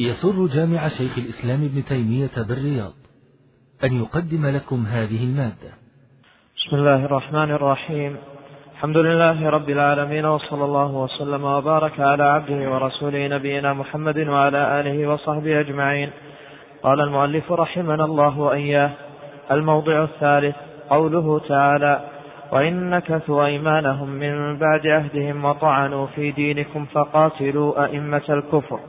يسر جامع شيخ الإسلام ابن تيمية بالرياض أن يقدم لكم هذه المادة. بسم الله الرحمن الرحيم. الحمد لله رب العالمين وصلى الله وسلم وبارك على عبده ورسوله نبينا محمد وعلى آله وصحبه أجمعين. قال المؤلف رحمنا الله وإياه الموضع الثالث قوله تعالى وإن نكثوا أيمانهم من بعد عهدهم وطعنوا في دينكم فقاتلوا أئمة الكفر.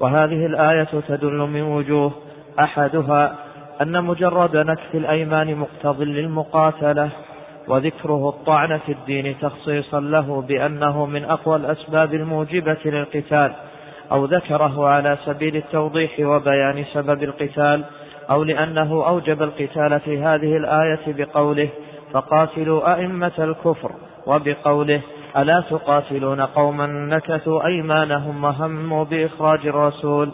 وهذه الآية تدل من وجوه أحدها أن مجرد نكث الأيمان مقتض للمقاتلة وذكره الطعن في الدين تخصيصا له بأنه من أقوى الأسباب الموجبة للقتال أو ذكره على سبيل التوضيح وبيان سبب القتال أو لأنه أوجب القتال في هذه الآية بقوله فقاتلوا أئمة الكفر وبقوله ألا تقاتلون قوما نكثوا أيمانهم وهموا بإخراج الرسول؟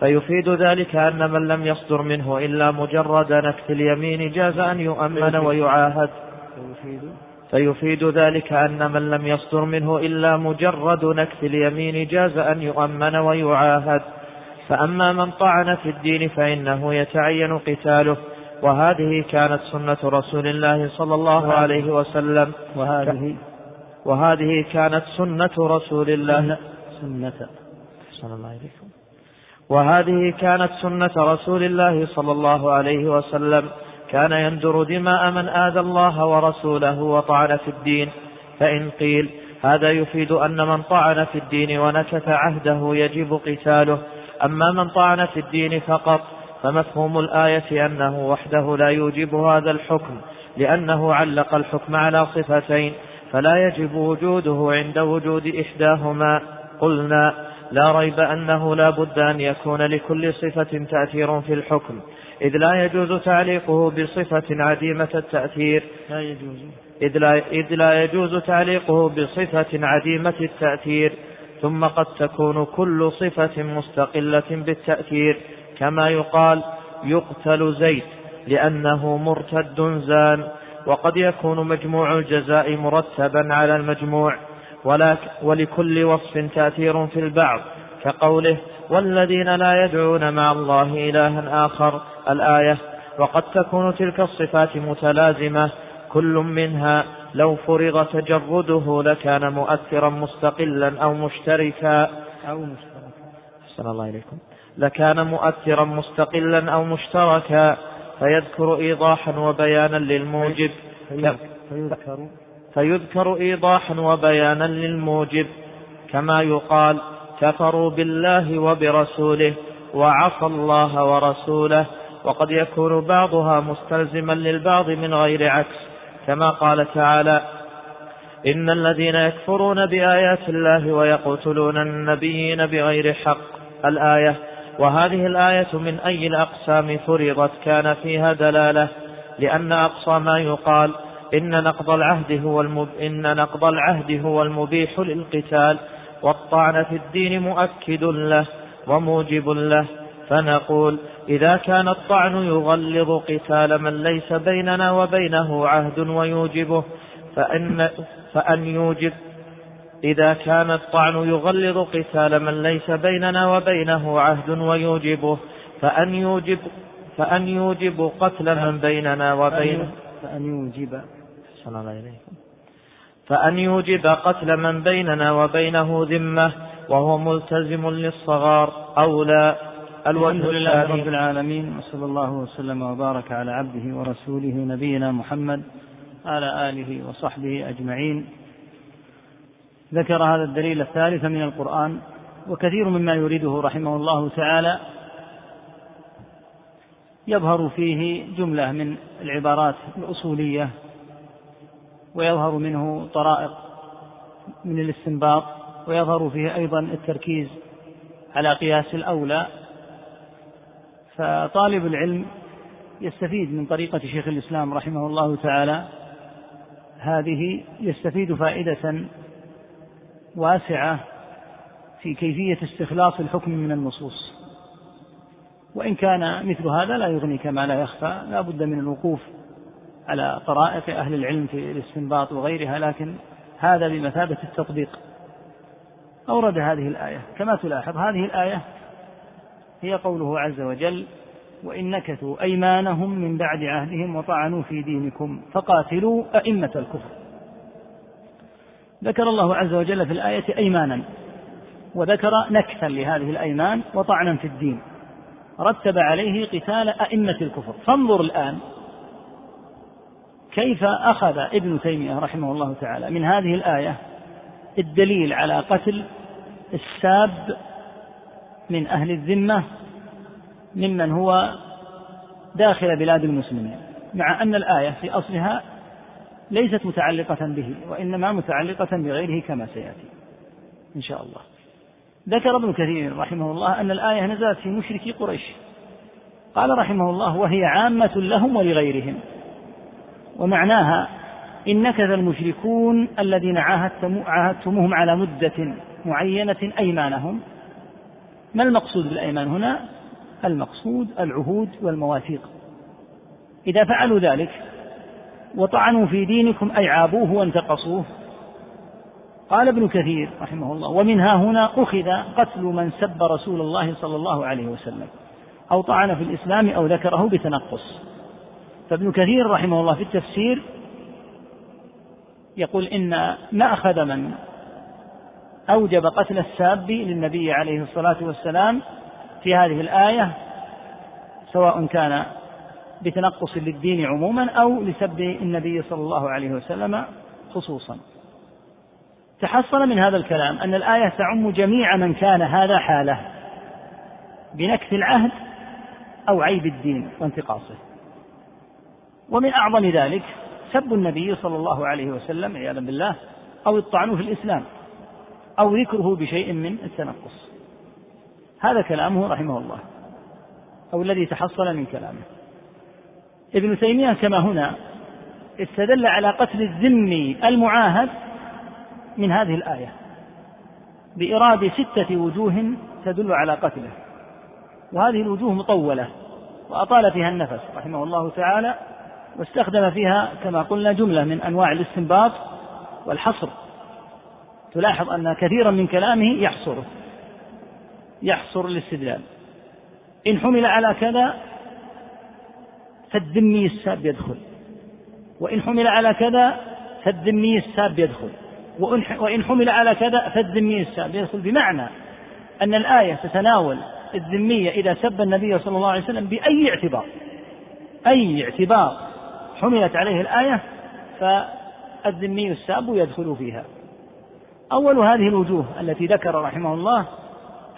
فيفيد ذلك أن من لم يصدر منه إلا مجرد نكث اليمين جاز أن يؤمن ويعاهد. فيفيد ذلك أن من لم يصدر منه إلا مجرد نكث اليمين جاز أن يؤمن ويعاهد. فأما من طعن في الدين فإنه يتعين قتاله. وهذه كانت سنة رسول الله صلى الله عليه وسلم. وهذه وهذه كانت سنة رسول الله. سنة صلى الله عليكم وهذه كانت سنة رسول الله صلى الله عليه وسلم. كان يندر دماء من آذى الله ورسوله وطعن في الدين. فإن قيل هذا يفيد أن من طعن في الدين ونكث عهده يجب قتاله. أما من طعن في الدين فقط فمفهوم الآية أنه وحده لا يوجب هذا الحكم لأنه علق الحكم على صفتين. فلا يجب وجوده عند وجود إحداهما. قلنا لا ريب أنه لا بد أن يكون لكل صفة تأثير في الحكم. إذ لا يجوز تعليقه بصفة عديمة التأثير. لا يجوز. إذ لا, إذ لا يجوز تعليقه بصفة عديمة التأثير. ثم قد تكون كل صفة مستقلة بالتأثير. كما يقال يقتل زيد لأنه مرتد زان. وقد يكون مجموع الجزاء مرتبا على المجموع ولكل وصف تأثير في البعض كقوله والذين لا يدعون مع الله إلها آخر الآية. وقد تكون تلك الصفات متلازمة كل منها لو فرض تجرده لكان مؤثرا مستقلا أو مشتركا. أو مشتركا. أحسن الله إليكم. لكان مؤثرا مستقلا أو مشتركا. فيذكر إيضاحا وبيانا للموجب. فيذكر فيذكر. إيضاحا وبيانا للموجب. كما يقال كفروا بالله وبرسوله وعصى الله ورسوله. وقد يكون بعضها مستلزما للبعض من غير عكس. كما قال تعالى إن الذين يكفرون بآيات الله ويقتلون النبيين بغير حق. الآية وهذه الآية من أي الأقسام فرضت كان فيها دلالة؟ لأن أقصى ما يقال إن نقض العهد هو المب... إن نقض العهد هو المبيح للقتال والطعن في الدين مؤكد له وموجب له. فنقول إذا كان الطعن يغلظ قتال من ليس بيننا وبينه عهد ويوجبه فإن فأن يوجب إذا كان الطعن يغلظ قتال من ليس بيننا وبينه عهد ويوجبه فأن يوجب فأن يوجب قتل من بيننا وبينه فأن يوجب. فأن يوجب قتل من بيننا وبينه ذمة وهو ملتزم للصغار أولى الحمد لله رب العالمين وصلى الله وسلم وبارك على عبده ورسوله نبينا محمد على آله وصحبه أجمعين. ذكر هذا الدليل الثالث من القرآن وكثير مما يريده رحمه الله تعالى يظهر فيه جملة من العبارات الأصولية ويظهر منه طرائق من الاستنباط ويظهر فيه أيضا التركيز على قياس الأولى فطالب العلم يستفيد من طريقة شيخ الإسلام رحمه الله تعالى. هذه يستفيد فائدة واسعة في كيفية استخلاص الحكم من النصوص. وإن كان مثل هذا لا يغني كما لا يخفى لا بد من الوقوف على طرائق أهل العلم في الاستنباط وغيرها لكن هذا بمثابة التطبيق. أورد هذه الآية. كما تلاحظ هذه الآية هي قوله عز وجل وإن نكثوا أيمانهم من بعد عهدهم وطعنوا في دينكم فقاتلوا أئمة الكفر. ذكر الله عز وجل في الآية أيمانا وذكر نكثا لهذه الأيمان وطعنا في الدين. رتب عليه قتال أئمة الكفر. فانظر الآن كيف أخذ ابن تيمية رحمه الله تعالى من هذه الآية الدليل على قتل الساب من أهل الذمة ممن هو داخل بلاد المسلمين مع أن الآية في أصلها ليست متعلقة به وإنما متعلقة بغيره كما سيأتي إن شاء الله. ذكر ابن كثير رحمه الله أن الآية نزلت في مشركي قريش. قال رحمه الله وهي عامة لهم ولغيرهم. ومعناها إن نكث المشركون الذين عاهدتموهم على مدة معينة أيمانهم. ما المقصود بالأيمان هنا؟ المقصود العهود والمواثيق. إذا فعلوا ذلك وطعنوا في دينكم أي عابوه وانتقصوه. قال ابن كثير رحمه الله ومنها هنا أخذ قتل من سب رسول الله صلى الله عليه وسلم أو طعن في الإسلام أو ذكره بتنقص. فابن كثير رحمه الله في التفسير يقول إن ما أخذ من أوجب قتل الساب للنبي عليه الصلاة والسلام في هذه الآية سواء كان بتنقص للدين عموما أو لسب النبي صلى الله عليه وسلم خصوصا. تحصل من هذا الكلام أن الآية تعم جميع من كان هذا حاله بنكث العهد أو عيب الدين وانتقاصه. ومن أعظم ذلك سب النبي صلى الله عليه وسلم عياذا بالله أو الطعن في الإسلام أو ذكره بشيء من التنقص. هذا كلامه رحمه الله أو الذي تحصل من كلامه. ابن تيمية كما هنا استدل على قتل الذمي المعاهد من هذه الآية بإرادة ستة وجوه تدل على قتله وهذه الوجوه مطولة وأطال فيها النفس رحمه الله تعالى واستخدم فيها كما قلنا جملة من أنواع الاستنباط والحصر تلاحظ أن كثيرا من كلامه يحصره يحصر الاستدلال إن حمل على كذا فالذمي الساب يدخل. وإن حمل على كذا فالذمي الساب يدخل. وإن حمل على كذا فالذمي الساب يدخل. بمعنى أن الآية تتناول الذمية إذا سب النبي صلى الله عليه وسلم بأي اعتبار. أي اعتبار حملت عليه الآية فالذمي الساب يدخل فيها. أول هذه الوجوه التي ذكر رحمه الله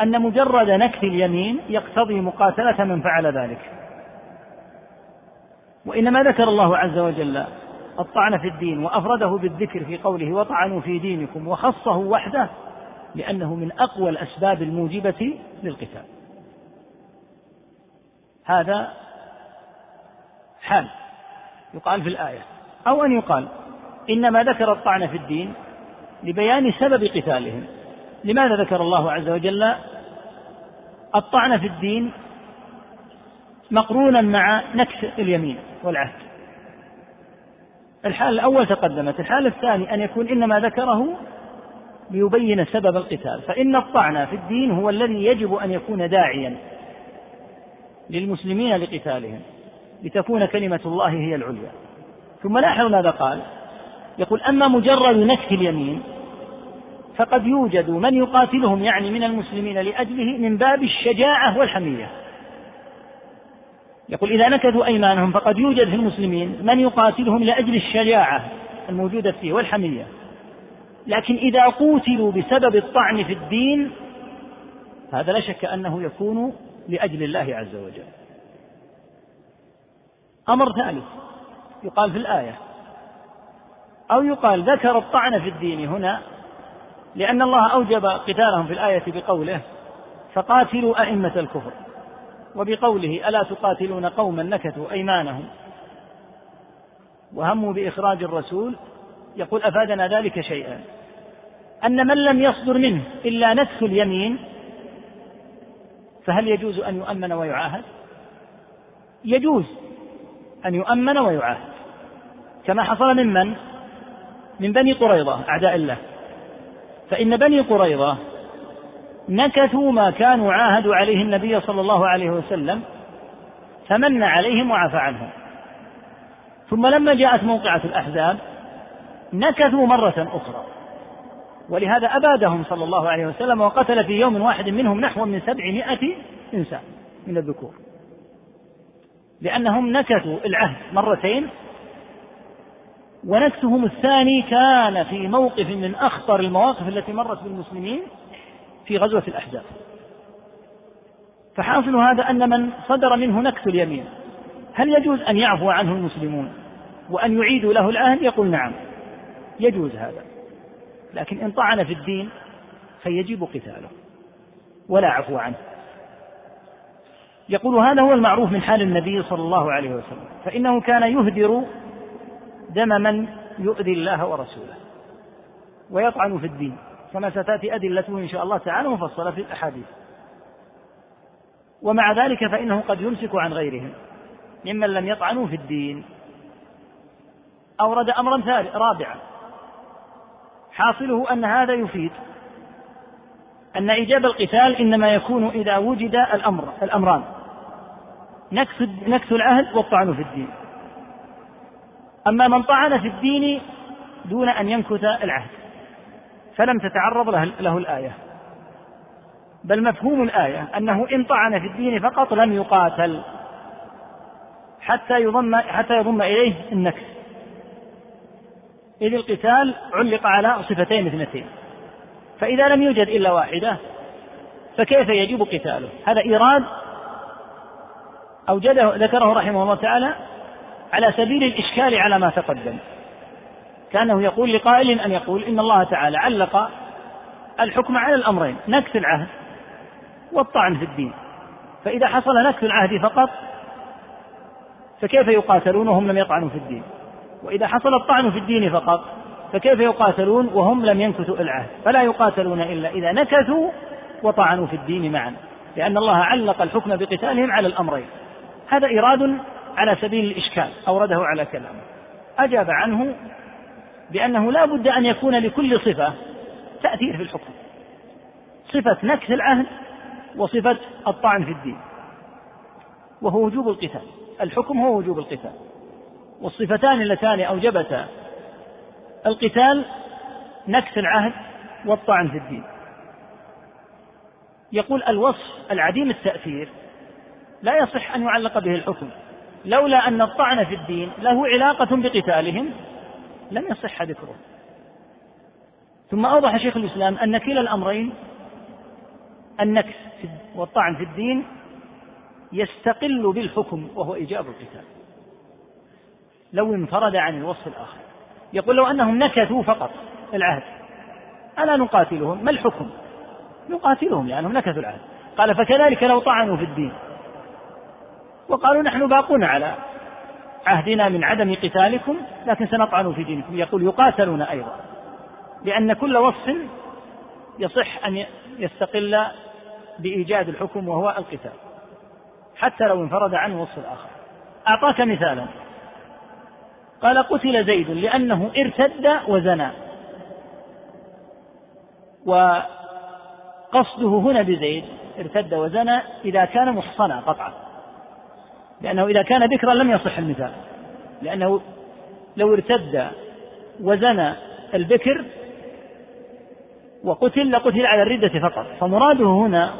أن مجرد نكث اليمين يقتضي مقاتلة من فعل ذلك. وإنما ذكر الله عز وجل الطعن في الدين وأفرده بالذكر في قوله وطعنوا في دينكم وخصه وحده لأنه من أقوى الأسباب الموجبة للقتال. هذا حال. يقال في الآية. أو أن يقال إنما ذكر الطعن في الدين لبيان سبب قتالهم. لماذا ذكر الله عز وجل الطعن في الدين؟ مقرونا مع نكس اليمين والعهد. الحال الأول تقدمت. الحال الثاني أن يكون إنما ذكره ليبين سبب القتال. فإن الطعن في الدين هو الذي يجب أن يكون داعيا للمسلمين لقتالهم لتكون كلمة الله هي العليا. ثم لاحظ ماذا قال؟ يقول أما مجرد نكث اليمين فقد يوجد من يقاتلهم يعني من المسلمين لأجله من باب الشجاعة والحمية. يقول إذا نكثوا أيمانهم فقد يوجد في المسلمين من يقاتلهم لأجل الشجاعة الموجودة فيه والحمية. لكن إذا قوتلوا بسبب الطعن في الدين هذا لا شك أنه يكون لأجل الله عز وجل. أمر ثالث يقال في الآية أو يقال ذكر الطعن في الدين هنا لأن الله أوجب قتالهم في الآية بقوله فقاتلوا أئمة الكفر. وبقوله ألا تقاتلون قوما نكثوا أيمانهم وهموا بإخراج الرسول يقول أفادنا ذلك شيئا أن من لم يصدر منه إلا نسخ اليمين فهل يجوز أن يؤمن ويعاهد؟ يجوز أن يؤمن ويعاهد كما حصل ممن من بني قريظة أعداء الله فإن بني قريظة نكثوا ما كانوا عاهدوا عليه النبي صلى الله عليه وسلم فمن عليهم وعفى عنهم. ثم لما جاءت موقعة الأحزاب نكثوا مرة أخرى. ولهذا أبادهم صلى الله عليه وسلم وقتل في يوم واحد منهم نحو من سبعمائة إنسان من الذكور. لأنهم نكثوا العهد مرتين ونكثهم الثاني كان في موقف من أخطر المواقف التي مرت بالمسلمين في غزوة الأحزاب. فحاصل هذا أن من صدر منه نكث اليمين. هل يجوز أن يعفو عنه المسلمون وأن يعيدوا له العهد يقول نعم يجوز هذا. لكن إن طعن في الدين فيجب قتاله ولا عفو عنه. يقول هذا هو المعروف من حال النبي صلى الله عليه وسلم. فإنه كان يهدر دم من يؤذي الله ورسوله ويطعن في الدين. كما ستأتي أدلته إن شاء الله تعالى مفصلة في الأحاديث. ومع ذلك فإنه قد يمسك عن غيرهم ممن لم يطعنوا في الدين. أورد أمرا رابعا. حاصله أن هذا يفيد أن إيجاب القتال إنما يكون إذا وجد الأمر الأمران. نكث نكث العهد والطعن في الدين. أما من طعن في الدين دون أن ينكث العهد. فلم تتعرض له, الآية. بل مفهوم الآية أنه إن طعن في الدين فقط لم يقاتل حتى يضم حتى يضم إليه النكس. إذ القتال علق على صفتين اثنتين. فإذا لم يوجد إلا واحدة فكيف يجب قتاله؟ هذا إيراد أوجده ذكره رحمه الله تعالى على سبيل الإشكال على ما تقدم. كأنه يقول لقائل أن يقول إن الله تعالى علق الحكم على الأمرين نكث العهد والطعن في الدين. فإذا حصل نكث العهد فقط فكيف يقاتلون وهم لم يطعنوا في الدين؟ وإذا حصل الطعن في الدين فقط فكيف يقاتلون وهم لم ينكثوا العهد؟ فلا يقاتلون إلا إذا نكثوا وطعنوا في الدين معا لأن الله علق الحكم بقتالهم على الأمرين. هذا إيراد على سبيل الإشكال أورده على كلامه. أجاب عنه بأنه لا بد أن يكون لكل صفة تأثير في الحكم. صفة نكث العهد وصفة الطعن في الدين. وهو وجوب القتال. الحكم هو وجوب القتال. والصفتان اللتان أوجبتا القتال نكث العهد والطعن في الدين. يقول الوصف العديم التأثير لا يصح أن يعلق به الحكم. لولا أن الطعن في الدين له علاقة بقتالهم لم يصح ذكره. ثم أوضح شيخ الإسلام أن كلا الأمرين النكس والطعن في الدين يستقل بالحكم وهو إيجاب القتال. لو انفرد عن الوصف الآخر. يقول لو أنهم نكثوا فقط العهد ألا نقاتلهم؟ ما الحكم؟ نقاتلهم لأنهم نكثوا العهد. قال فكذلك لو طعنوا في الدين. وقالوا نحن باقون على عهدنا من عدم قتالكم لكن سنطعن في دينكم. يقول يقاتلون أيضا. لأن كل وصف يصح أن يستقل بإيجاد الحكم وهو القتال حتى لو انفرد عنه وصف الآخر. أعطاك مثالا. قال قتل زيد لأنه ارتد وزنى. وقصده هنا بزيد ارتد وزنى إذا كان محصنا قطعا. لأنه إذا كان ذكرا لم يصح المثال. لأنه لو ارتد وزنى البكر وقتل لقتل على الردة فقط. فمراده هنا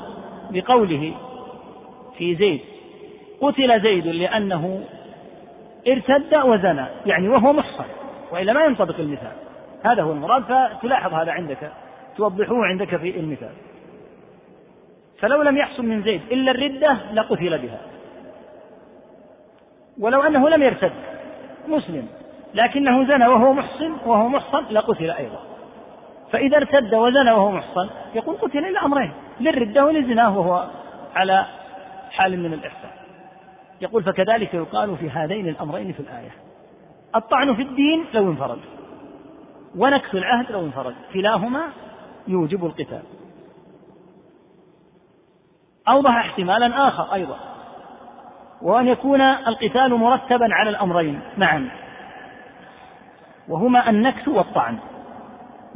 بقوله في زيد قتل زيد لأنه ارتد وزنى يعني وهو محصن وإلا ما ينطبق المثال. هذا هو المراد فتلاحظ هذا عندك توضحوه عندك في المثال. فلو لم يحصل من زيد إلا الردة لقتل بها. ولو أنه لم يرتد مسلم. لكنه زنى وهو محصن وهو محصن لقتل أيضا. فإذا ارتد وزنى وهو محصن يقول قتل إلى أمرين للردة ولزناه وهو على حال من الإحسان. يقول فكذلك يقال في هذين الأمرين في الآية الطعن في الدين لو انفرد ونكث العهد لو انفرد كلاهما يوجب القتال. أوضح احتمالا آخر أيضا. وأن يكون القتال مرتبا على الأمرين معا وهما النكث والطعن.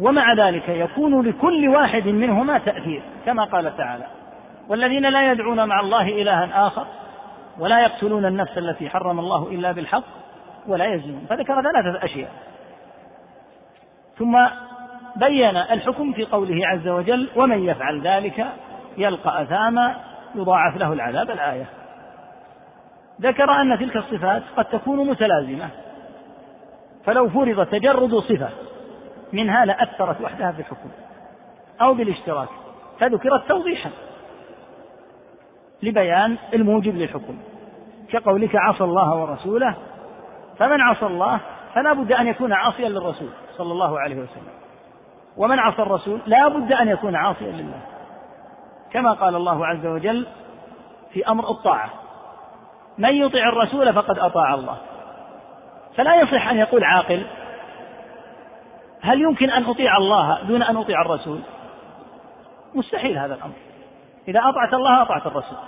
ومع ذلك يكون لكل واحد منهما تأثير كما قال تعالى والذين لا يدعون مع الله إلها آخر ولا يقتلون النفس التي حرم الله إلا بالحق ولا يزنون. فذكر ثلاثة أشياء. ثم بين الحكم في قوله عز وجل ومن يفعل ذلك يلقى أثاما يضاعف له العذاب الآية. ذكر أن تلك الصفات قد تكون متلازمة. فلو فرض تجرد صفة منها لأثرت وحدها في الحكم أو بالاشتراك فذكرت توضيحا لبيان الموجب للحكم. كقولك عصى الله ورسوله فمن عصى الله فلا بد أن يكون عاصيا للرسول صلى الله عليه وسلم. ومن عصى الرسول لا بد أن يكون عاصيا لله. كما قال الله عز وجل في أمر الطاعة من يطع الرسول فقد أطاع الله. فلا يصح أن يقول عاقل هل يمكن أن أطيع الله دون أن أطيع الرسول؟ مستحيل هذا الأمر. إذا أطعت الله أطعت الرسول.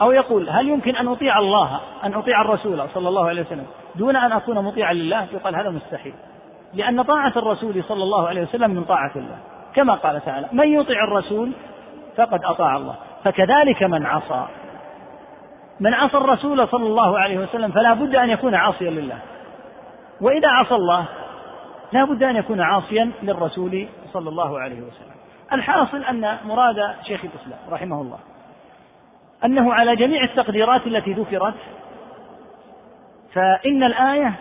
أو يقول هل يمكن أن أطيع الله أن أطيع الرسول صلى الله عليه وسلم دون أن أكون مطيعا لله؟ يقال هذا مستحيل. لأن طاعة الرسول صلى الله عليه وسلم من طاعة الله. كما قال تعالى من يطع الرسول فقد أطاع الله. فكذلك من عصى. من عصى الرسول صلى الله عليه وسلم فلا بد أن يكون عاصيا لله. وإذا عصى الله لا بد أن يكون عاصيا للرسول صلى الله عليه وسلم. الحاصل أن مراد شيخ الإسلام رحمه الله أنه على جميع التقديرات التي ذكرت فإن الآية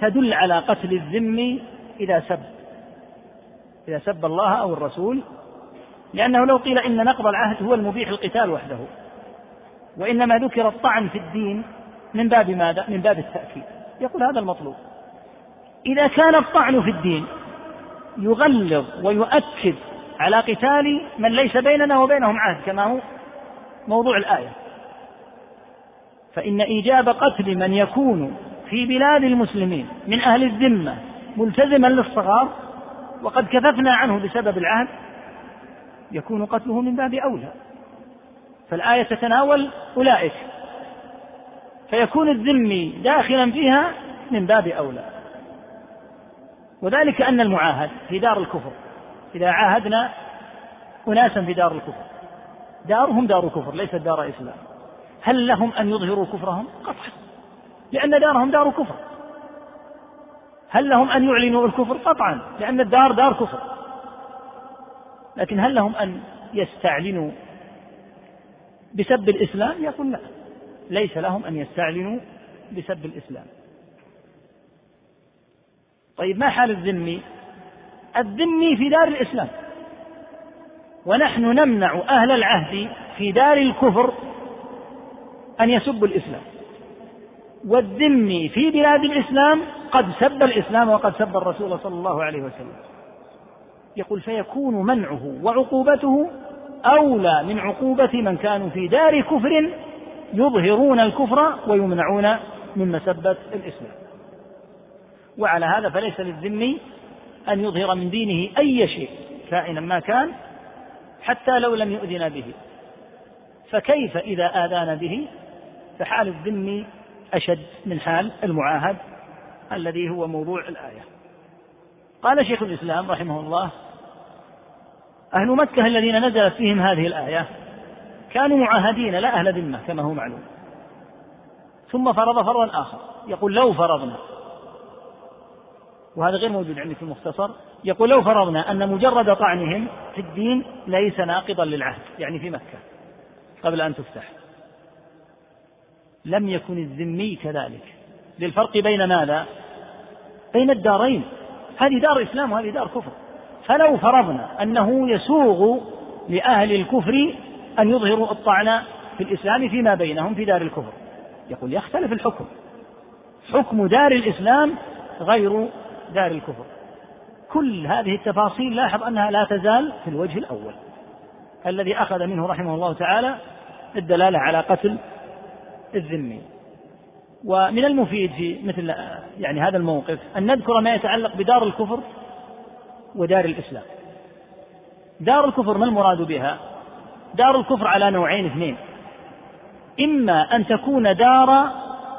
تدل على قتل الذم إذا سب إذا سب الله أو الرسول لأنه لو قيل إن نقض العهد هو المبيح القتال وحده. وإنما ذكر الطعن في الدين من باب ماذا؟ من باب التأكيد. يقول هذا المطلوب. إذا كان الطعن في الدين يغلظ ويؤكد على قتال من ليس بيننا وبينهم عهد كما هو موضوع الآية. فإن إيجاب قتل من يكون في بلاد المسلمين من أهل الذمة ملتزما للصغار وقد كففنا عنه بسبب العهد يكون قتله من باب أولى. فالآية تتناول أولئك. فيكون الذمي داخلا فيها من باب أولى. وذلك أن المعاهد في دار الكفر. إذا عاهدنا أناسا في دار الكفر. دارهم دار كفر ليست دار إسلام. هل لهم أن يظهروا كفرهم؟ قطعا. لأن دارهم دار كفر. هل لهم أن يعلنوا الكفر؟ قطعا. لأن الدار دار كفر. لكن هل لهم أن يستعلنوا بسب الإسلام؟ يقول لا ليس لهم أن يستعلنوا بسب الإسلام طيب ما حال الذمي؟ الذمي في دار الإسلام ونحن نمنع أهل العهد في دار الكفر أن يسبوا الإسلام والذمي في بلاد الإسلام قد سب الإسلام وقد سب الرسول صلى الله عليه وسلم يقول فيكون منعه وعقوبته أولى من عقوبة من كانوا في دار كفر يظهرون الكفر ويمنعون من مسبة الإسلام. وعلى هذا فليس للذمي أن يظهر من دينه أي شيء كائنا ما كان حتى لو لم يؤذن به. فكيف إذا آذان به؟ فحال الذم أشد من حال المعاهد الذي هو موضوع الآية. قال شيخ الإسلام رحمه الله أهل مكة الذين نزلت فيهم هذه الآية كانوا معاهدين لا أهل ذمة كما هو معلوم. ثم فرض فرضا آخر. يقول لو فرضنا. وهذا غير موجود عندي في المختصر. يقول لو فرضنا أن مجرد طعنهم في الدين ليس ناقضا للعهد يعني في مكة قبل أن تفتح. لم يكن الذمي كذلك. للفرق بين ماذا؟ بين الدارين. هذه دار إسلام وهذه دار كفر. فلو فرضنا أنه يسوغ لأهل الكفر أن يظهروا الطعن في الإسلام فيما بينهم في دار الكفر. يقول يختلف الحكم. حكم دار الإسلام غير دار الكفر. كل هذه التفاصيل لاحظ أنها لا تزال في الوجه الأول. الذي أخذ منه رحمه الله تعالى الدلالة على قتل الذمي. ومن المفيد في مثل يعني هذا الموقف أن نذكر ما يتعلق بدار الكفر ودار الإسلام. دار الكفر ما المراد بها؟ دار الكفر على نوعين اثنين. إما أن تكون دار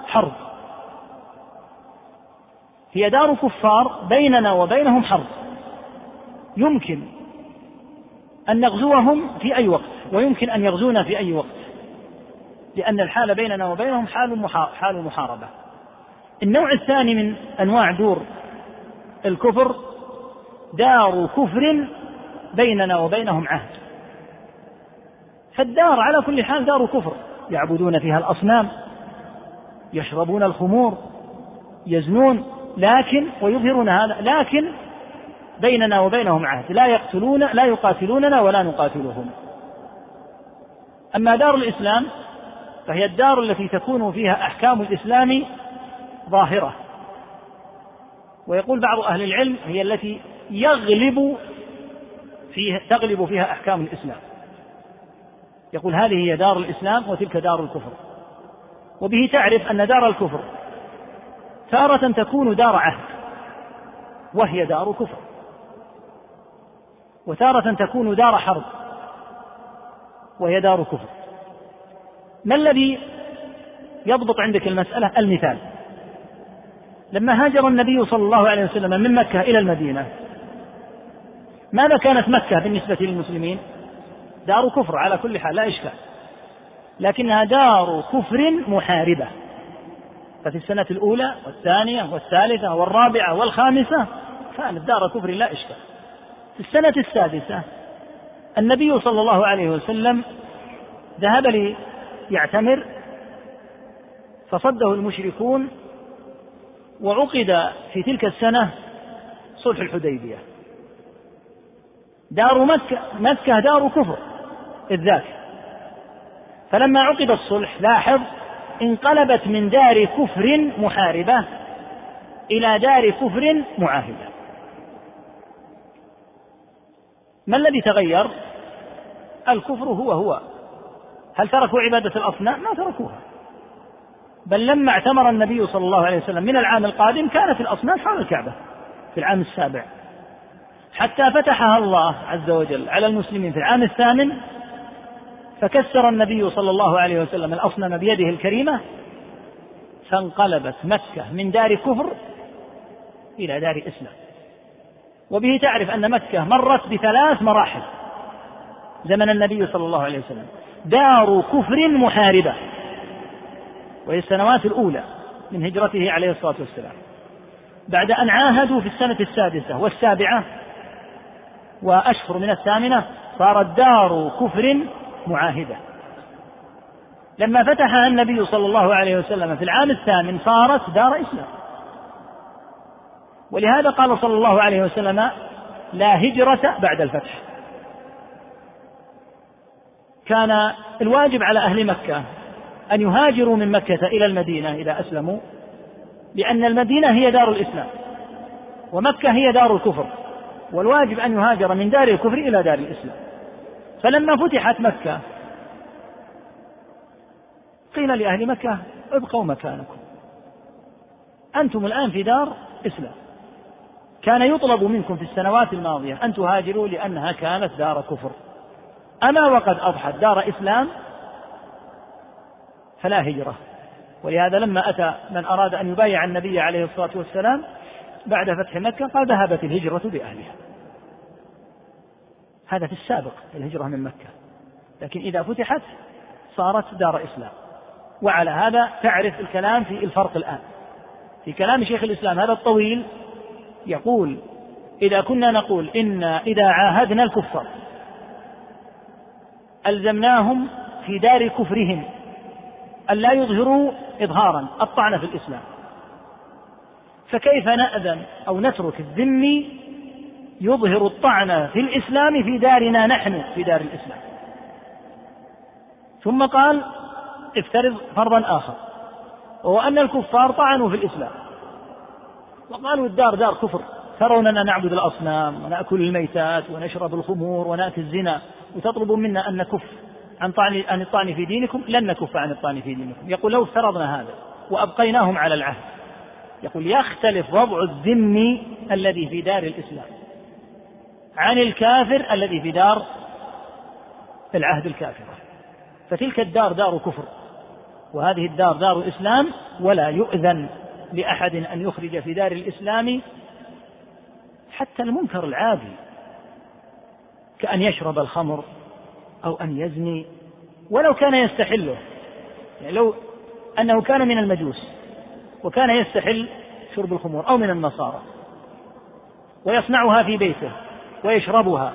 حرب. هي دار كفار بيننا وبينهم حرب. يمكن أن نغزوهم في أي وقت ويمكن أن يغزونا في أي وقت. لأن الحال بيننا وبينهم حال حال محاربة. النوع الثاني من أنواع دور الكفر دار كفر بيننا وبينهم عهد. فالدار على كل حال دار كفر. يعبدون فيها الأصنام يشربون الخمور يزنون لكن ويظهرون هذا لكن بيننا وبينهم عهد. لا يقتلون لا يقاتلوننا ولا نقاتلهم. أما دار الإسلام فهي الدار التي تكون فيها أحكام الإسلام ظاهرة. ويقول بعض أهل العلم هي التي يغلب فيها تغلب فيها أحكام الإسلام. يقول هذه هي دار الإسلام وتلك دار الكفر. وبه تعرف أن دار الكفر تارة تكون دار عهد وهي دار كفر. وتارة تكون دار حرب وهي دار كفر. ما الذي يضبط عندك المسألة؟ المثال. لما هاجر النبي صلى الله عليه وسلم من مكة إلى المدينة ماذا كانت مكة بالنسبة للمسلمين؟ دار كفر على كل حال لا إشكال. لكنها دار كفر محاربة. ففي السنة الأولى والثانية والثالثة والرابعة والخامسة كانت دار كفر لا إشكال. في السنة السادسة النبي صلى الله عليه وسلم ذهب ليعتمر فصده المشركون وعقد في تلك السنة صلح الحديبية. دار مكة مكة دار كفر إذ ذاك فلما عقد الصلح لاحظ انقلبت من دار كفر محاربة إلى دار كفر معاهدة. ما الذي تغير؟ الكفر هو هو. هل تركوا عبادة الأصنام؟ ما تركوها. بل لما اعتمر النبي صلى الله عليه وسلم من العام القادم كانت الأصنام حول الكعبة في العام السابع. حتى فتحها الله عز وجل على المسلمين في العام الثامن فكسر النبي صلى الله عليه وسلم الأصنام بيده الكريمة فانقلبت مكة من دار كفر إلى دار إسلام. وبه تعرف أن مكة مرت بثلاث مراحل زمن النبي صلى الله عليه وسلم. دار كفر محاربة. وهي السنوات الأولى من هجرته عليه الصلاة والسلام. بعد أن عاهدوا في السنة السادسة والسابعة وأشهر من الثامنة صارت دار كفر معاهدة. لما فتحها النبي صلى الله عليه وسلم في العام الثامن صارت دار إسلام. ولهذا قال صلى الله عليه وسلم لا هجرة بعد الفتح. كان الواجب على أهل مكة أن يهاجروا من مكة إلى المدينة إذا أسلموا لأن المدينة هي دار الإسلام ومكة هي دار الكفر والواجب أن يهاجر من دار الكفر إلى دار الإسلام. فلما فتحت مكة قيل لأهل مكة ابقوا مكانكم. أنتم الآن في دار إسلام. كان يطلب منكم في السنوات الماضية أن تهاجروا لأنها كانت دار كفر. أما وقد أضحت دار إسلام فلا هجرة. ولهذا لما أتى من أراد أن يبايع النبي عليه الصلاة والسلام بعد فتح مكة قال ذهبت الهجرة بأهلها. هذا في السابق الهجرة من مكة. لكن إذا فتحت صارت دار إسلام. وعلى هذا تعرف الكلام في الفرق الآن. في كلام شيخ الإسلام هذا الطويل يقول إذا كنا نقول إن إذا عاهدنا الكفار ألزمناهم في دار كفرهم. أن لا يظهروا إظهارا الطعن في الإسلام. فكيف نأذن أو نترك الذمي يظهر الطعن في الإسلام في دارنا نحن في دار الإسلام؟ ثم قال افترض فرضا آخر. وهو أن الكفار طعنوا في الإسلام. وقالوا الدار دار كفر. تروننا نعبد الأصنام ونأكل الميتات ونشرب الخمور ونأتي الزنا. وتطلبون منا أن نكف. عن طعن عن الطعن في دينكم لن نكف عن الطعن في دينكم. يقول لو افترضنا هذا وأبقيناهم على العهد. يقول يختلف وضع الذمي الذي في دار الإسلام عن الكافر الذي في دار العهد الكافرة فتلك الدار دار كفر وهذه الدار دار إسلام ولا يؤذن لأحد أن يخرج في دار الإسلام حتى المنكر العادي كأن يشرب الخمر أو أن يزني ولو كان يستحله. يعني لو أنه كان من المجوس وكان يستحل شرب الخمور أو من النصارى ويصنعها في بيته ويشربها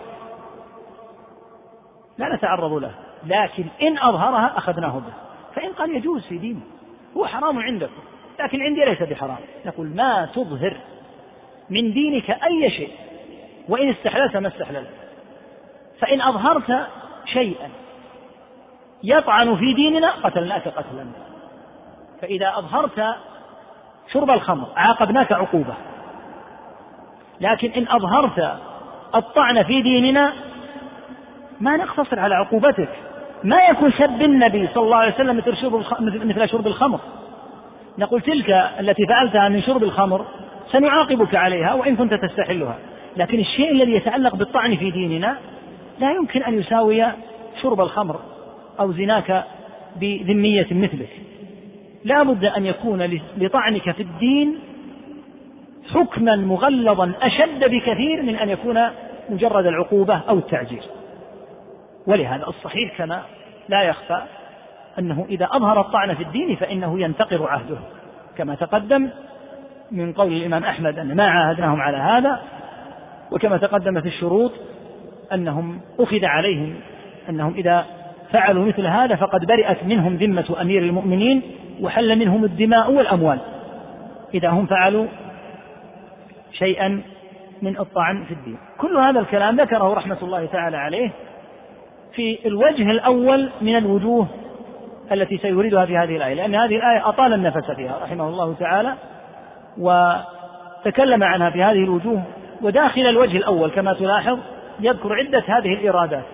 لا نتعرض له. لكن إن أظهرها أخذناه به. فإن قال يجوز في دينه هو حرام عندكم لكن عندي ليس بحرام. نقول ما تظهر من دينك أي شيء وإن استحللت ما استحللت. فإن أظهرت شيئا. يطعن في ديننا قتلناك قتلا فإذا أظهرت شرب الخمر عاقبناك عقوبة. لكن إن أظهرت الطعن في ديننا ما نقتصر على عقوبتك. ما يكون سب النبي صلى الله عليه وسلم مثل شرب مثل شرب الخمر. نقول تلك التي فعلتها من شرب الخمر سنعاقبك عليها وإن كنت تستحلها. لكن الشيء الذي يتعلق بالطعن في ديننا لا يمكن أن يساوي شرب الخمر أو زناك بذمية مثلك لا بد أن يكون لطعنك في الدين حكما مغلظا أشد بكثير من أن يكون مجرد العقوبة أو التعجيل. ولهذا الصحيح كما لا يخفى أنه إذا أظهر الطعن في الدين فإنه ينتقر عهده. كما تقدم من قول الإمام أحمد أن ما عاهدناهم على هذا وكما تقدم في الشروط أنهم أخذ عليهم أنهم إذا فعلوا مثل هذا فقد برئت منهم ذمة أمير المؤمنين وحل منهم الدماء والأموال. إذا هم فعلوا شيئا من الطعن في الدين. كل هذا الكلام ذكره رحمة الله تعالى عليه في الوجه الأول من الوجوه التي سيوردها في هذه الآية لأن هذه الآية أطال النفس فيها رحمه الله تعالى وتكلم عنها في هذه الوجوه وداخل الوجه الأول كما تلاحظ يذكر عدة هذه الإرادات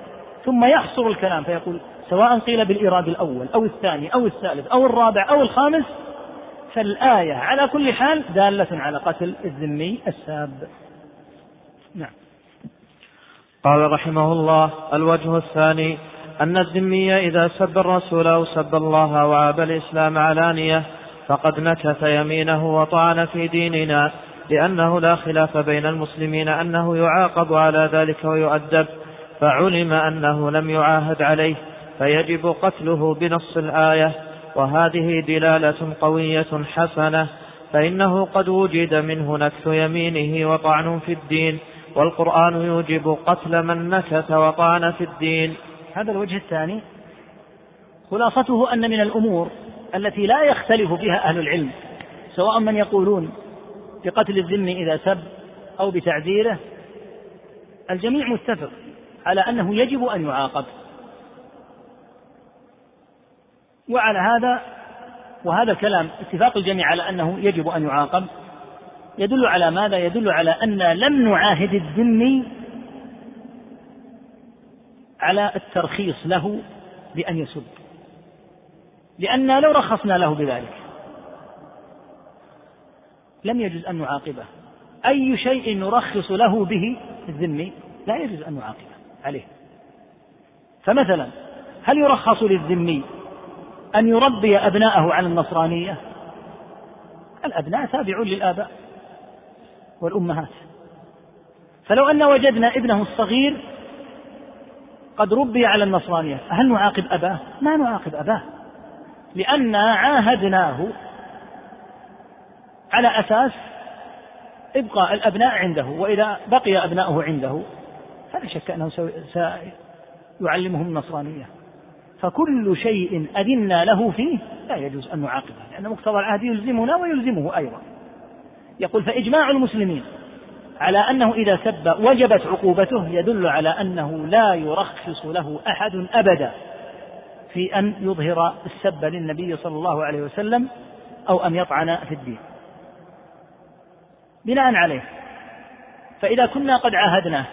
ثم يحصر الكلام فيقول سواء قيل بالإيراد الأول أو الثاني أو الثالث أو الرابع أو الخامس فالآية على كل حال دالة على قتل الذمي الساب. نعم. قال رحمه الله الوجه الثاني أن الذمي إذا سب الرسول أو سب الله وعاب الإسلام علانية فقد نكث يمينه وطعن في ديننا. لأنه لا خلاف بين المسلمين أنه يعاقب على ذلك ويؤدب فعلم أنه لم يعاهد عليه فيجب قتله بنص الآية. وهذه دلالة قوية حسنة فإنه قد وجد منه نكث يمينه وطعن في الدين والقرآن يوجب قتل من نكث وطعن في الدين. هذا الوجه الثاني خلاصته أن من الأمور التي لا يختلف فيها أهل العلم سواء من يقولون بقتل الذم إذا سب أو بتعذيره الجميع متفق على أنه يجب أن يعاقب. وعلى هذا وهذا الكلام اتفاق الجميع على أنه يجب أن يعاقب. يدل على ماذا؟ يدل على أن لم نعاهد الذمي على الترخيص له بأن يسب. لأن لو رخصنا له بذلك. لم يجوز أن نعاقبه. أي شيء نرخص له به الذمي لا يجوز أن نعاقبه عليه. فمثلا هل يرخص للذمي أن يربي أبناءه على النصرانية؟ الأبناء تابعون للآباء والأمهات. فلو أن وجدنا ابنه الصغير قد ربي على النصرانية هل نعاقب أباه؟ ما نعاقب أباه لأن عاهدناه على أساس إبقاء الأبناء عنده وإذا بقي أبناؤه عنده فلا شك أنه سيعلمهم النصرانية. فكل شيء أذنا له فيه لا يجوز أن نعاقبه لأن مقتضى العهد يلزمنا ويلزمه أيضا. يقول فإجماع المسلمين على أنه إذا سب وجبت عقوبته يدل على أنه لا يرخص له أحد أبدا في أن يظهر السب للنبي صلى الله عليه وسلم أو أن يطعن في الدين. بناء عليه. فإذا كنا قد عاهدناه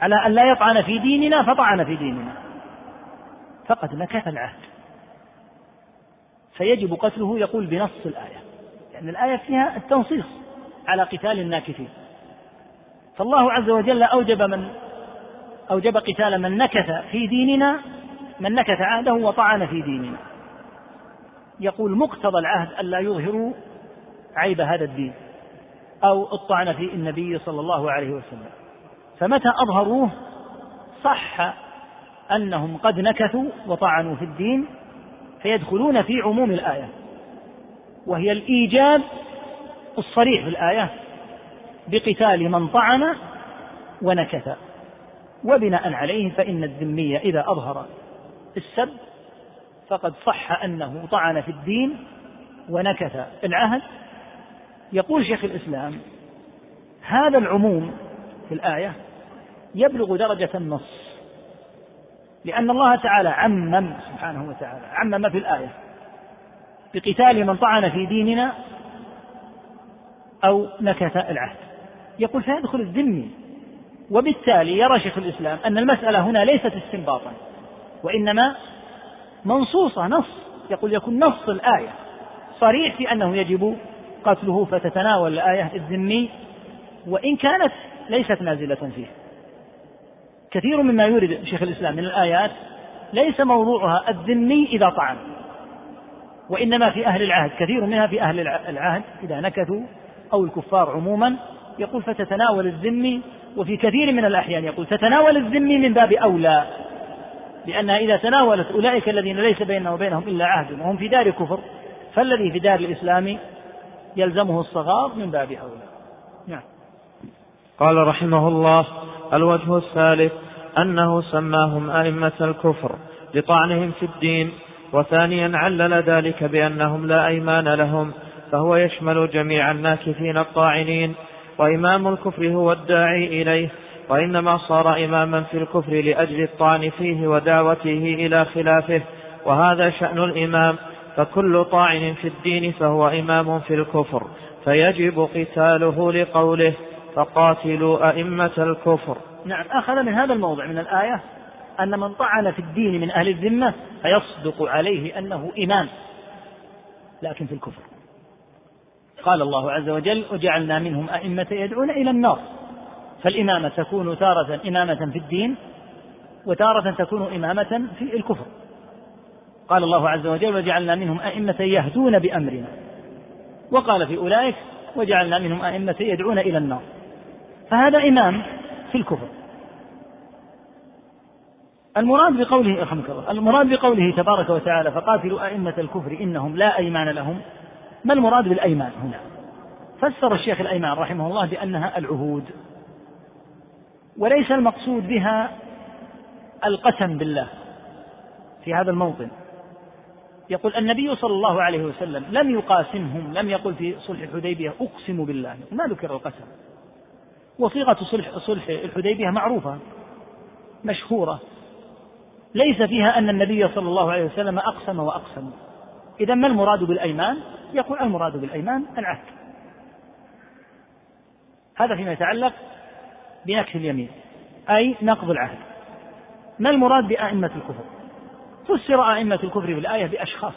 على أن لا يطعن في ديننا فطعن في ديننا. فقد نكث العهد. فيجب قتله يقول بنص الآية. لأن يعني الآية فيها التنصيص على قتال الناكثين. فالله عز وجل أوجب من أوجب قتال من نكث في ديننا من نكث عهده وطعن في ديننا. يقول مقتضى العهد ألا يظهروا عيب هذا الدين. أو الطعن في النبي صلى الله عليه وسلم. فمتى أظهروه؟ صح أنهم قد نكثوا وطعنوا في الدين فيدخلون في عموم الآية. وهي الإيجاب الصريح في الآية بقتال من طعن ونكث. وبناء عليه فإن الذمية إذا أظهر السب فقد صح أنه طعن في الدين ونكث. العهد يقول شيخ الإسلام هذا العموم في الآية يبلغ درجة النص لأن الله تعالى عمم سبحانه وتعالى عمم في الآية بقتال من طعن في ديننا أو نكث العهد. يقول فيدخل الذمي وبالتالي يرى شيخ الإسلام أن المسألة هنا ليست استنباطا وإنما منصوصة نص يقول يكون نص الآية صريح في أنه يجب قتله فتتناول الآية الذمي وإن كانت ليست نازلة فيه. كثير مما يورد شيخ الإسلام من الآيات ليس موضوعها الذمي إذا طعن وإنما في أهل العهد كثير منها في أهل العهد إذا نكثوا أو الكفار عموما يقول فتتناول الذمي وفي كثير من الأحيان يقول تتناول الذمي من باب أولى لأنها إذا تناولت أولئك الذين ليس بيننا وبينهم إلا عهد وهم في دار كفر فالذي في دار الإسلام يلزمه الصغار من باب أولى. نعم. قال رحمه الله الوجه الثالث أنه سماهم أئمة الكفر لطعنهم في الدين وثانيا علل ذلك بأنهم لا أيمان لهم فهو يشمل جميع الناكثين الطاعنين وإمام الكفر هو الداعي إليه وإنما صار إماما في الكفر لأجل الطعن فيه ودعوته إلى خلافه وهذا شأن الإمام فكل طاعن في الدين فهو إمام في الكفر فيجب قتاله لقوله فقاتلوا أئمة الكفر. نعم أخذ من هذا الموضع من الآية أن من طعن في الدين من أهل الذمة فيصدق عليه أنه إمام لكن في الكفر. قال الله عز وجل وجعلنا منهم أئمة يدعون إلى النار. فالإمامة تكون تارة إمامة في الدين وتارة تكون إمامة في الكفر. قال الله عز وجل وجعلنا منهم أئمة يهدون بأمرنا. وقال في أولئك وجعلنا منهم أئمة يدعون إلى النار. فهذا إمام في الكفر. المراد بقوله رحمك الله المراد بقوله تبارك وتعالى فقاتلوا أئمة الكفر إنهم لا أيمان لهم. ما المراد بالأيمان هنا؟ فسر الشيخ الأيمان رحمه الله بأنها العهود. وليس المقصود بها القسم بالله في هذا الموطن. يقول النبي صلى الله عليه وسلم لم يقاسمهم لم يقل في صلح الحديبية أقسم بالله ما ذكر القسم. وصيغة صلح صلح الحديبية معروفة مشهورة. ليس فيها أن النبي صلى الله عليه وسلم أقسم وأقسم. إذا ما المراد بالأيمان؟ يقول المراد بالأيمان العهد. هذا فيما يتعلق بنكس اليمين أي نقض العهد. ما المراد بأئمة الكفر؟ فسر أئمة الكفر في الآية بأشخاص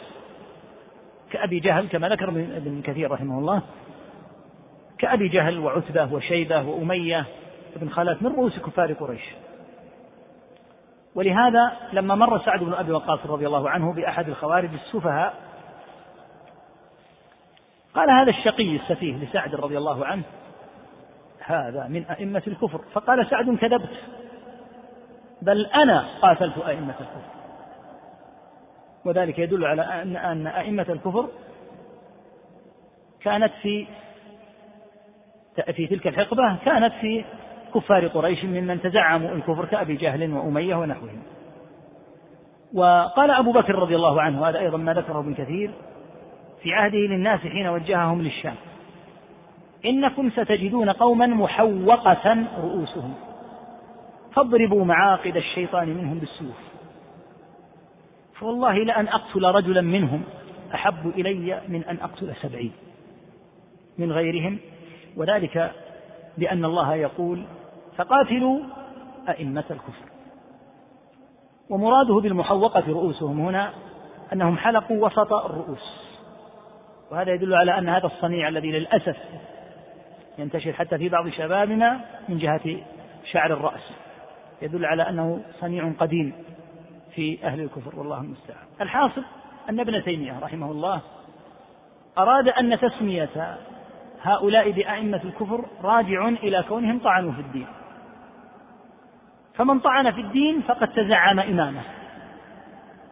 كأبي جهل كما ذكر ابن كثير رحمه الله كأبي جهل وعتبة وشيبة وأمية بن خلف من رؤوس كفار قريش. ولهذا لما مر سعد بن أبي وقاص رضي الله عنه بأحد الخوارج السفهاء قال هذا الشقي السفيه لسعد رضي الله عنه هذا من أئمة الكفر. فقال سعد كذبت بل أنا قاتلت أئمة الكفر. وذلك يدل على أن أن أئمة الكفر كانت في في تلك الحقبة كانت في كفار قريش ممن تزعموا الكفر كأبي جهل وأمية ونحوهم. وقال أبو بكر رضي الله عنه هذا أيضا ما ذكره ابن كثير في عهده للناس حين وجههم للشام إنكم ستجدون قوما محوقة رؤوسهم فاضربوا معاقد الشيطان منهم بالسيوف. فوالله لأن أقتل رجلا منهم أحب إلي من أن أقتل سبعين من غيرهم وذلك لأن الله يقول فقاتلوا أئمة الكفر. ومراده بالمحوقة رؤوسهم هنا أنهم حلقوا وسط الرؤوس وهذا يدل على أن هذا الصنيع الذي للأسف ينتشر حتى في بعض شبابنا من جهة شعر الرأس يدل على أنه صنيع قديم. في أهل الكفر والله المستعان. الحاصل أن ابن تيمية رحمه الله أراد أن تسمية هؤلاء بأئمة الكفر راجع إلى كونهم طعنوا في الدين. فمن طعن في الدين فقد تزعم إمامة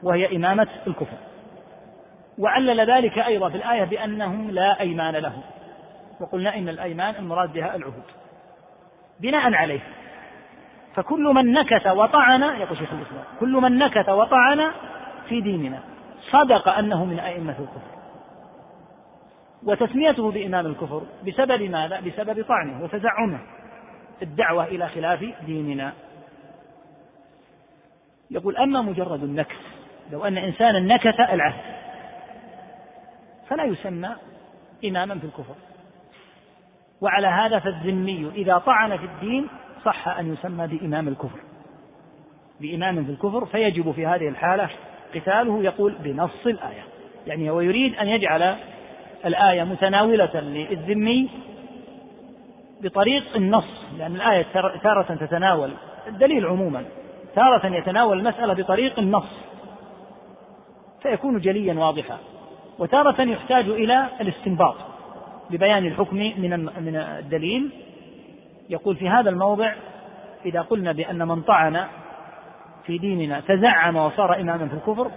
وهي إمامة الكفر. وعلل ذلك أيضا في الآية بأنهم لا أيمان لهم. وقلنا إن الأيمان المراد بها العهود. بناء عليه فكل من نكت وطعن يقول شيخ الإسلام كل من نكت وطعن في ديننا صدق أنه من أئمة الكفر. وتسميته بإمام الكفر بسبب ماذا؟ بسبب طعنه وتزعمه الدعوة إلى خلاف ديننا. يقول أما مجرد النكت لو أن إنسانا نكت العهد فلا يسمى إماما في الكفر. وعلى هذا فالذمي إذا طعن في الدين صح أن يسمى بإمام الكفر. بإمام في الكفر فيجب في هذه الحالة قتاله يقول بنص الآية. يعني هو يريد أن يجعل الآية متناولة للذمي بطريق النص لأن الآية تارة تتناول الدليل عموما تارة يتناول المسألة بطريق النص. فيكون جليا واضحا. وتارة يحتاج إلى الاستنباط ببيان الحكم من من الدليل يقول في هذا الموضع إذا قلنا بأن من طعن في ديننا تزعم وصار إماما في الكفر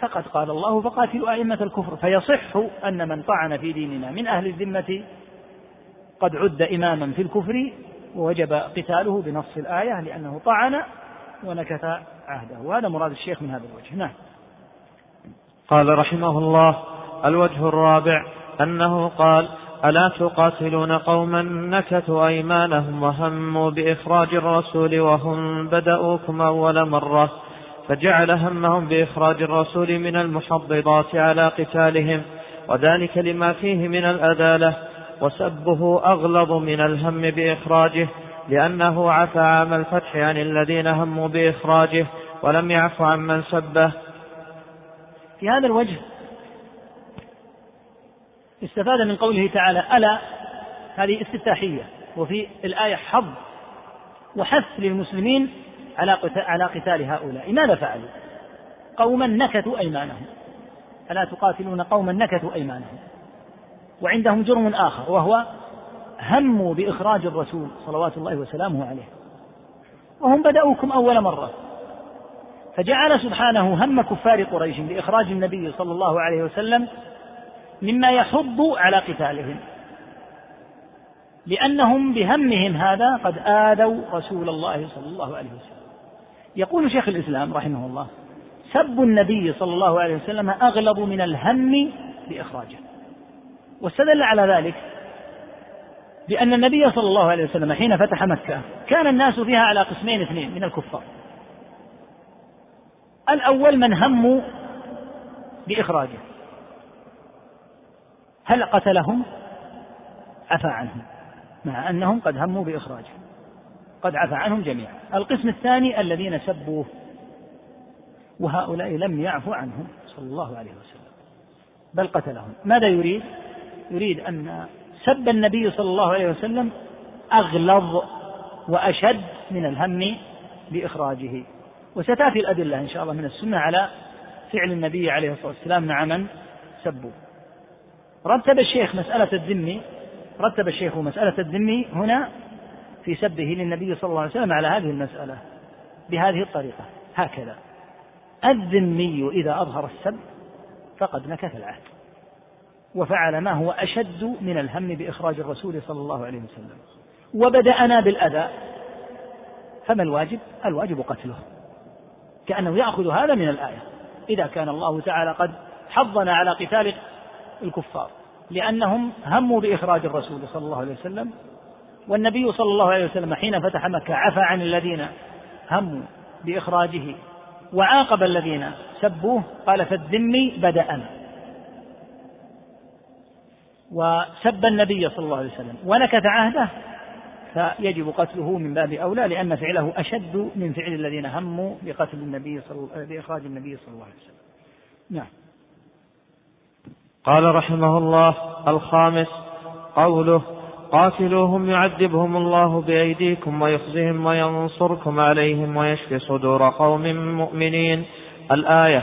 فقد قال الله فقاتلوا أئمة الكفر. فيصح أن من طعن في ديننا من أهل الذمة قد عد إماما في الكفر ووجب قتاله بنص الآية لأنه طعن ونكث عهده. وهذا مراد الشيخ من هذا الوجه. نعم. قال رحمه الله الوجه الرابع أنه قال ألا تقاتلون قوما نكثوا أيمانهم وهموا بإخراج الرسول وهم بدأوكم أول مرة فجعل همهم بإخراج الرسول من المحضضات على قتالهم وذلك لما فيه من الأدالة وسبه أغلظ من الهم بإخراجه لأنه عفى عام الفتح عن الذين هموا بإخراجه ولم يعف من سبه في هذا الوجه استفاد من قوله تعالى ألا هذه استفتاحية وفي الآية حظ وحث للمسلمين على على قتال هؤلاء. ماذا فعلوا؟ قوما نكثوا أيمانهم. ألا تقاتلون قوما نكثوا أيمانهم؟ وعندهم جرم آخر وهو هموا بإخراج الرسول صلوات الله وسلامه عليه. وهم بدأوكم أول مرة. فجعل سبحانه هم كفار قريش بإخراج النبي صلى الله عليه وسلم مما يحض على قتالهم. لأنهم بهمهم هذا قد آذوا رسول الله صلى الله عليه وسلم. يقول شيخ الإسلام رحمه الله سب النبي صلى الله عليه وسلم أغلب من الهم بإخراجه. واستدل على ذلك بأن النبي صلى الله عليه وسلم حين فتح مكة كان الناس فيها على قسمين اثنين من الكفار. الأول من هموا بإخراجه. هل قتلهم؟ عفى عنهم مع أنهم قد هموا بإخراجه قد عفى عنهم جميعا. القسم الثاني الذين سبوه وهؤلاء لم يعفو عنهم صلى الله عليه وسلم بل قتلهم. ماذا يريد؟ يريد أن سب النبي صلى الله عليه وسلم أغلظ وأشد من الهم بإخراجه. وستأتي الأدلة إن شاء الله من السنة على فعل النبي عليه الصلاة والسلام مع من سبوا رتب الشيخ مسألة الذمي رتب الشيخ مسألة الذمي هنا في سبه للنبي صلى الله عليه وسلم على هذه المسألة بهذه الطريقة. هكذا. الذمي إذا أظهر السب فقد نكث العهد وفعل ما هو أشد من الهم بإخراج الرسول صلى الله عليه وسلم. وبدأنا بالأذى. فما الواجب؟ الواجب قتله. كأنه يأخذ هذا من الآية. إذا كان الله تعالى قد حضنا على قتال الكفار لأنهم هموا بإخراج الرسول صلى الله عليه وسلم والنبي صلى الله عليه وسلم حين فتح مكة عفى عن الذين هموا بإخراجه وعاقب الذين سبوه قال فالذمي بدأنا وسب النبي صلى الله عليه وسلم ونكث عهده فيجب قتله من باب أولى لأن فعله أشد من فعل الذين هموا بقتل النبي صلى بإخراج النبي صلى الله عليه وسلم. نعم. قال رحمه الله الخامس قوله قاتلوهم يعذبهم الله بأيديكم ويخزهم وينصركم عليهم ويشفي صدور قوم مؤمنين. الآية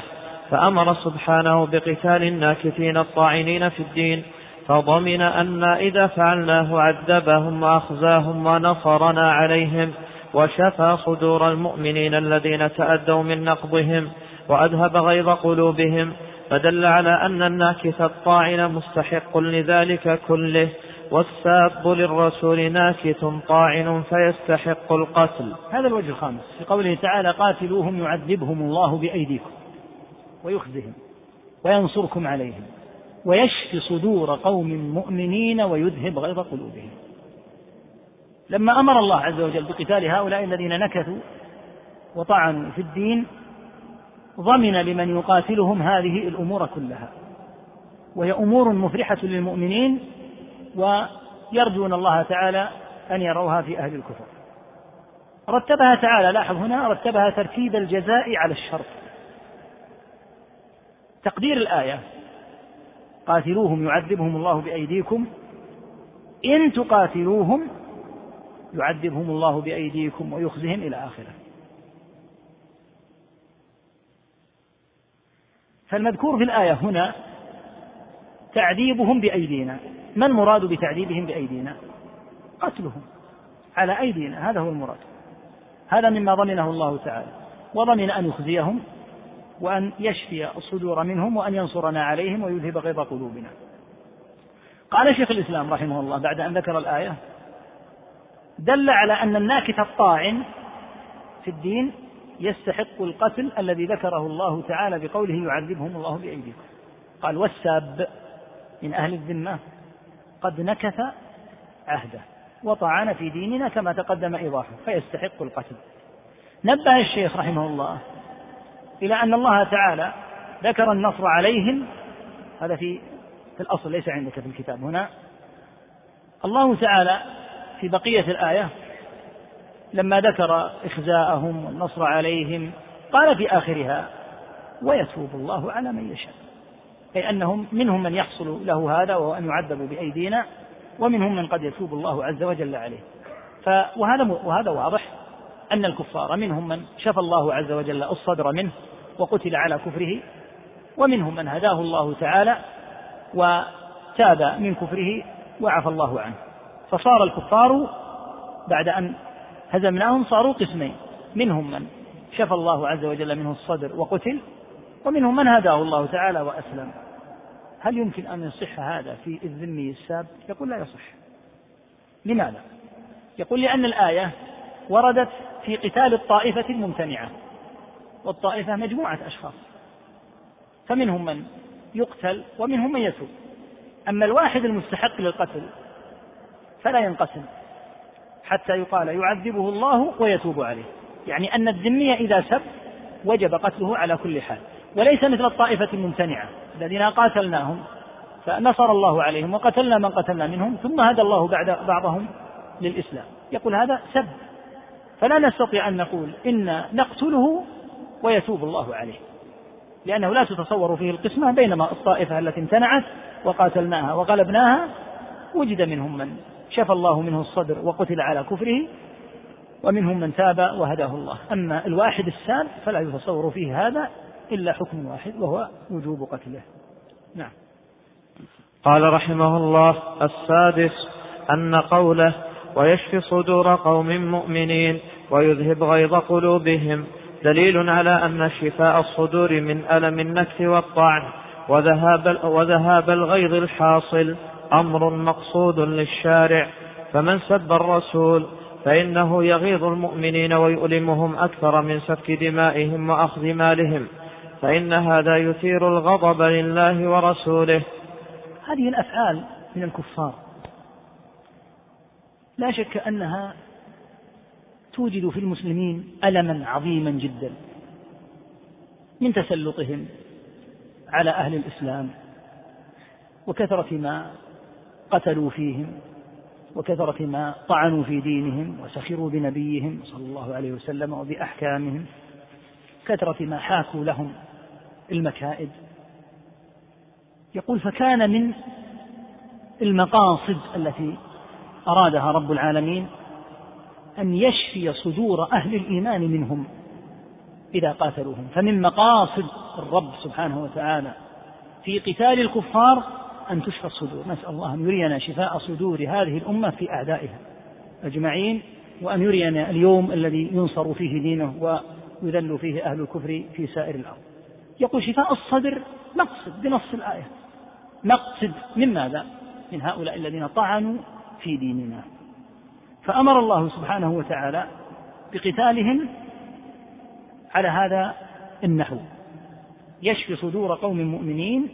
فأمر سبحانه بقتال الناكثين الطاعنين في الدين فضمن أن إذا فعلناه عذبهم وأخزاهم ونصرنا عليهم وشفى صدور المؤمنين الذين تأدوا من نقضهم وأذهب غيظ قلوبهم فدل على أن الناكث الطاعن مستحق لذلك كله والساب للرسول ناكث طاعن فيستحق القتل. هذا الوجه الخامس. في قوله تعالى قاتلوهم يعذبهم الله بأيديكم ويخزهم وينصركم عليهم ويشفي صدور قوم مؤمنين ويذهب غيظ قلوبهم. لما أمر الله عز وجل بقتال هؤلاء الذين نكثوا وطعنوا في الدين ضمن لمن يقاتلهم هذه الأمور كلها. وهي أمور مفرحة للمؤمنين ويرجون الله تعالى أن يروها في أهل الكفر. رتبها تعالى لاحظ هنا رتبها ترتيب الجزاء على الشرط. تقدير الآية قاتلوهم يعذبهم الله بأيديكم. إن تقاتلوهم يعذبهم الله بأيديكم ويخزهم إلى آخرة. فالمذكور في الآية هنا تعذيبهم بأيدينا. ما المراد بتعذيبهم بأيدينا؟ قتلهم على أيدينا. هذا هو المراد. هذا مما ضمنه الله تعالى. وضمن أن يخزيهم وأن يشفي الصدور منهم وأن ينصرنا عليهم ويذهب غيظ قلوبنا. قال شيخ الإسلام رحمه الله بعد أن ذكر الآية دل على أن الناكث الطاعن في الدين يستحق القتل الذي ذكره الله تعالى بقوله يعذبهم الله بأيديكم. قال والساب من أهل الذمة قد نكث عهده وطعن في ديننا كما تقدم إيضاحه فيستحق القتل. نبه الشيخ رحمه الله إلى أن الله تعالى ذكر النصر عليهم. هذا في في الأصل ليس عندك في الكتاب هنا. الله تعالى في بقية الآية لما ذكر إخزاءهم والنصر عليهم قال في آخرها ويتوب الله على من يشاء. أي أنهم منهم من يحصل له هذا وهو أن يعذب بأيدينا ومنهم من قد يتوب الله عز وجل عليه. وهذا وهذا واضح أن الكفار منهم من شفى الله عز وجل الصدر منه وقتل على كفره ومنهم من هداه الله تعالى وتاب من كفره وعفى الله عنه. فصار الكفار بعد أن هزمناهم صاروا قسمين منهم من شفى الله عز وجل منه الصدر وقتل ومنهم من هداه الله تعالى وأسلم. هل يمكن أن يصح هذا في الذمي الساب؟ يقول لا يصح. لماذا؟ يقول لأن الآية وردت في قتال الطائفة الممتنعة والطائفة مجموعة أشخاص. فمنهم من يقتل ومنهم من يتوب. أما الواحد المستحق للقتل فلا ينقسم. حتى يقال يعذبه الله ويتوب عليه. يعني أن الذمي إذا سب وجب قتله على كل حال. وليس مثل الطائفة الممتنعة الذين قاتلناهم فنصر الله عليهم وقتلنا من قتلنا منهم ثم هدى الله بعد بعضهم للإسلام. يقول هذا سب. فلا نستطيع أن نقول إن نقتله ويتوب الله عليه. لأنه لا تتصور فيه القسمة بينما الطائفة التي امتنعت وقاتلناها وغلبناها وجد منهم من شفى الله منه الصدر وقتل على كفره ومنهم من تاب وهداه الله. أما الواحد الساب فلا يتصور فيه هذا إلا حكم واحد وهو وجوب قتله. نعم. قال رحمه الله السادس أن قوله ويشفي صدور قوم مؤمنين ويذهب غيظ قلوبهم دليل على أن شفاء الصدور من ألم النكس والطعن وذهاب, وذهاب الغيظ الحاصل أمر مقصود للشارع فمن سب الرسول فإنه يغيظ المؤمنين ويؤلمهم أكثر من سفك دمائهم وأخذ مالهم فإن هذا يثير الغضب لله ورسوله. هذه الأفعال من الكفار. لا شك أنها توجد في المسلمين ألما عظيما جدا من تسلطهم على أهل الإسلام وكثرة ما قتلوا فيهم وكثرة ما طعنوا في دينهم وسخروا بنبيهم صلى الله عليه وسلم وبأحكامهم كثرة ما حاكوا لهم المكائد. يقول فكان من المقاصد التي أرادها رب العالمين أن يشفي صدور أهل الإيمان منهم إذا قاتلوهم. فمن مقاصد الرب سبحانه وتعالى في قتال الكفار أن تشفى الصدور. نسأل الله أن يرينا شفاء صدور هذه الأمة في أعدائها أجمعين وأن يرينا اليوم الذي ينصر فيه دينه ويذل فيه أهل الكفر في سائر الأرض. يقول شفاء الصدر نقصد بنص الآية. نقصد من ماذا؟ من هؤلاء الذين طعنوا في ديننا. فأمر الله سبحانه وتعالى بقتالهم على هذا النحو. يشفي صدور قوم مؤمنين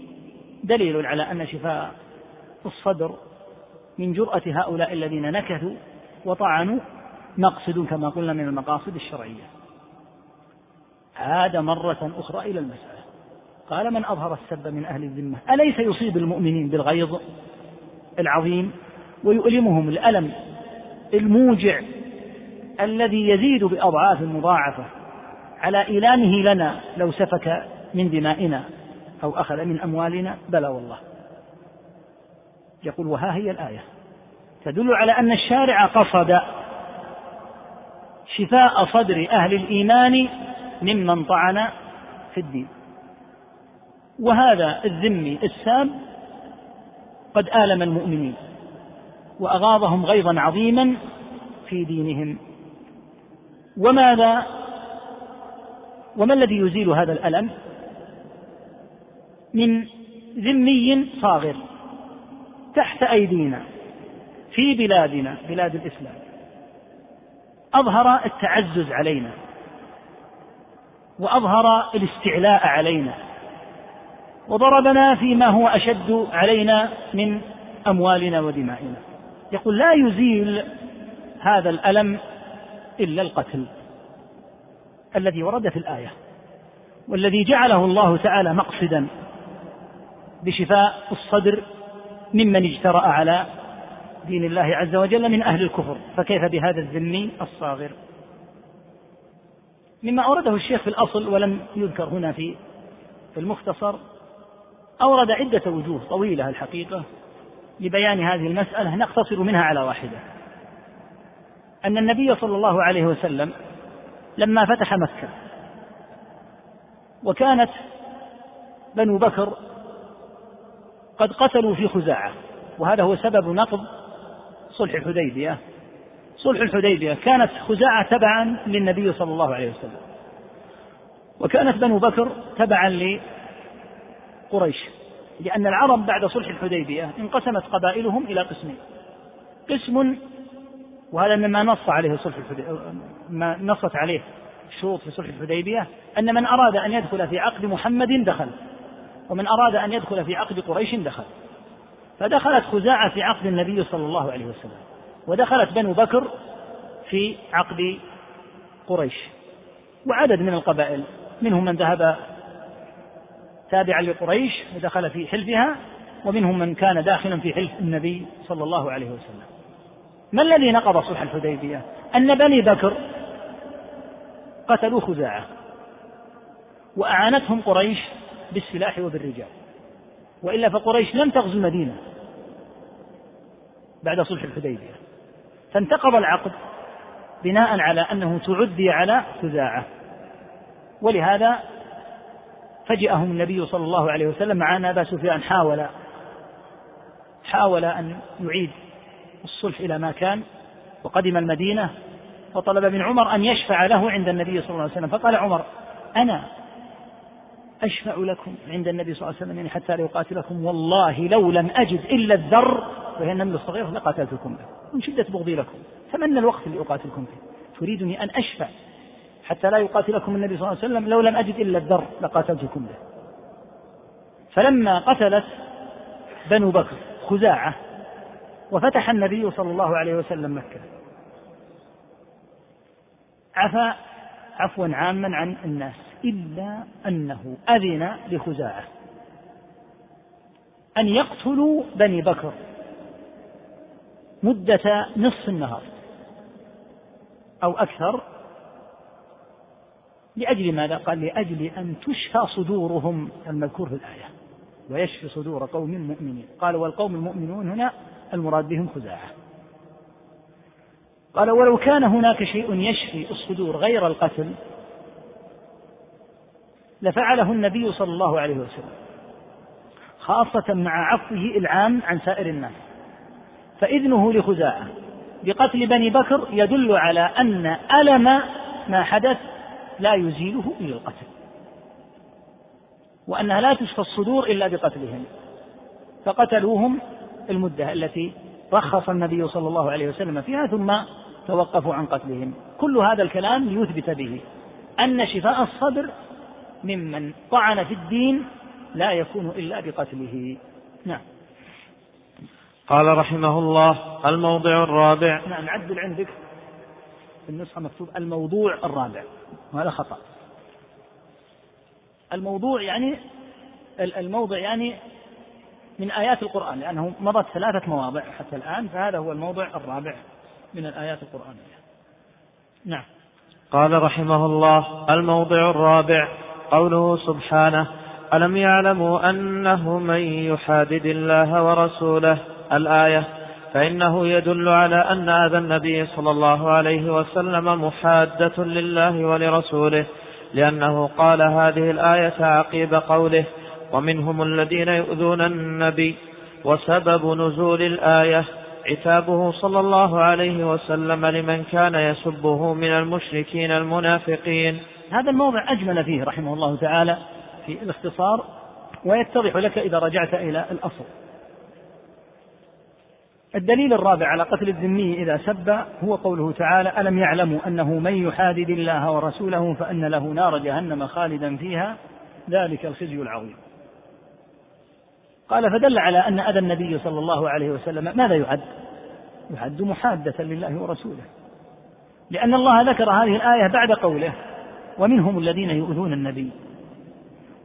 دليل على أن شفاء الصدر من جرأة هؤلاء الذين نكثوا وطعنوا مقصد كما قلنا من المقاصد الشرعية. عاد مرة أخرى إلى المسألة. قال من أظهر السب من أهل الذمة أليس يصيب المؤمنين بالغيظ العظيم ويؤلمهم الألم الموجع الذي يزيد بأضعاف مضاعفة على إيلامه لنا لو سفك من دمائنا؟ أو أخذ من أموالنا؟ بلى والله. يقول وها هي الآية. تدل على أن الشارع قصد شفاء صدر أهل الإيمان ممن طعن في الدين. وهذا الذمي السام قد آلم المؤمنين وأغاظهم غيظا عظيما في دينهم. وماذا وما الذي يزيل هذا الألم؟ من ذمي صاغر تحت أيدينا في بلادنا بلاد الإسلام. أظهر التعزز علينا وأظهر الاستعلاء علينا وضربنا فيما هو أشد علينا من أموالنا ودمائنا. يقول لا يزيل هذا الألم إلا القتل الذي ورد في الآية والذي جعله الله تعالى مقصدا بشفاء الصدر ممن اجترأ على دين الله عز وجل من أهل الكفر. فكيف بهذا الذمي الصاغر؟ مما أورده الشيخ في الأصل ولم يذكر هنا في المختصر أورد عدة وجوه طويلة الحقيقة لبيان هذه المسألة نقتصر منها على واحدة. أن النبي صلى الله عليه وسلم لما فتح مكة وكانت بنو بكر قد قتلوا في خزاعة وهذا هو سبب نقض صلح الحديبية. صلح الحديبية كانت خزاعة تبعا للنبي صلى الله عليه وسلم. وكانت بنو بكر تبعا لقريش لأن العرب بعد صلح الحديبية انقسمت قبائلهم إلى قسمين. قسم وهذا مما نص عليه صلح ما نصت عليه الشروط في صلح الحديبية أن من أراد أن يدخل في عقد محمد دخل. ومن أراد أن يدخل في عقد قريش دخل. فدخلت خزاعة في عقد النبي صلى الله عليه وسلم ودخلت بنو بكر في عقد قريش. وعدد من القبائل منهم من ذهب تابعا لقريش ودخل في حلفها ومنهم من كان داخلا في حلف النبي صلى الله عليه وسلم. ما الذي نقض صلح الحديبية؟ أن بني بكر قتلوا خزاعة وأعانتهم قريش بالسلاح وبالرجال. وإلا فقريش لم تغزو المدينة بعد صلح الحديبية. فانتقض العقد بناء على أنه تعدي على خزاعة. ولهذا فجأهم النبي صلى الله عليه وسلم مع أن أبا سفيان حاول حاول أن يعيد الصلح إلى ما كان وقدم المدينة وطلب من عمر أن يشفع له عند النبي صلى الله عليه وسلم. فقال عمر أنا أشفع لكم عند النبي صلى الله عليه وسلم يعني حتى لا يقاتلكم. والله لو لم أجد إلا الذر وهي النمل الصغير لقاتلتكم به من شدة بغضي لكم. فمن الوقت اللي أقاتلكم فيه؟ تريدني أن أشفع. حتى لا يقاتلكم النبي صلى الله عليه وسلم لو لم أجد إلا الذر لقاتلتكم به فلما قتلت بنو بكر خزاعة وفتح النبي صلى الله عليه وسلم مكة. عفى عفوا عاما عن الناس. إلا أنه أذن لخزاعة. أن يقتلوا بني بكر مدة نصف النهار أو أكثر لأجل ماذا؟ قال لأجل أن تشفى صدورهم. المذكور في الآية. ويشفي صدور قوم مؤمنين. قال والقوم المؤمنون هنا المراد بهم خزاعة. قال ولو كان هناك شيء يشفي الصدور غير القتل لفعله النبي صلى الله عليه وسلم خاصة مع عفوه العام عن سائر الناس. فإذنه لخزاعة بقتل بني بكر يدل على أن ألم ما حدث لا يزيله إلا القتل وأنها لا تشفى الصدور إلا بقتلهم فقتلوهم المدة التي رخص النبي صلى الله عليه وسلم فيها ثم توقفوا عن قتلهم. كل هذا الكلام ليثبت به أن شفاء الصدر ممن طعن في الدين لا يكون إلا بقتله. نعم. قال رحمه الله الموضع الرابع. نعم عدل عندك في النسخة مكتوب الموضوع الرابع وهذا خطأ. الموضوع يعني الموضع يعني من آيات القرآن لأنه مضت ثلاثة مواضع حتى الآن فهذا هو الموضع الرابع من الآيات القرآنية. نعم. قال رحمه الله الموضع الرابع. قوله سبحانه ألم يعلموا أنه من يحادد الله ورسوله؟ الآية فإنه يدل على أن أذى النبي صلى الله عليه وسلم محادة لله ولرسوله لأنه قال هذه الآية عقيب قوله ومنهم الذين يؤذون النبي وسبب نزول الآية عتابه صلى الله عليه وسلم لمن كان يسبه من المشركين المنافقين. هذا الموضع أجمل فيه رحمه الله تعالى في الاختصار ويتضح لك إذا رجعت إلى الأصل. الدليل الرابع على قتل الذمي إذا سب هو قوله تعالى ألم يعلموا أنه من يحادد الله ورسوله فأن له نار جهنم خالدا فيها؟ ذلك الخزي العظيم. قال فدل على أن أذى النبي صلى الله عليه وسلم. ماذا يعد يعد محادة لله ورسوله. لأن الله ذكر هذه الآية بعد قوله. ومنهم الذين يؤذون النبي.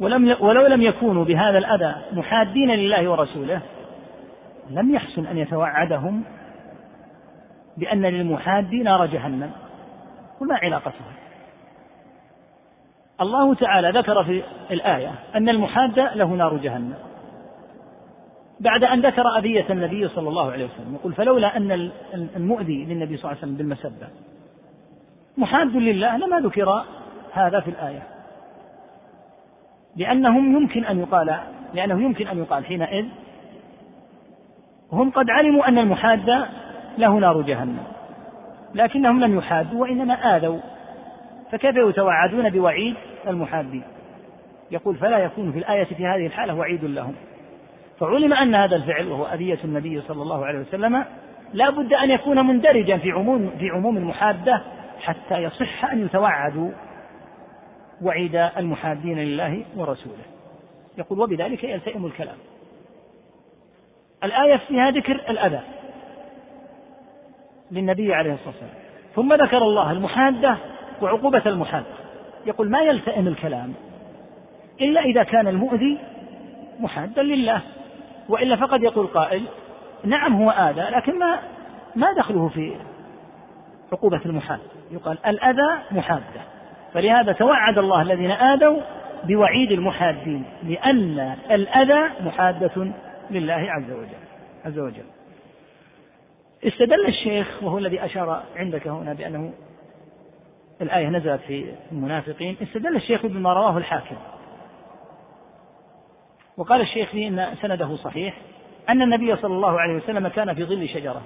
ولم ولو لم يكونوا بهذا الأذى محادين لله ورسوله لم يحسن أن يتوعدهم بأن للمحاد نار جهنم. وما علاقتها الله تعالى ذكر في الآية أن المحاد له نار جهنم. بعد أن ذكر أذية النبي صلى الله عليه وسلم يقول فلولا أن المؤذي للنبي صلى الله عليه وسلم بالمسبة. محاد لله لما ذكر هذا في الآية. لأنهم يمكن أن يقال لأنه يمكن أن يقال حينئذ هم قد علموا أن المحاد له نار جهنم لكنهم لم يحادوا وإنما آذوا. فكيف يتوعدون بوعيد المحادين يقول فلا يكون في الآية في هذه الحالة وعيد لهم. فعلم أن هذا الفعل وهو أذية النبي صلى الله عليه وسلم لا بد أن يكون مندرجا في عموم في عموم المحادة حتى يصح أن يتوعدوا وعيد المحادين لله ورسوله. يقول وبذلك يلتئم الكلام. الآية فيها ذكر الأذى للنبي عليه الصلاة والسلام. ثم ذكر الله المحادة وعقوبة المحادة. يقول ما يلتئم الكلام إلا إذا كان المؤذي محادا لله. وإلا فقد يقول قائل نعم هو آذى لكن ما ما دخله في عقوبة المحاد يقال الأذى محادة. فلهذا توعد الله الذين آذوا بوعيد المحادين لأن الأذى محادة لله عز وجل عز وجل. استدل الشيخ وهو الذي أشار عندك هنا بأنه الآية نزلت في المنافقين استدل الشيخ بما رواه الحاكم. وقال الشيخ فيه إن سنده صحيح أن النبي صلى الله عليه وسلم كان في ظل شجرة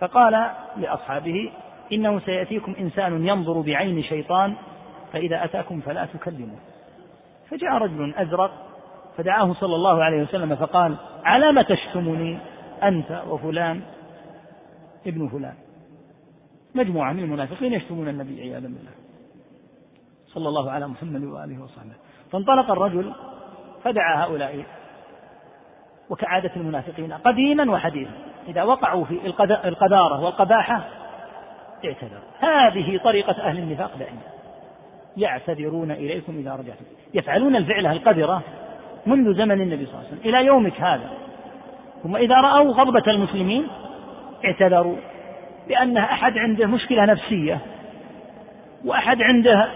فقال لأصحابه إنه سيأتيكم إنسان ينظر بعين شيطان فإذا أتاكم فلا تكلموا. فجاء رجل أزرق فدعاه صلى الله عليه وسلم فقال على ما تشتمني أنت وفلان ابن فلان. مجموعة من المنافقين يشتمون النبي عياذا بالله. صلى الله على محمد وآله وصحبه. فانطلق الرجل فدعا هؤلاء وكعادة المنافقين قديما وحديثا. إذا وقعوا في القذارة والقباحة اعتذروا. هذه طريقة أهل النفاق دائما يعتذرون إليكم إذا رجعتم. يفعلون الفعلة القذرة منذ زمن النبي صلى الله عليه وسلم. إلى يومك هذا. ثم إذا رأوا غضبة المسلمين اعتذروا. بأن أحد عنده مشكلة نفسية. وأحد عنده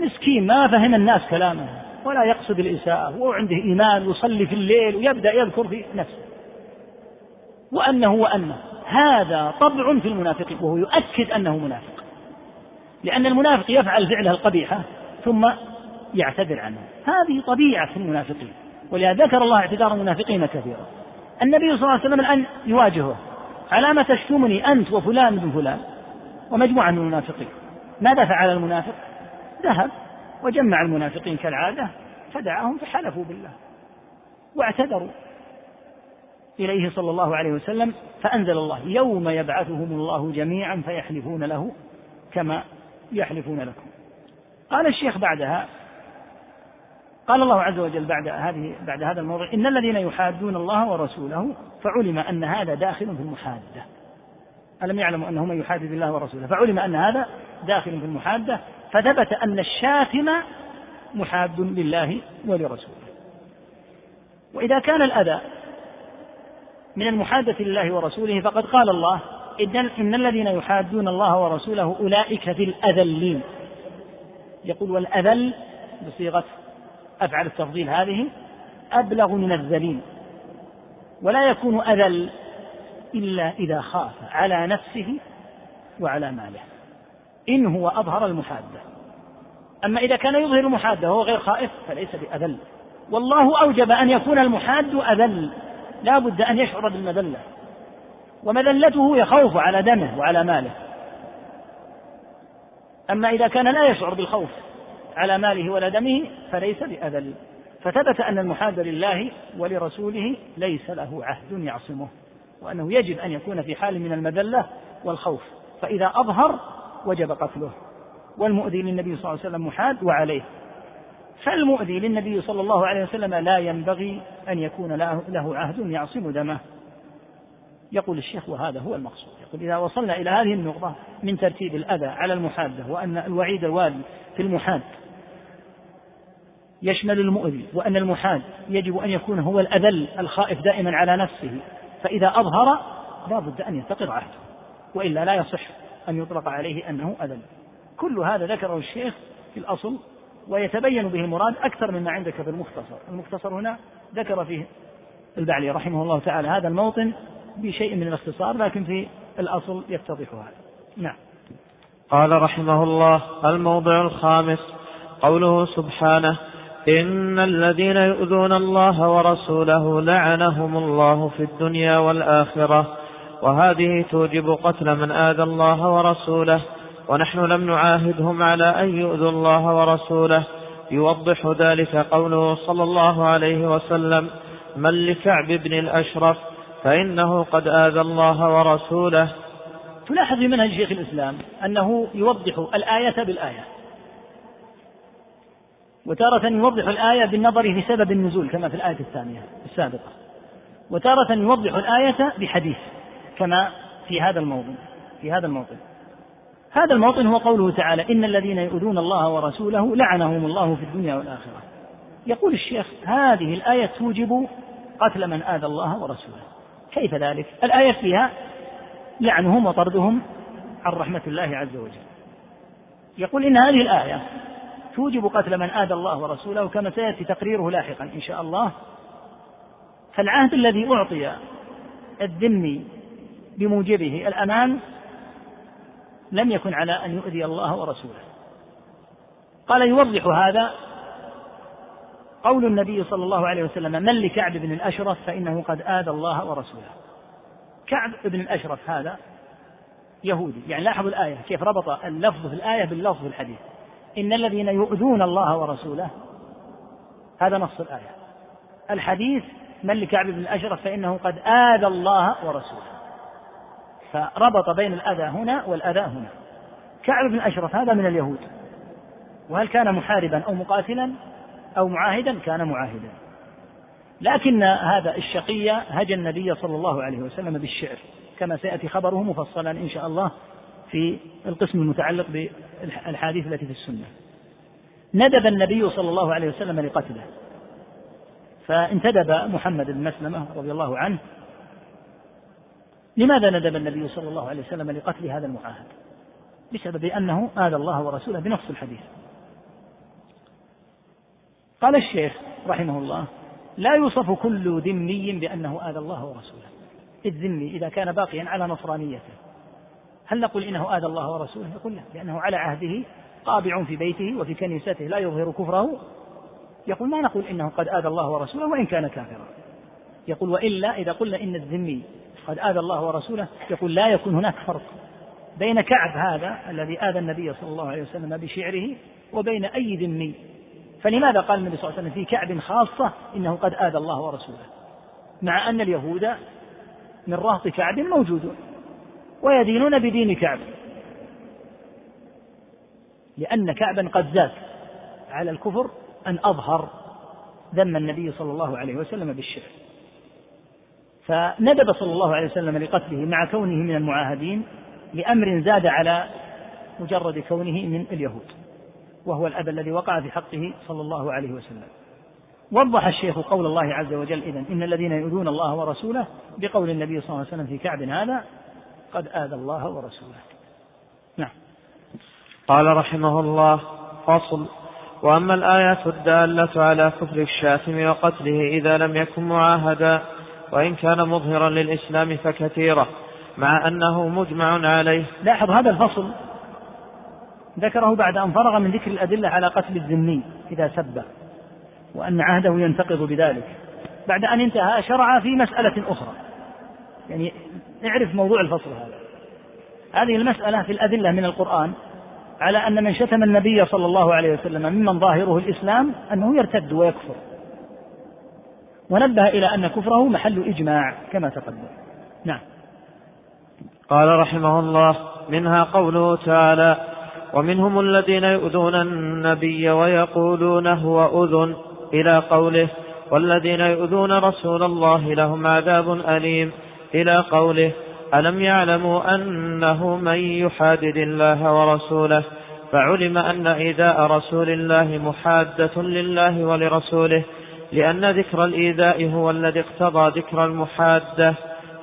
مسكين ما فهم الناس كلامه. ولا يقصد الإساءة. وهو عنده إيمان ويصلي في الليل ويبدأ يذكر في نفسه. وأنه وأنه. هذا طبع في المنافقين وهو يؤكد أنه منافق. لأن المنافق يفعل فعله القبيحة ثم يعتذر عنه. هذه طبيعة المنافقين ولهذا ذكر الله اعتذار المنافقين كثيرا. النبي صلى الله عليه وسلم الآن يواجهه على ما تشتمني أنت وفلان بن فلان ومجموعة من المنافقين. ماذا فعل المنافق؟ ذهب وجمع المنافقين كالعادة فدعاهم فحلفوا بالله واعتذروا إليه صلى الله عليه وسلم فأنزل الله يوم يبعثهم الله جميعا فيحلفون له كما يحلفون لكم. قال الشيخ بعدها قال الله عز وجل بعد هذه بعد هذا الموضوع إن الذين يحادون الله ورسوله فعلم أن هذا داخل في المحادة. ألم يعلموا أنه من يحادد الله ورسوله؟ فعلم أن هذا داخل في المحادة فثبت أن الشاتم محاد لله ولرسوله. وإذا كان الأذى من المحادة لله ورسوله فقد قال الله إن الذين يحادون الله ورسوله أولئك في الأذلين. يقول والأذل بصيغة أفعل التفضيل هذه أبلغ من الذليل. ولا يكون أذل إلا إذا خاف على نفسه وعلى ماله. إن هو أظهر المحادة. أما إذا كان يظهر المحادة وهو غير خائف فليس بأذل. والله أوجب أن يكون المحاد أذل. لا بد أن يشعر بالمذلة. ومذلته يخوف على دمه وعلى ماله. أما إذا كان لا يشعر بالخوف على ماله ولا دمه فليس بأذل فثبت أن المحاد لله ولرسوله ليس له عهد يعصمه وأنه يجب أن يكون في حال من المذلة والخوف. فإذا أظهر وجب قتله. والمؤذي للنبي صلى الله عليه وسلم محاد وعليه. فالمؤذي للنبي صلى الله عليه وسلم لا ينبغي أن يكون له عهد يعصم دمه. يقول الشيخ وهذا هو المقصود. يقول إذا وصلنا إلى هذه النقطة من ترتيب الأذى على المحادة وأن الوعيد الوالي في المحاد يشمل المؤذي وأن المحاد يجب أن يكون هو الأذل الخائف دائما على نفسه فإذا أظهر لا بد أن ينتقض عهده وإلا لا يصح أن يطلق عليه أنه أذل. كل هذا ذكره الشيخ في الأصل ويتبين به المراد أكثر مما عندك في المختصر. المختصر هنا ذكر فيه البعلي رحمه الله تعالى هذا الموطن بشيء من الاختصار لكن في الأصل يتضح هذا. نعم. قال رحمه الله الموضع الخامس قوله سبحانه إن الذين يؤذون الله ورسوله لعنهم الله في الدنيا والآخرة وهذه توجب قتل من آذى الله ورسوله ونحن لم نعاهدهم على أن يؤذوا الله ورسوله. يوضح ذلك قوله صلى الله عليه وسلم من لكعب بن الأشرف فإنه قد آذى الله ورسوله. تلاحظ في منهج شيخ الإسلام أنه يوضح الآية بالآية. وتارة يوضح الآية بالنظر في سبب النزول كما في الآية الثانية السابقة. وتارة يوضح الآية بحديث كما في هذا الموضوع في هذا الموطن. هذا الموطن هو قوله تعالى إن الذين يؤذون الله ورسوله لعنهم الله في الدنيا والآخرة. يقول الشيخ هذه الآية توجب قتل من آذى الله ورسوله. كيف ذلك؟ الآية فيها لعنهم وطردهم عن رحمة الله عز وجل. يقول إن هذه الآية توجب قتل من آذى الله ورسوله كما سيأتي تقريره لاحقا إن شاء الله. فالعهد الذي أعطي الذمي بموجبه الأمان لم يكن على أن يؤذي الله ورسوله. قال يوضح هذا قول النبي صلى الله عليه وسلم من لكعب بن الأشرف فإنه قد آذى الله ورسوله. كعب بن الأشرف هذا يهودي. يعني لاحظوا الآية كيف ربط اللفظ في الآية باللفظ في الحديث. إن الذين يؤذون الله ورسوله هذا نص الآية. الحديث من لكعب بن الأشرف فإنه قد آذى الله ورسوله فربط بين الأذى هنا والأذى هنا. كعب بن أشرف هذا من اليهود. وهل كان محاربا أو مقاتلا؟ أو معاهدا كان معاهدا. لكن هذا الشقي هجى النبي صلى الله عليه وسلم بالشعر كما سيأتي خبره مفصلا إن شاء الله في القسم المتعلق بالحديث التي في السنة. ندب النبي صلى الله عليه وسلم لقتله. فانتدب محمد بن مسلمة رضي الله عنه. لماذا ندب النبي صلى الله عليه وسلم لقتل هذا المعاهد؟ بسبب أنه آذى الله ورسوله بنص الحديث. قال الشيخ رحمه الله لا يوصف كل ذمي بأنه آذى الله ورسوله. الذمي إذا كان باقيا على نصرانيته. هل نقول إنه آذى الله ورسوله؟ يقول لا لأنه على عهده قابع في بيته وفي كنيسته لا يظهر كفره. يقول ما نقول إنه قد آذى الله ورسوله وإن كان كافرا. يقول وإلا إذا قلنا إن الذمي قد آذى الله ورسوله يقول لا يكون هناك فرق بين كعب هذا الذي آذى النبي صلى الله عليه وسلم بشعره وبين أي ذمي فلماذا قال النبي صلى الله عليه وسلم في كعب خاصة إنه قد آذى الله ورسوله؟ مع أن اليهود من رهط كعب موجودون ويدينون بدين كعب. لأن كعبا قد زاد على الكفر أن أظهر ذم النبي صلى الله عليه وسلم بالشرك. فندب صلى الله عليه وسلم لقتله مع كونه من المعاهدين لأمر زاد على مجرد كونه من اليهود. وهو الأذى الذي وقع في حقه صلى الله عليه وسلم. وضح الشيخ قول الله عز وجل إذن إن الذين يؤذون الله ورسوله بقول النبي صلى الله عليه وسلم في كعب هذا قد آذى الله ورسوله. نعم. قال رحمه الله فصل وأما الآيات الدالة على كفر الشاتم وقتله إذا لم يكن معاهدا وإن كان مظهرا للإسلام فكثيرة مع أنه مجمع عليه. لاحظ هذا الفصل ذكره بعد أن فرغ من ذكر الأدلة على قتل الذمي إذا سب وأن عهده ينتقض بذلك. بعد أن انتهى شرع في مسألة أخرى. يعني اعرف موضوع الفصل هذا. هذه المسألة في الأدلة من القرآن على أن من شتم النبي صلى الله عليه وسلم ممن ظاهره الإسلام أنه يرتد ويكفر. ونبه إلى أن كفره محل إجماع كما تقدم. نعم. قال رحمه الله منها قوله تعالى ومنهم الذين يؤذون النبي ويقولون هو أذن إلى قوله والذين يؤذون رسول الله لهم عذاب أليم إلى قوله ألم يعلموا أنه من يحادد الله ورسوله فعلم أن إيذاء رسول الله محادة لله ولرسوله لأن ذكر الإيذاء هو الذي اقتضى ذكر المحادة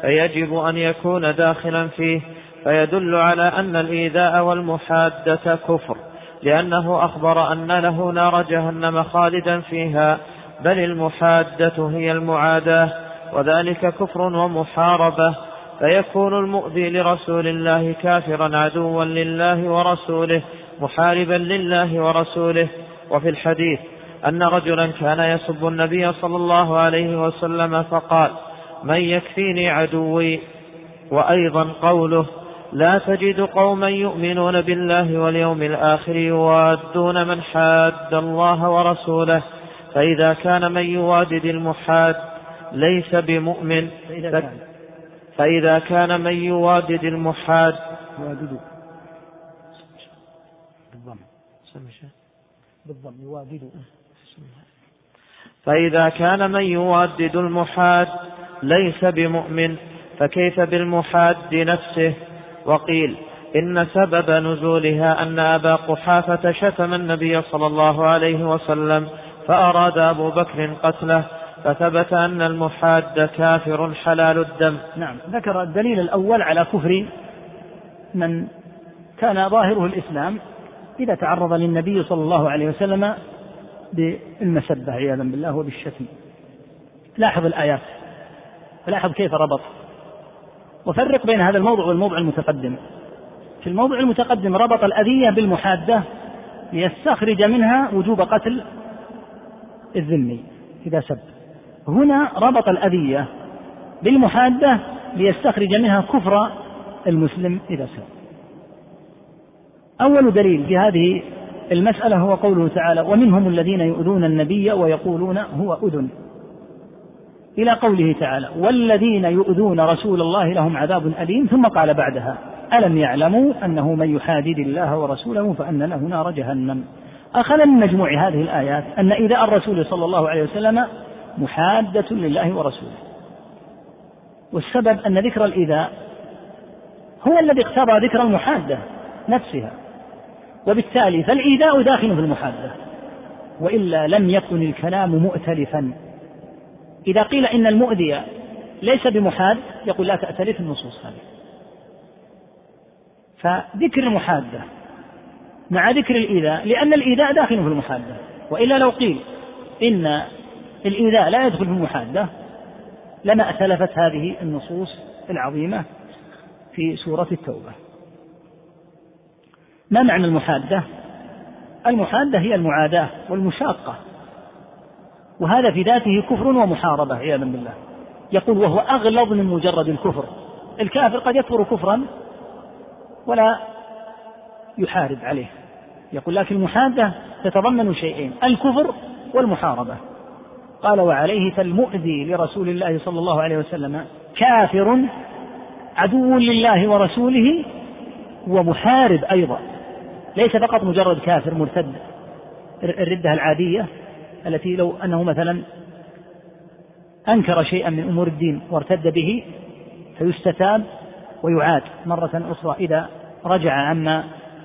فيجب أن يكون داخلا فيه فيدل على أن الإيذاء والمحادة كفر لأنه أخبر أن له نار جهنم خالدا فيها بل المحادة هي المعاداة وذلك كفر ومحاربة فيكون المؤذي لرسول الله كافرا عدوا لله ورسوله محاربا لله ورسوله. وفي الحديث أن رجلا كان يسب النبي صلى الله عليه وسلم فقال من يكفيني عدوي؟ وأيضا قوله لا تجد قوما يؤمنون بالله واليوم الآخر يوادون من حاد الله ورسوله فإذا كان من يوادد المحاد ليس بمؤمن فإذا كان. من يوادد المحاد. بالضم. بالضم فإذا كان من يوادد المحاد ليس بمؤمن فكيف بالمحاد نفسه؟ وقيل إن سبب نزولها أن أبا قحافة شتم النبي صلى الله عليه وسلم فأراد أبو بكر قتله فثبت أن المحاد كافر حلال الدم. نعم ذكر الدليل الأول على كفر من كان ظاهره الإسلام إذا تعرض للنبي صلى الله عليه وسلم بالمسبة عياذا بالله وبالشتم. لاحظ الآيات لاحظ كيف ربط. وفرق بين هذا الموضوع والموضوع المتقدم. في الموضوع المتقدم ربط الأذية بالمحادة ليستخرج منها وجوب قتل الذمي إذا سب. هنا ربط الأذية بالمحادة ليستخرج منها كفر المسلم إذا سب. أول دليل في هذه المسألة هو قوله تعالى ومنهم الذين يؤذون النبي ويقولون هو أذن. إلى قوله تعالى والذين يؤذون رسول الله لهم عذاب أليم. ثم قال بعدها ألم يعلموا أنه من يحادد الله ورسوله فأن له نار جهنم؟ أخذ من مجموع هذه الآيات أن إيذاء الرسول صلى الله عليه وسلم محادة لله ورسوله. والسبب أن ذكر الإيذاء هو الذي اقتضى ذكر المحادة نفسها. وبالتالي فالإيذاء داخل في المحادة وإلا لم يكن الكلام مؤتلفا. إذا قيل إن المؤذي ليس بمحاد يقول لا تأتلف النصوص هذه. فذكر المحادة مع ذكر الإيذاء لأن الإيذاء داخل في المحادة. وإلا لو قيل إن الإيذاء لا يدخل في المحادة لما أتلفت هذه النصوص العظيمة في سورة التوبة. ما معنى المحادة؟ المحادة هي المعاداة والمشاقة. وهذا في ذاته كفر ومحاربة عياذا بالله. يقول وهو أغلظ من مجرد الكفر. الكافر قد يكفر كفرا ولا يحارب عليه. يقول لكن المحادة تتضمن شيئين الكفر والمحاربة. قال وعليه فالمؤذي لرسول الله صلى الله عليه وسلم كافر عدو لله ورسوله ومحارب أيضا. ليس فقط مجرد كافر مرتد الردة العادية التي لو أنه مثلا أنكر شيئا من أمور الدين وارتد به فيستتاب ويعاد مرة أخرى. إذا رجع عما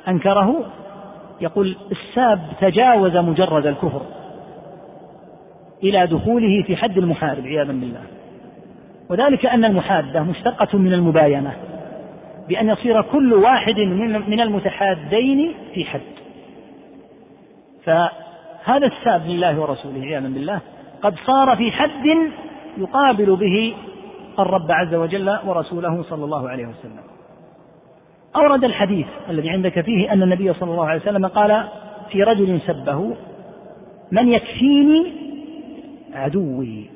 أنكره يقول الساب تجاوز مجرد الكفر إلى دخوله في حد المحارب عياذا بالله. وذلك أن المحادة مشتقة من المباينة بأن يصير كل واحد من المتحادين في حد. فهذا الساب لله ورسوله عياذا بالله قد صار في حد يقابل به الرب عز وجل ورسوله صلى الله عليه وسلم. أورد الحديث الذي عندك فيه أن النبي صلى الله عليه وسلم قال في رجل سبه من يكفيني عدوي.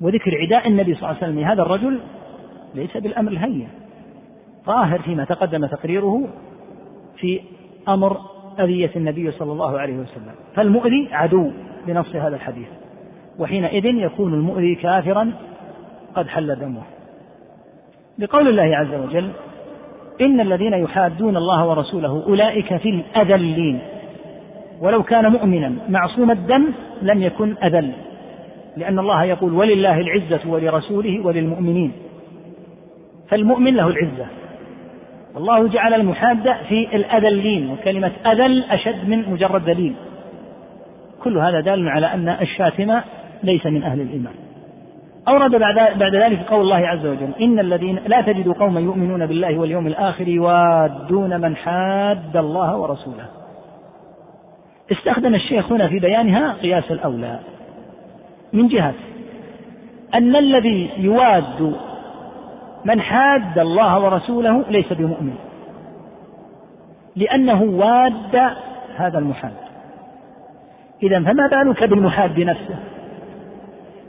وذكر عداء النبي صلى الله عليه وسلم لهذا الرجل ليس بالأمر الهين. ظاهر فيما تقدم تقريره في أمر أذية النبي صلى الله عليه وسلم. فالمؤذي عدو بنص هذا الحديث. وحينئذ يكون المؤذي كافرا قد حل دمه. بقول الله عز وجل إن الذين يحادون الله ورسوله أولئك في الأذلين. ولو كان مؤمنا معصوم الدم لم يكن أذل. لأن الله يقول ولله العزة ولرسوله وللمؤمنين. فالمؤمن له العزة. والله جعل المحادة في الأذلين وكلمة أذل أشد من مجرد دليل كل هذا دال على أن الشاتم ليس من أهل الإيمان. أورد بعد بعد ذلك قول الله عز وجل إن الذين لا تجد قوما يؤمنون بالله واليوم الآخر يوادون من حاد الله ورسوله. استخدم الشيخ هنا في بيانها قياس الأولى. من جهة أن الذي يواد من حاد الله ورسوله ليس بمؤمن. لأنه واد هذا المحاد. إذا فما بالك بالمحاد نفسه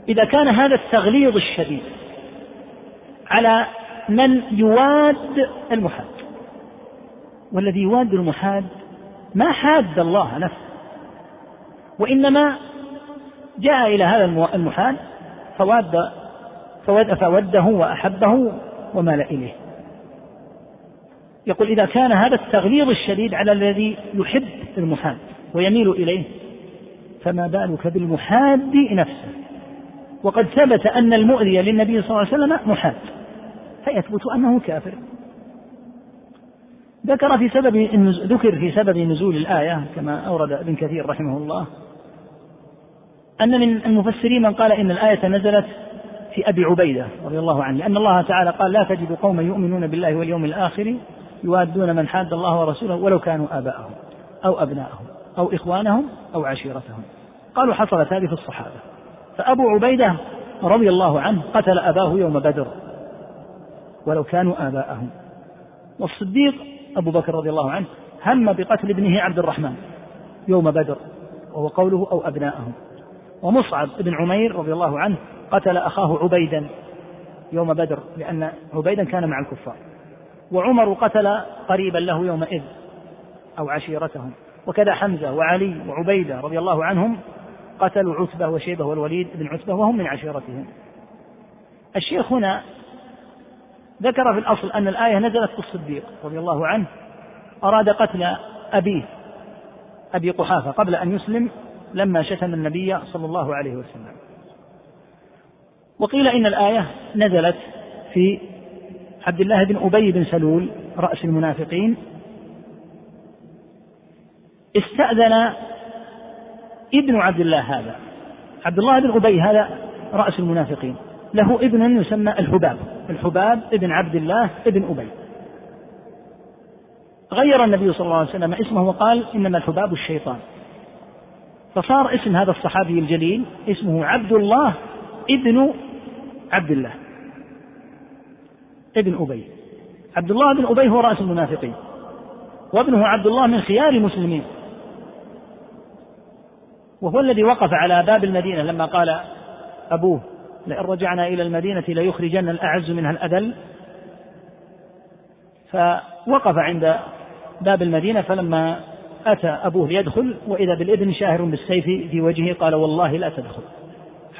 إذا كان هذا التغليظ الشديد على من يواد المحاد. والذي يواد المحاد ما حاد الله نفسه. وإنما جاء إلى هذا المحال فواد فوده وأحبه ومال إليه. يقول إذا كان هذا التغليظ الشديد على الذي يحب المحاد ويميل إليه فما بالك بالمحاد نفسه؟ وقد ثبت أن المؤذي للنبي صلى الله عليه وسلم محاد فيثبت أنه كافر. ذكر في سبب ذكر في سبب نزول الآية كما أورد ابن كثير رحمه الله أن من المفسرين من قال إن الآية نزلت في أبي عبيدة رضي الله عنه لأن الله تعالى قال لا تجد قوما يؤمنون بالله واليوم الآخر يوادون من حاد الله ورسوله ولو كانوا آباءهم أو أبناءهم أو إخوانهم أو عشيرتهم. قالوا حصلت هذه في الصحابة. فأبو عبيدة رضي الله عنه قتل أباه يوم بدر ولو كانوا آباءهم. والصديق أبو بكر رضي الله عنه هم بقتل ابنه عبد الرحمن يوم بدر وهو قوله أو أبناءهم. ومصعب بن عمير رضي الله عنه قتل أخاه عبيدا يوم بدر لأن عبيدا كان مع الكفار. وعمر قتل قريبا له يومئذ أو عشيرتهم. وكذا حمزة وعلي وعبيدة رضي الله عنهم قتلوا عتبة وشيبة والوليد بن عتبة وهم من عشيرتهم. الشيخ هنا ذكر في الأصل أن الآية نزلت في الصديق رضي الله عنه أراد قتل أبيه أبي قحافة قبل أن يسلم لما شتم النبي صلى الله عليه وسلم. وقيل إن الآية نزلت في عبد الله بن أبي بن سلول رأس المنافقين. استأذن ابن عبد الله هذا. عبد الله بن أبي هذا رأس المنافقين. له ابن يسمى الحباب. الحباب ابن عبد الله ابن أبي. غير النبي صلى الله عليه وسلم اسمه وقال إنما الحباب الشيطان. فصار اسم هذا الصحابي الجليل اسمه عبد الله ابن عبد الله ابن أبي. عبد الله بن أبي هو رأس المنافقين وابنه عبد الله من خيار المسلمين. وهو الذي وقف على باب المدينة لما قال أبوه لئن رجعنا إلى المدينة ليخرجن الأعز منها الأذل. فوقف عند باب المدينة فلما أتى أبوه ليدخل وإذا بالابن شاهر بالسيف في وجهه قال والله لا تدخل.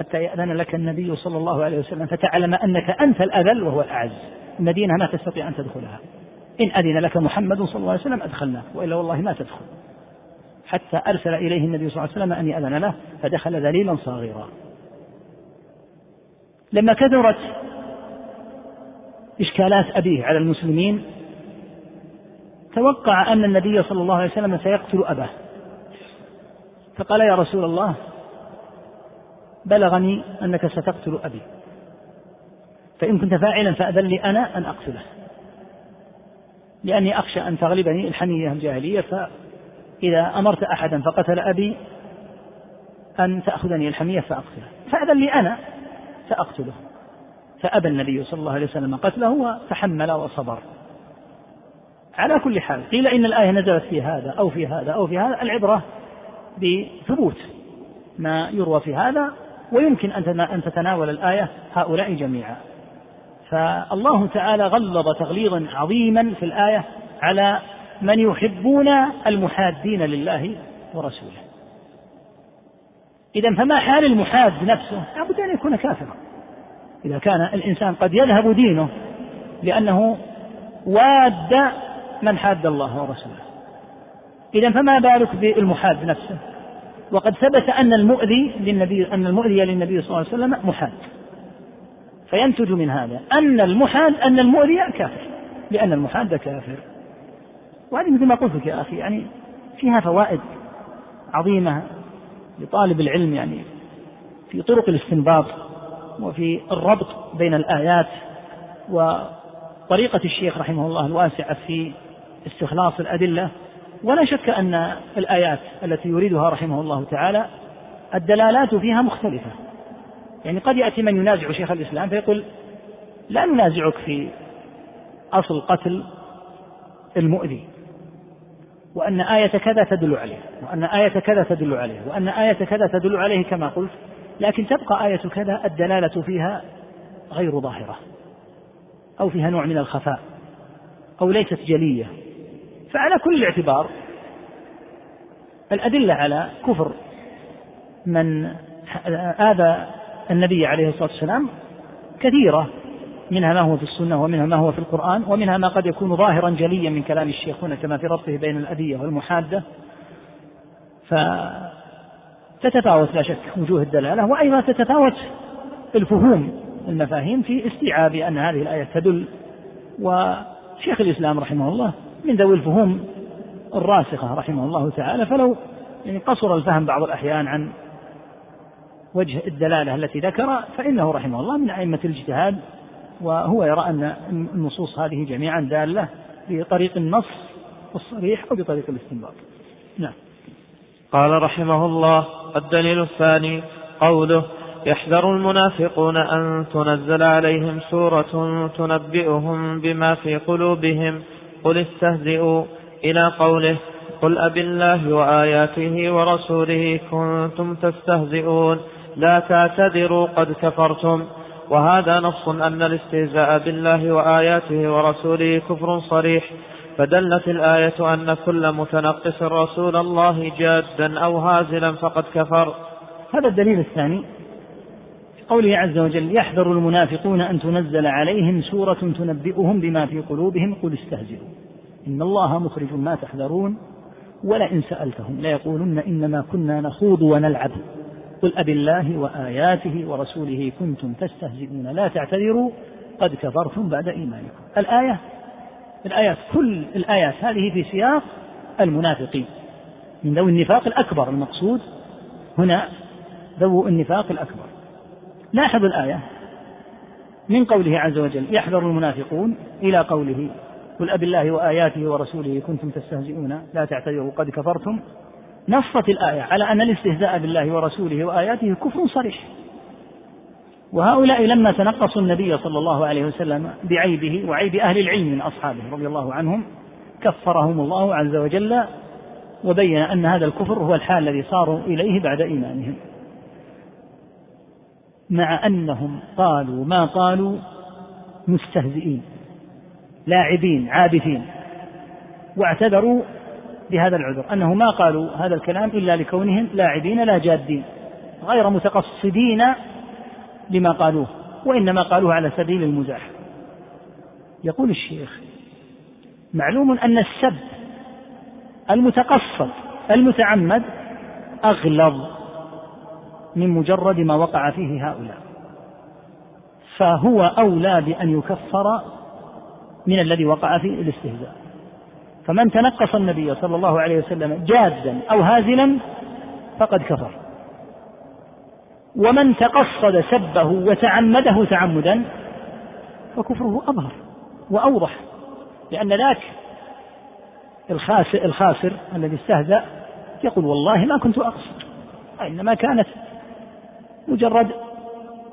حتى يأذن لك النبي صلى الله عليه وسلم فتعلم أنك أنت الأذل وهو الأعز. المدينة ما تستطيع أن تدخلها. إن أذن لك محمد صلى الله عليه وسلم أدخلناك وإلا والله ما تدخل. حتى أرسل إليه النبي صلى الله عليه وسلم أن يأذن له فدخل ذليلا صاغرا. لما كثرت إشكالات أبيه على المسلمين توقع أن النبي صلى الله عليه وسلم سيقتل أباه. فقال يا رسول الله بلغني أنك ستقتل أبي. فإن كنت فاعلا فأذن لي أنا أن أقتله. لأني أخشى أن تغلبني الحمية الجاهلية فإذا أمرت أحدا فقتل أبي أن تأخذني الحمية فأقتله. فأذن لي أنا فأقتله. فأبى النبي صلى الله عليه وسلم قتله وتحمل وصبر. على كل حال قيل إن الآية نزلت في هذا أو في هذا أو في هذا العبرة بثبوت ما يروى في هذا ويمكن أن تتناول الآية هؤلاء جميعا. فالله تعالى غلظ تغليظا عظيما في الآية على من يحبون المحادين لله ورسوله. إذا فما حال المحاد نفسه؟ لابد أن يكون كافرا. إذا كان الإنسان قد يذهب دينه لأنه واد من حاد الله ورسوله. إذا فما بالك بالمحاد نفسه؟ وقد ثبت أن المؤذي للنبي أن المؤذي للنبي صلى الله عليه وسلم محاد فينتج من هذا أن المحاد أن المؤذي كافر. لأن المحاد كافر. وهذه مثل ما قلت لك يا أخي يعني فيها فوائد عظيمة لطالب العلم يعني في طرق الاستنباط وفي الربط بين الآيات. وطريقة الشيخ رحمه الله الواسعة في استخلاص الأدلة ولا شك أن الآيات التي يريدها رحمه الله تعالى الدلالات فيها مختلفة. يعني قد يأتي من ينازع شيخ الإسلام فيقول لا ننازعك في أصل قتل المؤذي وأن آية كذا تدل عليه وأن آية كذا تدل عليه وأن آية كذا تدل عليه كما قلت لكن تبقى آية كذا الدلالة فيها غير ظاهرة أو فيها نوع من الخفاء أو ليست جلية. فعلى كل الاعتبار الأدلة على كفر من آذى النبي عليه الصلاة والسلام كثيرة منها ما هو في السنة ومنها ما هو في القرآن ومنها ما قد يكون ظاهرا جليا من كلام الشيخ هنا كما في ربطه بين الأذية والمحادة. فتتفاوت لا شك وجوه الدلالة وأيضا تتفاوت الفهوم المفاهيم في استيعاب أن هذه الآية تدل. وشيخ الإسلام رحمه الله من ذوي الفهوم الراسخة رحمه الله تعالى فلو يعني قصر الفهم بعض الأحيان عن وجه الدلالة التي ذكر فإنه رحمه الله من أئمة الاجتهاد وهو يرى أن النصوص هذه جميعا دالة بطريق النص الصريح أو بطريق الاستنباط. نعم. قال رحمه الله الدليل الثاني قوله يحذر المنافقون أن تنزل عليهم سورة تنبئهم بما في قلوبهم قل استهزئوا إلى قوله قل أب الله وآياته ورسوله كنتم تستهزئون لا تعتذروا قد كفرتم وهذا نص أن الاستهزاء بالله وآياته ورسوله كفر صريح فدلت الآية أن كل متنقص رسول الله جادا أو هازلا فقد كفر هذا الدليل الثاني قوله عز وجل يحذر المنافقون أن تنزل عليهم سورة تنبئهم بما في قلوبهم قل استهزئوا. إن الله مخرج ما تحذرون ولئن سألتهم ليقولن إنما كنا نخوض ونلعب. قل أب الله وآياته ورسوله كنتم تستهزئون لا تعتذروا قد كفرتم بعد إيمانكم. الآية الآيات كل الآيات هذه في سياق المنافقين. من ذوي النفاق الأكبر المقصود هنا ذو النفاق الأكبر. لاحظ الآية من قوله عز وجل يحذر المنافقون إلى قوله قل أب الله وآياته ورسوله كنتم تستهزئون لا تعتذروا قد كفرتم. نصت الآية على أن الاستهزاء بالله ورسوله وآياته كفر صريح. وهؤلاء لما تنقصوا النبي صلى الله عليه وسلم بعيبه وعيب أهل العلم من أصحابه رضي الله عنهم كفرهم الله عز وجل وبين أن هذا الكفر هو الحال الذي صاروا إليه بعد إيمانهم. مع أنهم قالوا ما قالوا مستهزئين لاعبين عابثين واعتذروا بهذا العذر أنه ما قالوا هذا الكلام إلا لكونهم لاعبين لا جادين غير متقصدين لما قالوه وإنما قالوه على سبيل المزاح. يقول الشيخ معلوم أن السب المتقصد المتعمد أغلظ. من مجرد ما وقع فيه هؤلاء. فهو أولى بأن يكفر من الذي وقع في الاستهزاء. فمن تنقص النبي صلى الله عليه وسلم جادا أو هازلا فقد كفر. ومن تقصد سبه وتعمده تعمدا فكفره أظهر وأوضح لأن ذاك الخاسر, الخاسر الذي استهزأ يقول والله ما كنت أقصد وإنما كانت مجرد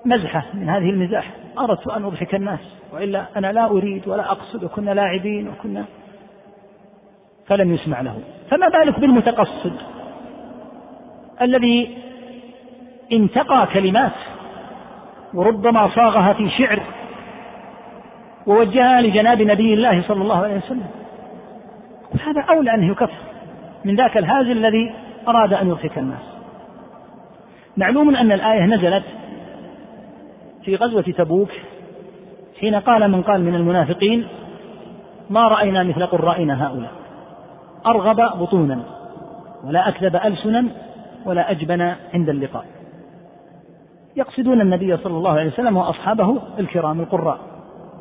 مزحة من هذه المزاح. أردت أن أضحك الناس وإلا أنا لا أريد ولا أقصد وكنا لاعبين وكنا فلم يسمع له. فما بالك بالمتقصد؟ الذي انتقى كلمات وربما صاغها في شعر ووجهها لجناب نبي الله صلى الله عليه وسلم. هذا أولى أن يكفر من ذاك الهازل الذي أراد أن يضحك الناس. معلوم أن الآية نزلت في غزوة تبوك حين قال من قال من المنافقين ما رأينا مثل قرائنا هؤلاء. أرغب بطونا ولا أكذب ألسنا ولا أجبن عند اللقاء. يقصدون النبي صلى الله عليه وسلم وأصحابه الكرام القراء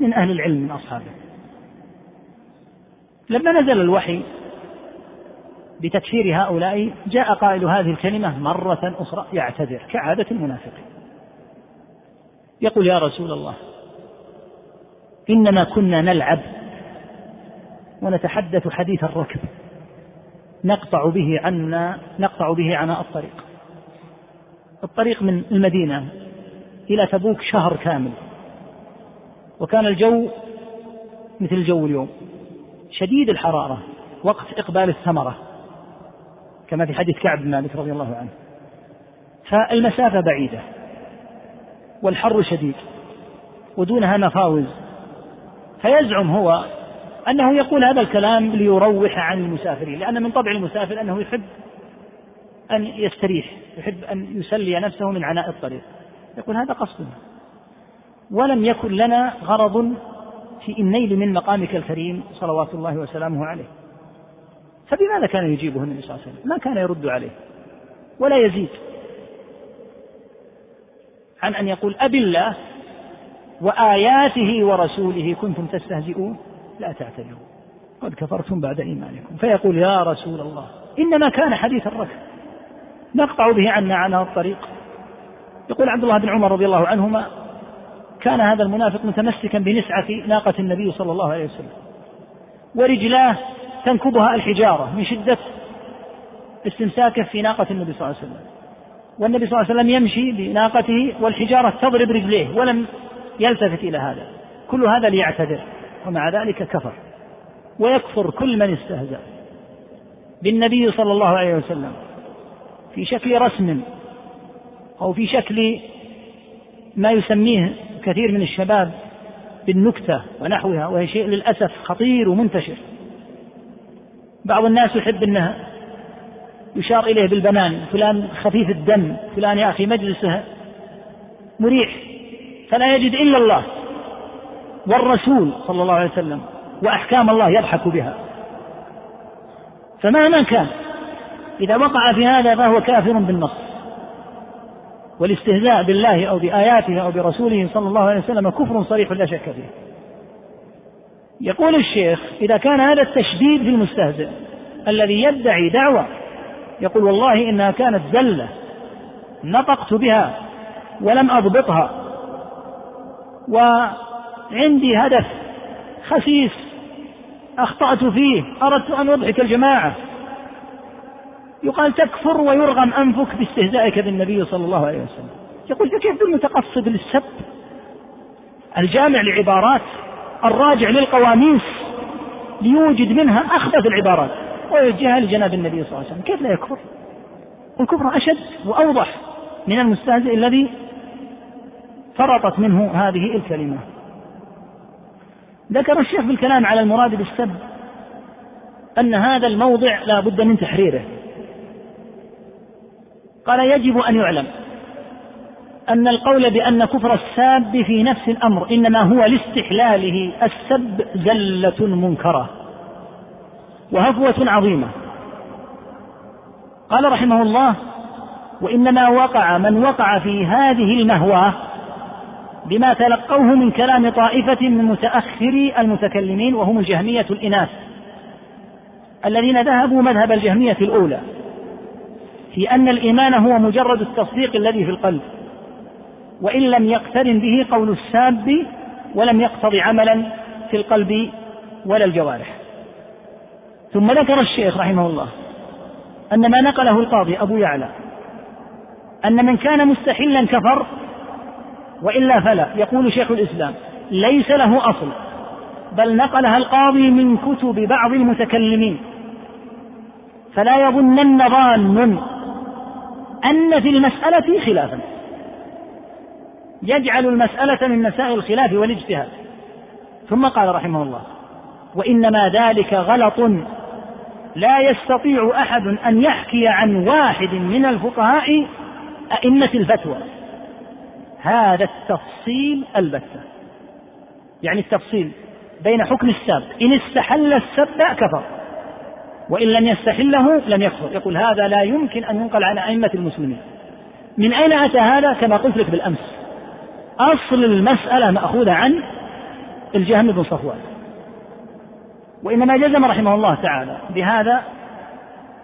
من أهل العلم من أصحابه. لما نزل الوحي بتكفير هؤلاء جاء قائل هذه الكلمة مرة أخرى يعتذر كعادة المنافقين. يقول يا رسول الله إنما كنا نلعب ونتحدث حديث الركب. نقطع به عنا نقطع به عناء الطريق. الطريق من المدينة إلى تبوك شهر كامل. وكان الجو مثل الجو اليوم شديد الحرارة وقت إقبال الثمرة. كما في حديث كعب بن مالك رضي الله عنه. فالمسافة بعيدة والحر شديد ودونها مفاوز. فيزعم هو أنه يقول هذا الكلام ليروح عن المسافرين لأن من طبع المسافر أنه يحب أن يستريح يحب أن يسلي نفسه من عناء الطريق. يقول هذا قصدنا ولم يكن لنا غرض في النيل من مقامك الكريم صلوات الله وسلامه عليه. فبماذا كان يجيبه النبي صلى الله عليه وسلم؟ ما كان يرد عليه. ولا يزيد. عن أن يقول أبي الله وآياته ورسوله كنتم تستهزئون؟ لا تعتذروا. قد كفرتم بعد إيمانكم. فيقول يا رسول الله إنما كان حديث الركب. نقطع به عنا عن الطريق. يقول عبد الله بن عمر رضي الله عنهما كان هذا المنافق متمسكا بنسعة ناقة النبي صلى الله عليه وسلم. ورجلاه تنكبها الحجارة من شدة استمساكه في ناقة النبي صلى الله عليه وسلم. والنبي صلى الله عليه وسلم يمشي بناقته والحجارة تضرب رجليه ولم يلتفت إلى هذا. كل هذا ليعتذر ومع ذلك كفر ويكفر كل من استهزأ. بالنبي صلى الله عليه وسلم في شكل رسم أو في شكل ما يسميه كثير من الشباب بالنكتة ونحوها وهي شيء للأسف خطير ومنتشر. بعض الناس يحب أنه يشار إليه بالبنان فلان خفيف الدم فلان يا أخي مجلسه مريح فلا يجد إلا الله والرسول صلى الله عليه وسلم وأحكام الله يضحك بها. فمهما كان إذا وقع في هذا فهو كافر بالنص. والاستهزاء بالله أو بآياته أو برسوله صلى الله عليه وسلم كفر صريح لا شك فيه. يقول الشيخ إذا كان هذا التشديد في المستهزئ الذي يدعي دعوة يقول والله إنها كانت زلة نطقت بها ولم أضبطها وعندي هدف خسيس أخطأت فيه أردت أن أضحك الجماعة يقال تكفر ويرغم أنفك باستهزائك بالنبي صلى الله عليه وسلم يقول فكيف بالمتقصد للسب الجامع لعبارات الراجع للقواميس ليوجد منها أخبث العبارات. ويوجهها لجناب النبي صلى الله عليه وسلم. كيف لا يكفر؟ الكفر أشد وأوضح من المستهزئ الذي فرطت منه هذه الكلمة. ذكر الشيخ في الكلام على المراد بالسب أن هذا الموضع لا بد من تحريره. قال يجب أن يعلم. أن القول بأن كفر الساب في نفس الأمر إنما هو لاستحلاله السب زلة منكرة وهفوة عظيمة. قال رحمه الله وإنما وقع من وقع في هذه المهوى بما تلقوه من كلام طائفة من متأخري المتكلمين وهم الجهمية الإناث الذين ذهبوا مذهب الجهمية الأولى في أن الإيمان هو مجرد التصديق الذي في القلب. وإن لم يقترن به قول الساب ولم يقتض عملا في القلب ولا الجوارح. ثم ذكر الشيخ رحمه الله أن ما نقله القاضي أبو يعلى أن من كان مستحلا كفر وإلا فلا. يقول شيخ الإسلام ليس له أصل بل نقلها القاضي من كتب بعض المتكلمين. فلا يظنن ظان أن في المسألة خلافا. يجعل المسألة من مسائل الخلاف والاجتهاد. ثم قال رحمه الله وإنما ذلك غلط لا يستطيع أحد أن يحكي عن واحد من الفقهاء أئمة الفتوى. هذا التفصيل البتة. يعني التفصيل بين حكم السب. إن استحل السب كفر وإن لم يستحله لم يكفر. يقول هذا لا يمكن أن ينقل عن أئمة المسلمين. من أين أتى هذا؟ كما قلت لك بالأمس. أصل المسألة مأخوذة عن الجهم بن صفوان. وإنما جزم رحمه الله تعالى بهذا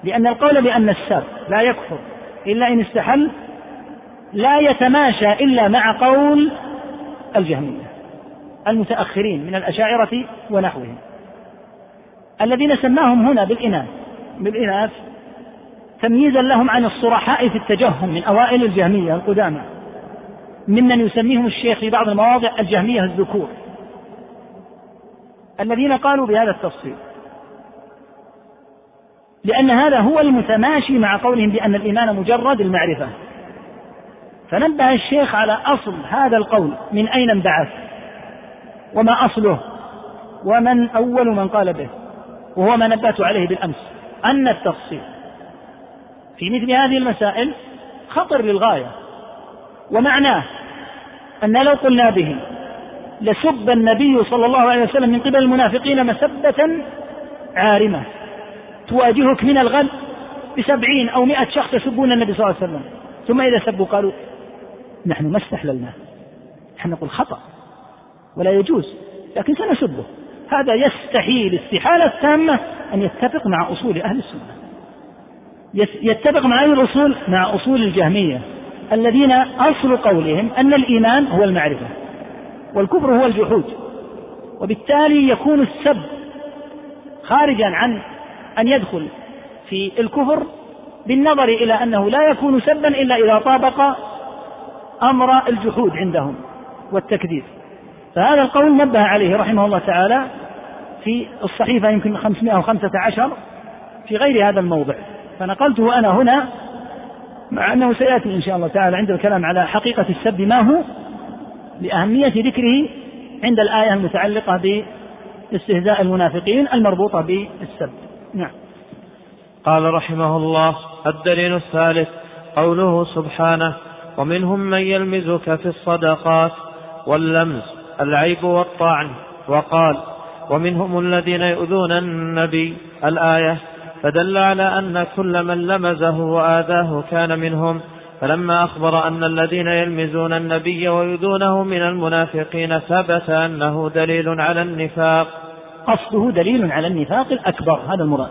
لأن القول بأن السب لا يكفر إلا إن استحل لا يتماشى إلا مع قول الجهمية المتأخرين من الأشاعرة ونحوهم. الذين سماهم هنا بالإناث بالإناث تمييزا لهم عن الصرحاء في التجهم من أوائل الجهمية القدامى. ممن يسميهم الشيخ في بعض المواضع الجهمية الذكور. الذين قالوا بهذا التفصيل. لأن هذا هو المتماشي مع قولهم بأن الإيمان مجرد المعرفة. فنبه الشيخ على أصل هذا القول من أين انبعث وما أصله؟ ومن أول من قال به؟ وهو ما نبهت عليه بالأمس. أن التفصيل في مثل هذه المسائل خطر للغاية. ومعناه أن لو قلنا به لسب النبي صلى الله عليه وسلم من قبل المنافقين مسبة عارمة. تواجهك من الغد بسبعين أو مئة شخص يسبون النبي صلى الله عليه وسلم. ثم إذا سبوا قالوا نحن ما استحللنا. نحن نقول خطأ ولا يجوز لكن سنسبه. هذا يستحيل استحالة تامة أن يتفق مع أصول أهل السنة. يتفق مع أي الأصول مع أصول الجهمية. الذين أصل قولهم أن الإيمان هو المعرفة والكفر هو الجحود وبالتالي يكون السب خارجا عن أن يدخل في الكفر بالنظر إلى أنه لا يكون سبا إلا إذا طابق أمر الجحود عندهم والتكذيب. فهذا القول نبه عليه رحمه الله تعالى في الصحيفة يمكن 515 في غير هذا الموضع. فنقلته أنا هنا مع أنه سيأتي إن شاء الله تعالى عند الكلام على حقيقة السب ما هو؟ لأهمية ذكره عند الآية المتعلقة باستهزاء المنافقين المربوطة بالسب. نعم. قال رحمه الله الدليل الثالث قوله سبحانه ومنهم من يلمزك في الصدقات واللمز العيب والطعن. وقال ومنهم الذين يؤذون النبي. الآية فدل على أن كل من لمزه وآذاه كان منهم. فلما أخبر أن الذين يلمزون النبي ويؤذونه من المنافقين ثبت أنه دليل على النفاق. قصده دليل على النفاق الأكبر هذا المراد.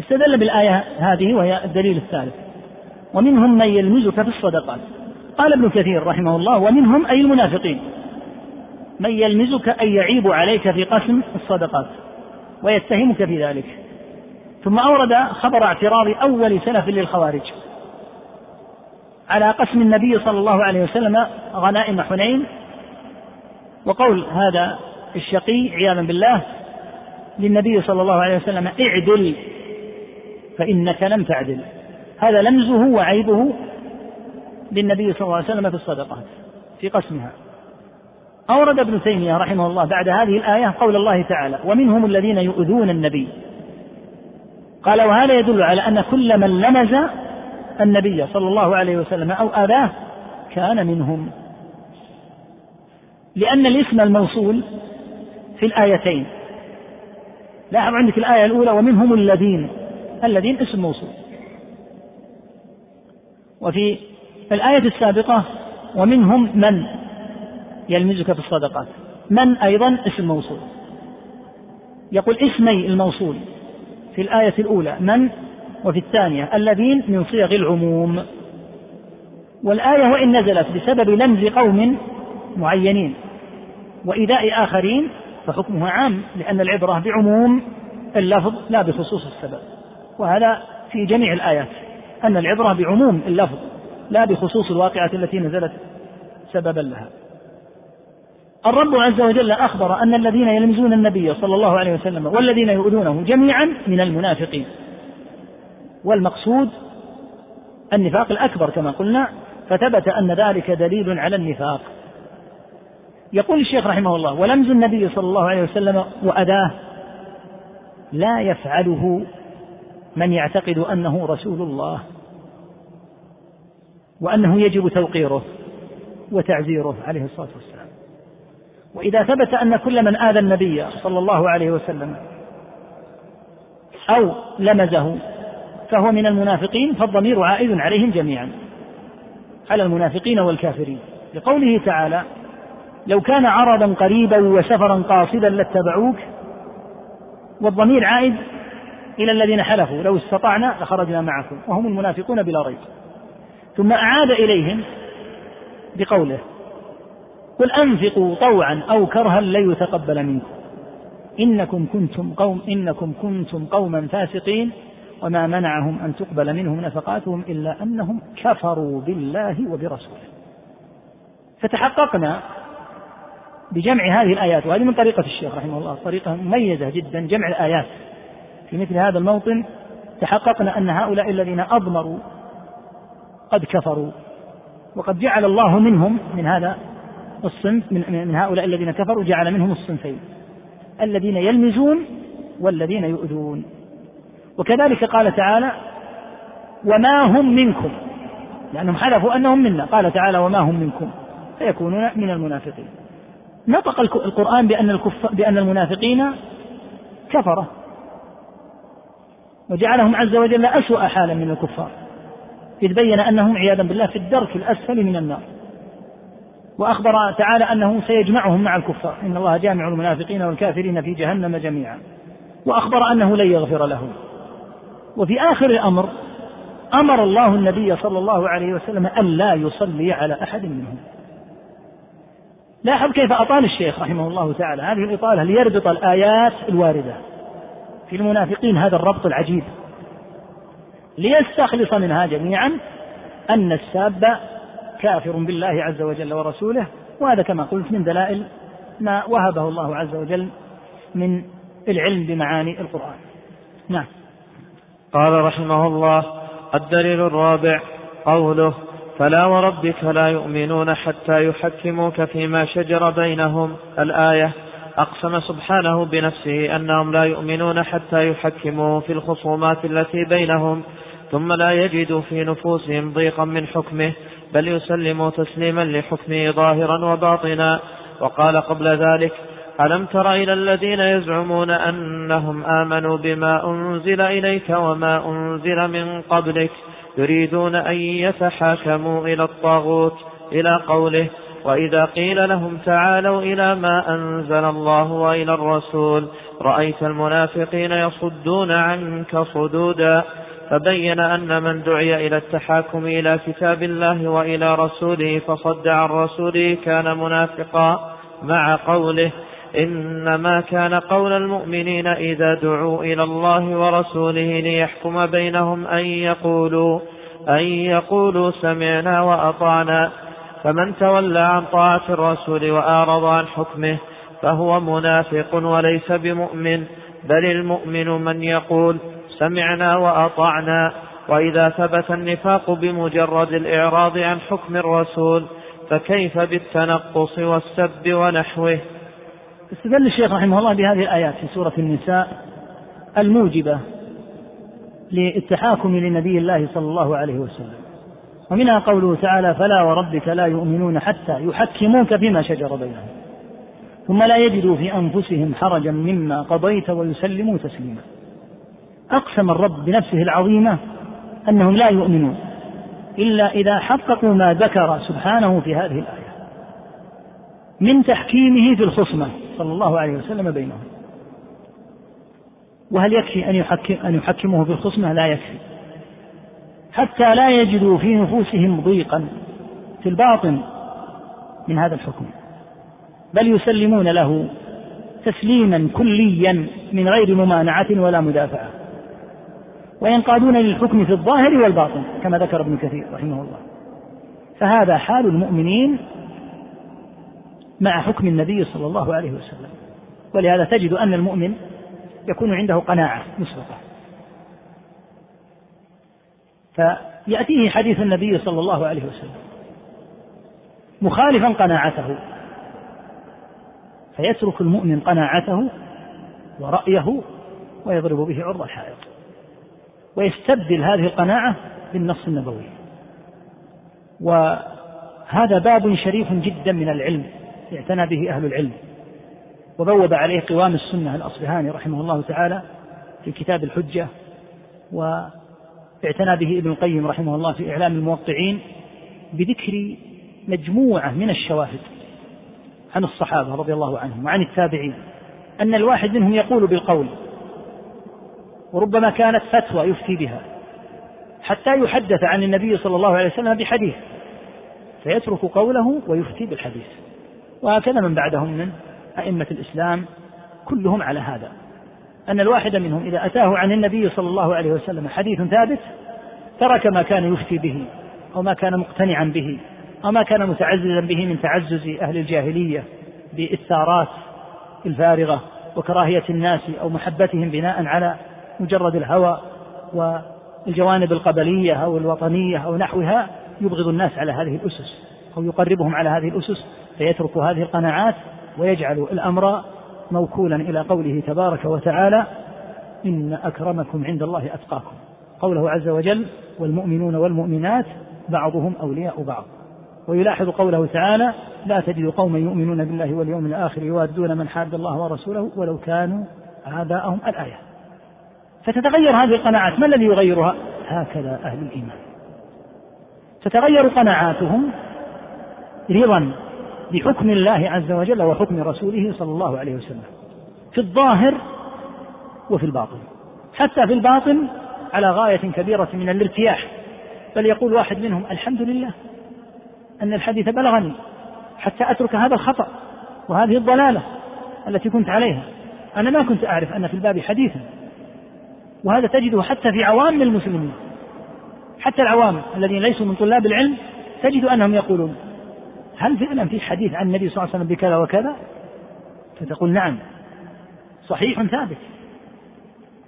استدل بالآية هذه وهي الدليل الثالث. ومنهم من يلمزك في الصدقات. قال ابن كثير رحمه الله ومنهم أي المنافقين. من يلمزك أي يعيب عليك في قسم الصدقات ويتهمك في ذلك. ثم أورد خبر اعتراض أول سلف للخوارج على قسم النبي صلى الله عليه وسلم غنائم حنين وقول هذا الشقي عياذا بالله للنبي صلى الله عليه وسلم اعدل فإنك لم تعدل هذا لمزه وعيبه للنبي صلى الله عليه وسلم في الصدقات في قسمها أورد ابن تيمية رحمه الله بعد هذه الآية قول الله تعالى ومنهم الذين يؤذون النبي قال وهذا يدل على أن كل من لمز النبي صلى الله عليه وسلم أو آذاه كان منهم. لأن الاسم الموصول في الآيتين. لاحظ عندك الآية الأولى ومنهم الذين. الذين اسم موصول. وفي الآية السابقة ومنهم من يلمزك في الصدقات. من أيضا اسم موصول. يقول اسمي الموصول. في الآية الأولى. من؟ وفي الثانية. الذين من صيغ العموم. والآية وإن نزلت بسبب لمز قوم معينين وإيذاء آخرين فحكمها عام لأن العبرة بعموم اللفظ لا بخصوص السبب. وهذا في جميع الآيات. أن العبرة بعموم اللفظ لا بخصوص الواقعة التي نزلت سببا لها. الرب عز وجل أخبر أن الذين يلمزون النبي صلى الله عليه وسلم والذين يؤذونه جميعا من المنافقين. والمقصود النفاق الأكبر كما قلنا فثبت أن ذلك دليل على النفاق. يقول الشيخ رحمه الله ولمز النبي صلى الله عليه وسلم وأداه لا يفعله من يعتقد أنه رسول الله وأنه يجب توقيره وتعزيره عليه الصلاة والسلام. وإذا ثبت أن كل من آذى النبي صلى الله عليه وسلم أو لمزه فهو من المنافقين فالضمير عائد عليهم جميعا على المنافقين والكافرين. لقوله تعالى لو كان عرضا قريبا وسفرا قاصدا لاتبعوك والضمير عائد إلى الذين حلفوا لو استطعنا لخرجنا معكم وهم المنافقون بلا ريب. ثم أعاد إليهم بقوله قل أنفقوا طوعا أو كرها لن يتقبل منكم. إنكم كنتم قوم إنكم كنتم قوما فاسقين وما منعهم أن تقبل منهم نفقاتهم إلا أنهم كفروا بالله وبرسوله. فتحققنا بجمع هذه الآيات وهذه من طريقة الشيخ رحمه الله طريقة مميزة جدا جمع الآيات. في مثل هذا الموطن تحققنا أن هؤلاء الذين أضمروا قد كفروا وقد جعل الله منهم من هذا الصنف من, من هؤلاء الذين كفروا جعل منهم الصنفين. الذين يلمزون والذين يؤذون. وكذلك قال تعالى وما هم منكم. لأنهم حلفوا أنهم منا. قال تعالى وما هم منكم. فيكونون من المنافقين. نطق القرآن بأن الكف بأن المنافقين كفرة. وجعلهم عز وجل أسوأ حالا من الكفار. إذ بين أنهم عياذا بالله في الدرك الأسفل من النار. وأخبر تعالى أنه سيجمعهم مع الكفار. إن الله جامع المنافقين والكافرين في جهنم جميعا. وأخبر أنه لن يغفر لهم. وفي آخر الأمر أمر الله النبي صلى الله عليه وسلم أن لا يصلي على أحد منهم. لاحظ كيف أطال الشيخ رحمه الله تعالى هذه الإطالة ليربط الآيات الواردة في المنافقين هذا الربط العجيب. ليستخلص منها جميعا أن الساب كافر بالله عز وجل ورسوله وهذا كما قلت من دلائل ما وهبه الله عز وجل من العلم بمعاني القرآن. نعم. قال رحمه الله الدليل الرابع قوله فلا وربك لا يؤمنون حتى يحكموك فيما شجر بينهم. الآية أقسم سبحانه بنفسه أنهم لا يؤمنون حتى يحكموه في الخصومات التي بينهم ثم لا يجدوا في نفوسهم ضيقا من حكمه بل يسلموا تسليما لحكمه ظاهرا وباطنا. وقال قبل ذلك ألم تر إلى الذين يزعمون أنهم آمنوا بما أنزل إليك وما أنزل من قبلك يريدون أن يتحاكموا إلى الطاغوت إلى قوله وإذا قيل لهم تعالوا إلى ما أنزل الله وإلى الرسول رأيت المنافقين يصدون عنك صدودا. فبين أن من دعي إلى التحاكم إلى كتاب الله وإلى رسوله فصد عن رسوله كان منافقا مع قوله إنما كان قول المؤمنين إذا دعوا إلى الله ورسوله ليحكم بينهم أن يقولوا أن يقولوا سمعنا وأطعنا فمن تولى عن طاعة الرسول وأعرض عن حكمه فهو منافق وليس بمؤمن بل المؤمن من يقول سمعنا وأطعنا. وإذا ثبت النفاق بمجرد الإعراض عن حكم الرسول فكيف بالتنقص والسب ونحوه؟ استدل الشيخ رحمه الله بهذه الآيات في سورة النساء الموجبة للتحاكم لنبي الله صلى الله عليه وسلم. ومنها قوله تعالى فلا وربك لا يؤمنون حتى يحكموك فيما شجر بينهم ثم لا يجدوا في أنفسهم حرجا مما قضيت ويسلموا تسليما. أقسم الرب بنفسه العظيمة أنهم لا يؤمنون إلا إذا حققوا ما ذكر سبحانه في هذه الآية. من تحكيمه في الخصمة صلى الله عليه وسلم بينهم. وهل يكفي أن يحكم أن يحكمه في الخصمة؟ لا يكفي. حتى لا يجدوا في نفوسهم ضيقا في الباطن من هذا الحكم. بل يسلمون له تسليما كليا من غير ممانعة ولا مدافعة. وينقادون للحكم في الظاهر والباطن كما ذكر ابن كثير رحمه الله. فهذا حال المؤمنين مع حكم النبي صلى الله عليه وسلم. ولهذا تجد أن المؤمن يكون عنده قناعة مسبقة. فيأتيه حديث النبي صلى الله عليه وسلم مخالفا قناعته. فيترك المؤمن قناعته ورأيه ويضرب به عرض الحائط. ويستبدل هذه القناعة بالنص النبوي. وهذا باب شريف جدا من العلم اعتنى به أهل العلم. وبوب عليه قوام السنة الأصبهاني رحمه الله تعالى في كتاب الحجة واعتنى به ابن القيم رحمه الله في إعلام الموقعين بذكر مجموعة من الشواهد عن الصحابة رضي الله عنهم وعن التابعين. أن الواحد منهم يقول بالقول وربما كانت فتوى يفتي بها حتى يحدث عن النبي صلى الله عليه وسلم بحديث فيترك قوله ويفتي بالحديث. وهكذا من بعدهم من أئمة الإسلام كلهم على هذا. أن الواحد منهم إذا أتاه عن النبي صلى الله عليه وسلم حديث ثابت ترك ما كان يفتي به أو ما كان مقتنعا به أو ما كان متعززا به من تعزز أهل الجاهلية بالثارات الفارغة وكراهية الناس أو محبتهم بناء على مجرد الهوى والجوانب القبلية أو الوطنية أو نحوها يبغض الناس على هذه الأسس أو يقربهم على هذه الأسس فيترك هذه القناعات ويجعل الأمر موكولا إلى قوله تبارك وتعالى إن أكرمكم عند الله أتقاكم. قوله عز وجل والمؤمنون والمؤمنات بعضهم أولياء بعض. ويلاحظ قوله تعالى لا تجد قوما يؤمنون بالله واليوم الآخر يوادون من حاد الله ورسوله ولو كانوا آباءهم الآية. فتتغير هذه القناعات ما الذي يغيرها؟ هكذا أهل الإيمان. تتغير قناعاتهم رضا بحكم الله عز وجل وحكم رسوله صلى الله عليه وسلم في الظاهر وفي الباطن. حتى في الباطن على غاية كبيرة من الارتياح. بل يقول واحد منهم الحمد لله أن الحديث بلغني حتى أترك هذا الخطأ وهذه الضلالة التي كنت عليها. أنا ما كنت أعرف أن في الباب حديثا. وهذا تجده حتى في عوام المسلمين. حتى العوام الذين ليسوا من طلاب العلم تجد أنهم يقولون هل فعلا في حديث عن النبي صلى الله عليه وسلم بكذا وكذا؟ فتقول نعم صحيح ثابت.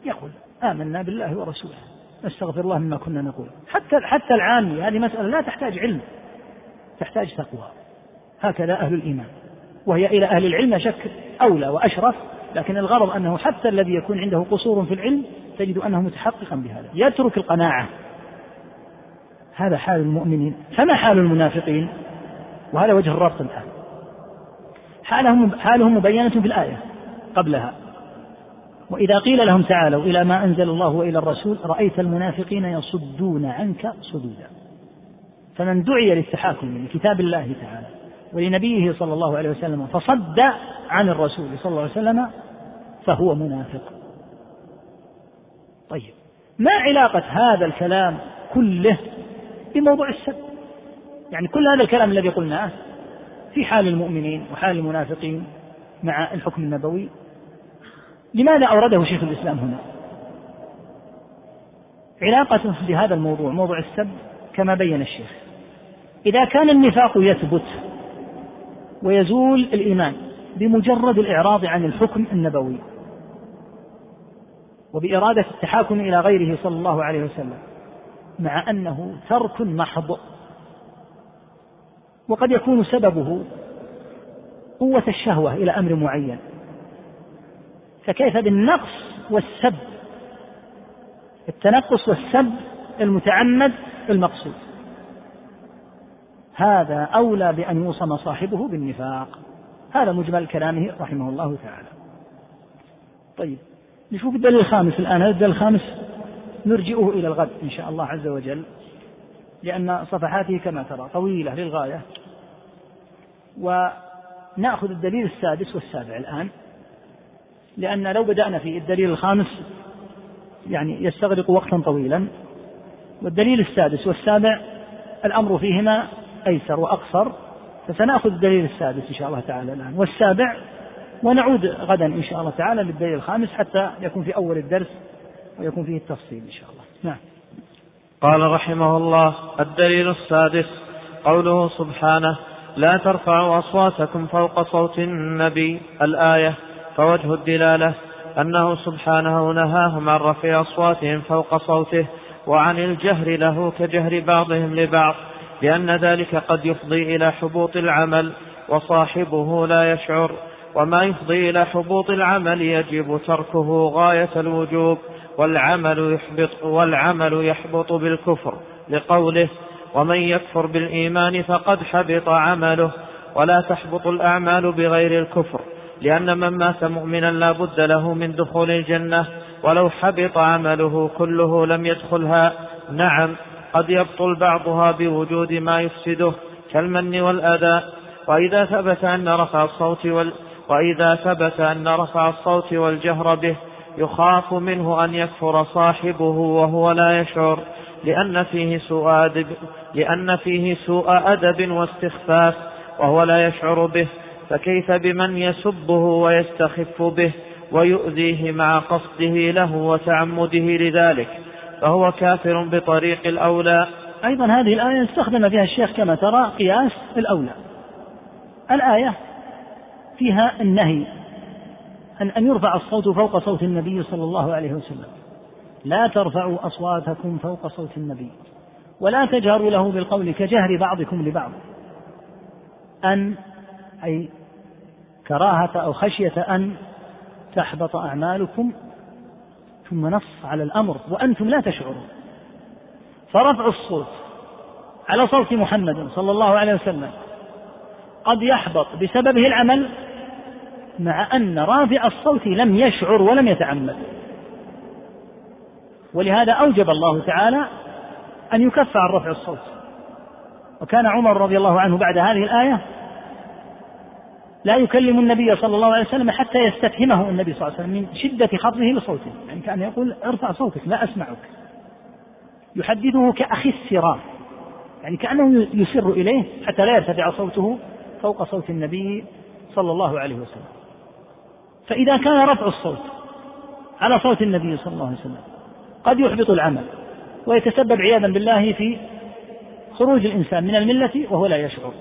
يقول آمنا بالله ورسوله نستغفر الله مما كنا نقول. حتى حتى العامي هذه مسألة لا تحتاج علم تحتاج تقوى. هكذا أهل الإيمان وهي إلى أهل العلم شك أولى وأشرف لكن الغرض أنه حتى الذي يكون عنده قصور في العلم تجد أنه متحققا بهذا. يترك القناعة. هذا حال المؤمنين. فما حال المنافقين؟ وهذا وجه الربط الآن. حالهم حالهم مبينة في الآية قبلها. وإذا قيل لهم تعالوا إلى ما أنزل الله وإلى الرسول رأيت المنافقين يصدون عنك صدودا. فمن دعي للتحاكم لكتاب الله تعالى ولنبيه صلى الله عليه وسلم فصد عن الرسول صلى الله عليه وسلم فهو منافق. طيب ما علاقة هذا الكلام كله بموضوع السب؟ يعني كل هذا الكلام الذي قلناه في حال المؤمنين وحال المنافقين مع الحكم النبوي لماذا أورده شيخ الإسلام هنا؟ علاقته بهذا الموضوع موضوع السب كما بين الشيخ. إذا كان النفاق يثبت ويزول الإيمان بمجرد الإعراض عن الحكم النبوي وبإرادة التحاكم إلى غيره صلى الله عليه وسلم مع أنه ترك محض. وقد يكون سببه قوة الشهوة إلى أمر معين. فكيف بالنقص والسب؟ التنقص والسب المتعمد المقصود. هذا أولى بأن يوصم صاحبه بالنفاق. هذا مجمل كلامه رحمه الله تعالى. طيب نشوف الدليل الخامس الآن. هذا الدليل الخامس نرجئه إلى الغد إن شاء الله عز وجل؟ لأن صفحاته كما ترى طويلة للغاية. ونأخذ الدليل السادس والسابع الآن. لأن لو بدأنا في الدليل الخامس يعني يستغرق وقتا طويلا. والدليل السادس والسابع الأمر فيهما أيسر وأقصر. فسنأخذ الدليل السادس إن شاء الله تعالى الآن. والسابع ونعود غدا إن شاء الله تعالى للدليل الخامس حتى يكون في أول الدرس ويكون فيه التفصيل إن شاء الله. نعم. قال رحمه الله الدليل السادس قوله سبحانه لا ترفعوا أصواتكم فوق صوت النبي الآية فوجه الدلالة أنه سبحانه نهاهم عن رفع أصواتهم فوق صوته وعن الجهر له كجهر بعضهم لبعض لأن ذلك قد يفضي إلى حبوط العمل وصاحبه لا يشعر وما يفضي إلى حبوط العمل يجب تركه غاية الوجوب والعمل يحبط والعمل يحبط بالكفر لقوله ومن يكفر بالإيمان فقد حبط عمله ولا تحبط الأعمال بغير الكفر لأن من مات مؤمنا لا بد له من دخول الجنة ولو حبط عمله كله لم يدخلها. نعم قد يبطل بعضها بوجود ما يفسده كالمن والأذى. وإذا ثبت أن رفع الصوت وال وإذا ثبت أن رفع الصوت والجهر به يخاف منه أن يكفر صاحبه وهو لا يشعر لأن فيه سوء أدب لأن فيه سوء أدب واستخفاف وهو لا يشعر به فكيف بمن يسبه ويستخف به ويؤذيه مع قصده له وتعمده لذلك؟ فهو كافر بطريق الأولى. أيضا هذه الآية استخدم فيها الشيخ كما ترى قياس الأولى. الآية فيها النهي أن أن يرفع الصوت فوق صوت النبي صلى الله عليه وسلم. لا ترفعوا أصواتكم فوق صوت النبي. ولا تجهروا له بالقول كجهر بعضكم لبعض. أن أي كراهة أو خشية أن تحبط أعمالكم ثم نص على الأمر وأنتم لا تشعرون. فرفع الصوت على صوت محمد صلى الله عليه وسلم قد يحبط بسببه العمل مع أن رافع الصوت لم يشعر ولم يتعمد ولهذا أوجب الله تعالى أن يكف عن رفع الصوت. وكان عمر رضي الله عنه بعد هذه الآية لا يكلم النبي صلى الله عليه وسلم حتى يستفهمه النبي صلى الله عليه وسلم من شدة خفضه لصوته. يعني كان يقول ارفع صوتك لا أسمعك. يحدثه كأخي السرار. يعني كأنه يسر إليه حتى لا يرتفع صوته فوق صوت النبي صلى الله عليه وسلم. فإذا كان رفع الصوت على صوت النبي صلى الله عليه وسلم قد يحبط العمل ويتسبب عياذا بالله في خروج الإنسان من الملة وهو لا يشعر.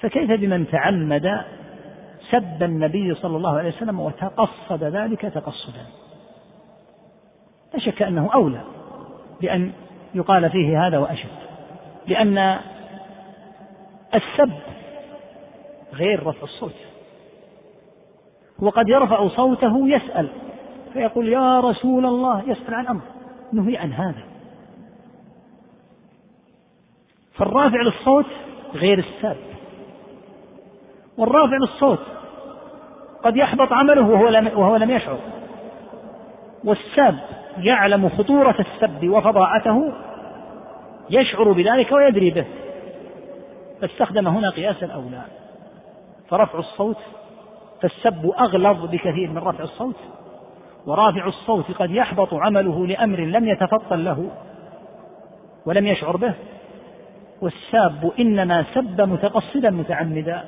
فكيف بمن تعمد سب النبي صلى الله عليه وسلم وتقصد ذلك تقصدا؟ لا شك أنه أولى بأن يقال فيه هذا وأشد لأن السب غير رفع الصوت. وقد يرفع صوته يسأل فيقول يا رسول الله يسأل عن أمر نهي عن هذا. فالرافع للصوت غير الساب والرافع للصوت قد يحبط عمله وهو لم, وهو لم يشعر. والساب يعلم خطورة السب وفظاعته يشعر بذلك ويدري به. فاستخدم هنا قياس الأولى فرفع الصوت فالسب أغلظ بكثير من رفع الصوت ورافع الصوت قد يحبط عمله لأمر لم يتفطن له ولم يشعر به والساب إنما سب متقصدا متعمدا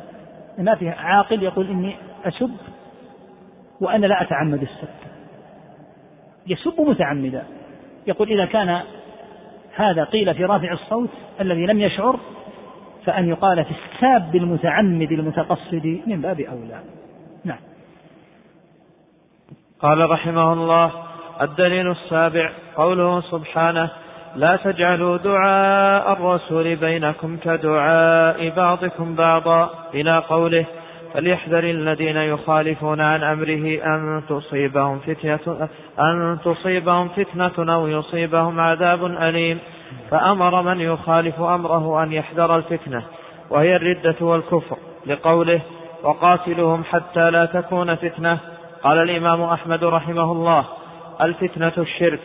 ما في عاقل يقول إني أسب وأنا لا أتعمد السب. يسب متعمدا يقول إذا كان هذا قيل في رافع الصوت الذي لم يشعر فأن يقال في الساب المتعمد المتقصد من باب أولى. قال رحمه الله الدليل السابع قوله سبحانه لا تجعلوا دعاء الرسول بينكم كدعاء بعضكم بعضا إلى قوله فليحذر الذين يخالفون عن أمره أن تصيبهم فتنة أن تصيبهم فتنة أو يصيبهم عذاب أليم. فأمر من يخالف أمره أن يحذر الفتنة وهي الردة والكفر لقوله وقاتلهم حتى لا تكون فتنة قال الإمام أحمد رحمه الله الفتنة الشرك.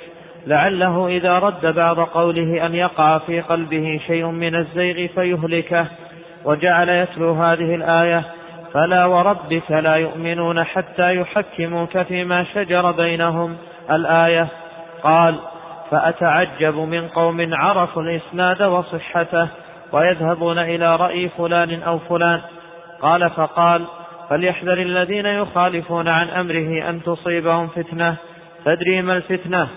لعله إذا رد بعض قوله أن يقع في قلبه شيء من الزيغ فيهلكه وجعل يتلو هذه الآية فلا وربك لا يؤمنون حتى يحكموك فيما شجر بينهم. الآية قال فأتعجب من قوم عرفوا الإسناد وصحته ويذهبون إلى رأي فلان أو فلان. قال فقال فليحذر الذين يخالفون عن أمره أن تصيبهم فتنة. تدري ما الفتنة؟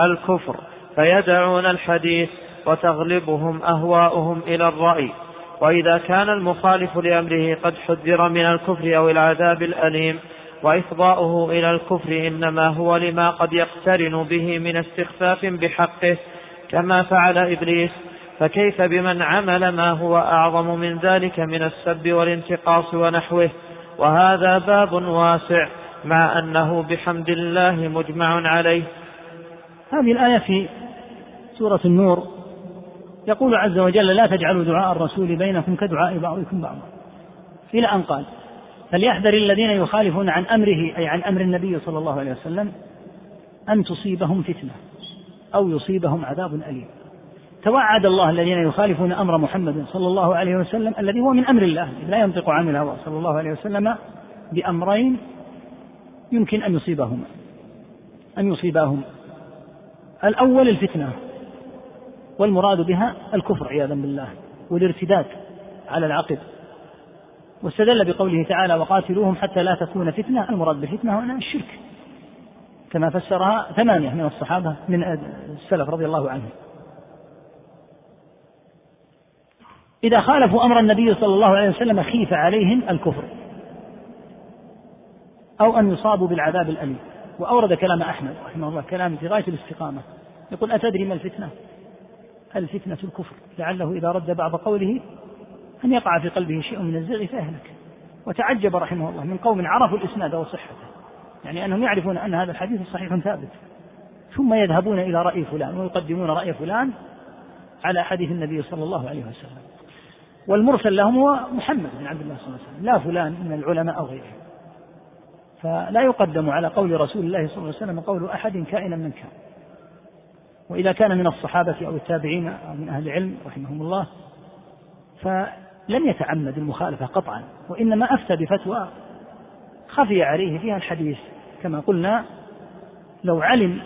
الكفر. فيدعون الحديث وتغلبهم أهواؤهم إلى الرأي. وإذا كان المخالف لأمره قد حذر من الكفر أو العذاب الأليم وإفضاؤه إلى الكفر إنما هو لما قد يقترن به من استخفاف بحقه كما فعل إبليس. فكيف بمن عمل ما هو أعظم من ذلك من السب والانتقاص ونحوه؟ وهذا باب واسع مع أنه بحمد الله مجمع عليه. هذه الآية في سورة النور يقول عز وجل لا تجعلوا دعاء الرسول بينكم كدعاء بعضكم بعضا. إلى أن قال فليحذر الذين يخالفون عن أمره أي عن أمر النبي صلى الله عليه وسلم أن تصيبهم فتنة أو يصيبهم عذاب أليم. توعد الله الذين يخالفون أمر محمد صلى الله عليه وسلم الذي هو من أمر الله لا ينطق عن الهوى صلى الله عليه وسلم بأمرين يمكن أن يصيبهما. أن يصيباهما. الأول الفتنة والمراد بها الكفر عياذا بالله والارتداد على العقد واستدل بقوله تعالى وقاتلوهم حتى لا تكون فتنة. المراد بالفتنة هنا الشرك. كما فسرها ثمانية من الصحابة من السلف رضي الله عنهم. إذا خالفوا أمر النبي صلى الله عليه وسلم خيف عليهم الكفر. أو أن يصابوا بالعذاب الأليم. وأورد كلام أحمد رحمه الله كلام في غاية الاستقامة. يقول أتدري ما الفتنة؟ الفتنة الكفر. لعله إذا رد بعض قوله أن يقع في قلبه شيء من الزغ فيهلك. وتعجب رحمه الله من قوم عرفوا الإسناد وصحته. يعني أنهم يعرفون أن هذا الحديث صحيح ثابت. ثم يذهبون إلى رأي فلان ويقدمون رأي فلان على حديث النبي صلى الله عليه وسلم. والمرسل لهم هو محمد بن عبد الله صلى الله عليه وسلم. لا فلان من العلماء أو غيره. فلا يقدم على قول رسول الله صلى الله عليه وسلم قول أحد كائنا من كان. وإذا كان من الصحابة أو التابعين أو من أهل العلم رحمهم الله فلم يتعمد المخالفة قطعا وإنما أفتى بفتوى خفي عليه فيها الحديث. كما قلنا لو علم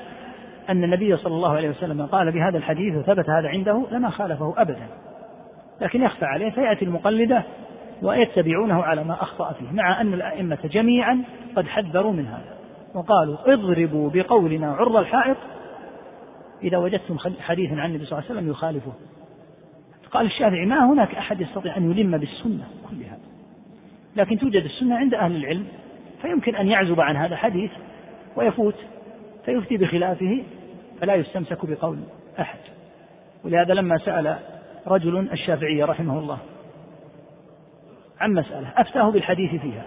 أن النبي صلى الله عليه وسلم قال بهذا الحديث وثبت هذا عنده لما خالفه أبدا. لكن يخفى عليه فيأتي المقلدة ويتبعونه على ما أخطأ فيه مع أن الأئمة جميعا قد حذروا من هذا وقالوا اضربوا بقولنا عرض الحائط. إذا وجدتم حديثا عن النبي صلى الله عليه وسلم يخالفه. قال الشافعي ما هناك أحد يستطيع أن يلم بالسنة كلها لكن توجد السنة عند أهل العلم فيمكن أن يعزب عن هذا الحديث ويفوت فيفتي بخلافه فلا يستمسك بقول أحد. ولهذا لما سأل رجل الشافعي رحمه الله عن مسألة أفتاه بالحديث فيها.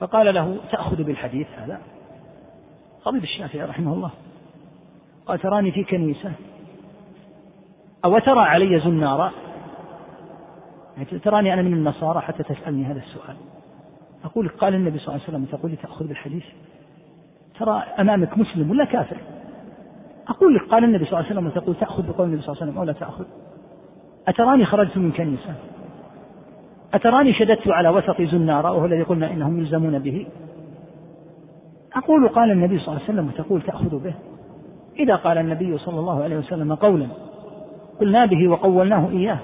فقال له تأخذ بالحديث هذا؟ غضب الشافعي رحمه الله. قال تراني في كنيسة. أو ترى علي زنارا يعني تراني أنا من النصارى حتى تسألني هذا السؤال. أقول قال النبي صلى الله عليه وسلم تقول لي تأخذ بالحديث؟ ترى أمامك مسلم ولا كافر؟ أقول لك قال النبي صلى الله عليه وسلم وتقول تأخذ بقول النبي صلى الله عليه وسلم أو لا تأخذ؟ أتراني خرجت من كنيسة؟ أتراني شددت على وسط زنارة وهو الذي قلنا إنهم يلزمون به؟ أقول قال النبي صلى الله عليه وسلم وتقول تأخذ به. إذا قال النبي صلى الله عليه وسلم قولا قلنا به وقولناه إياه.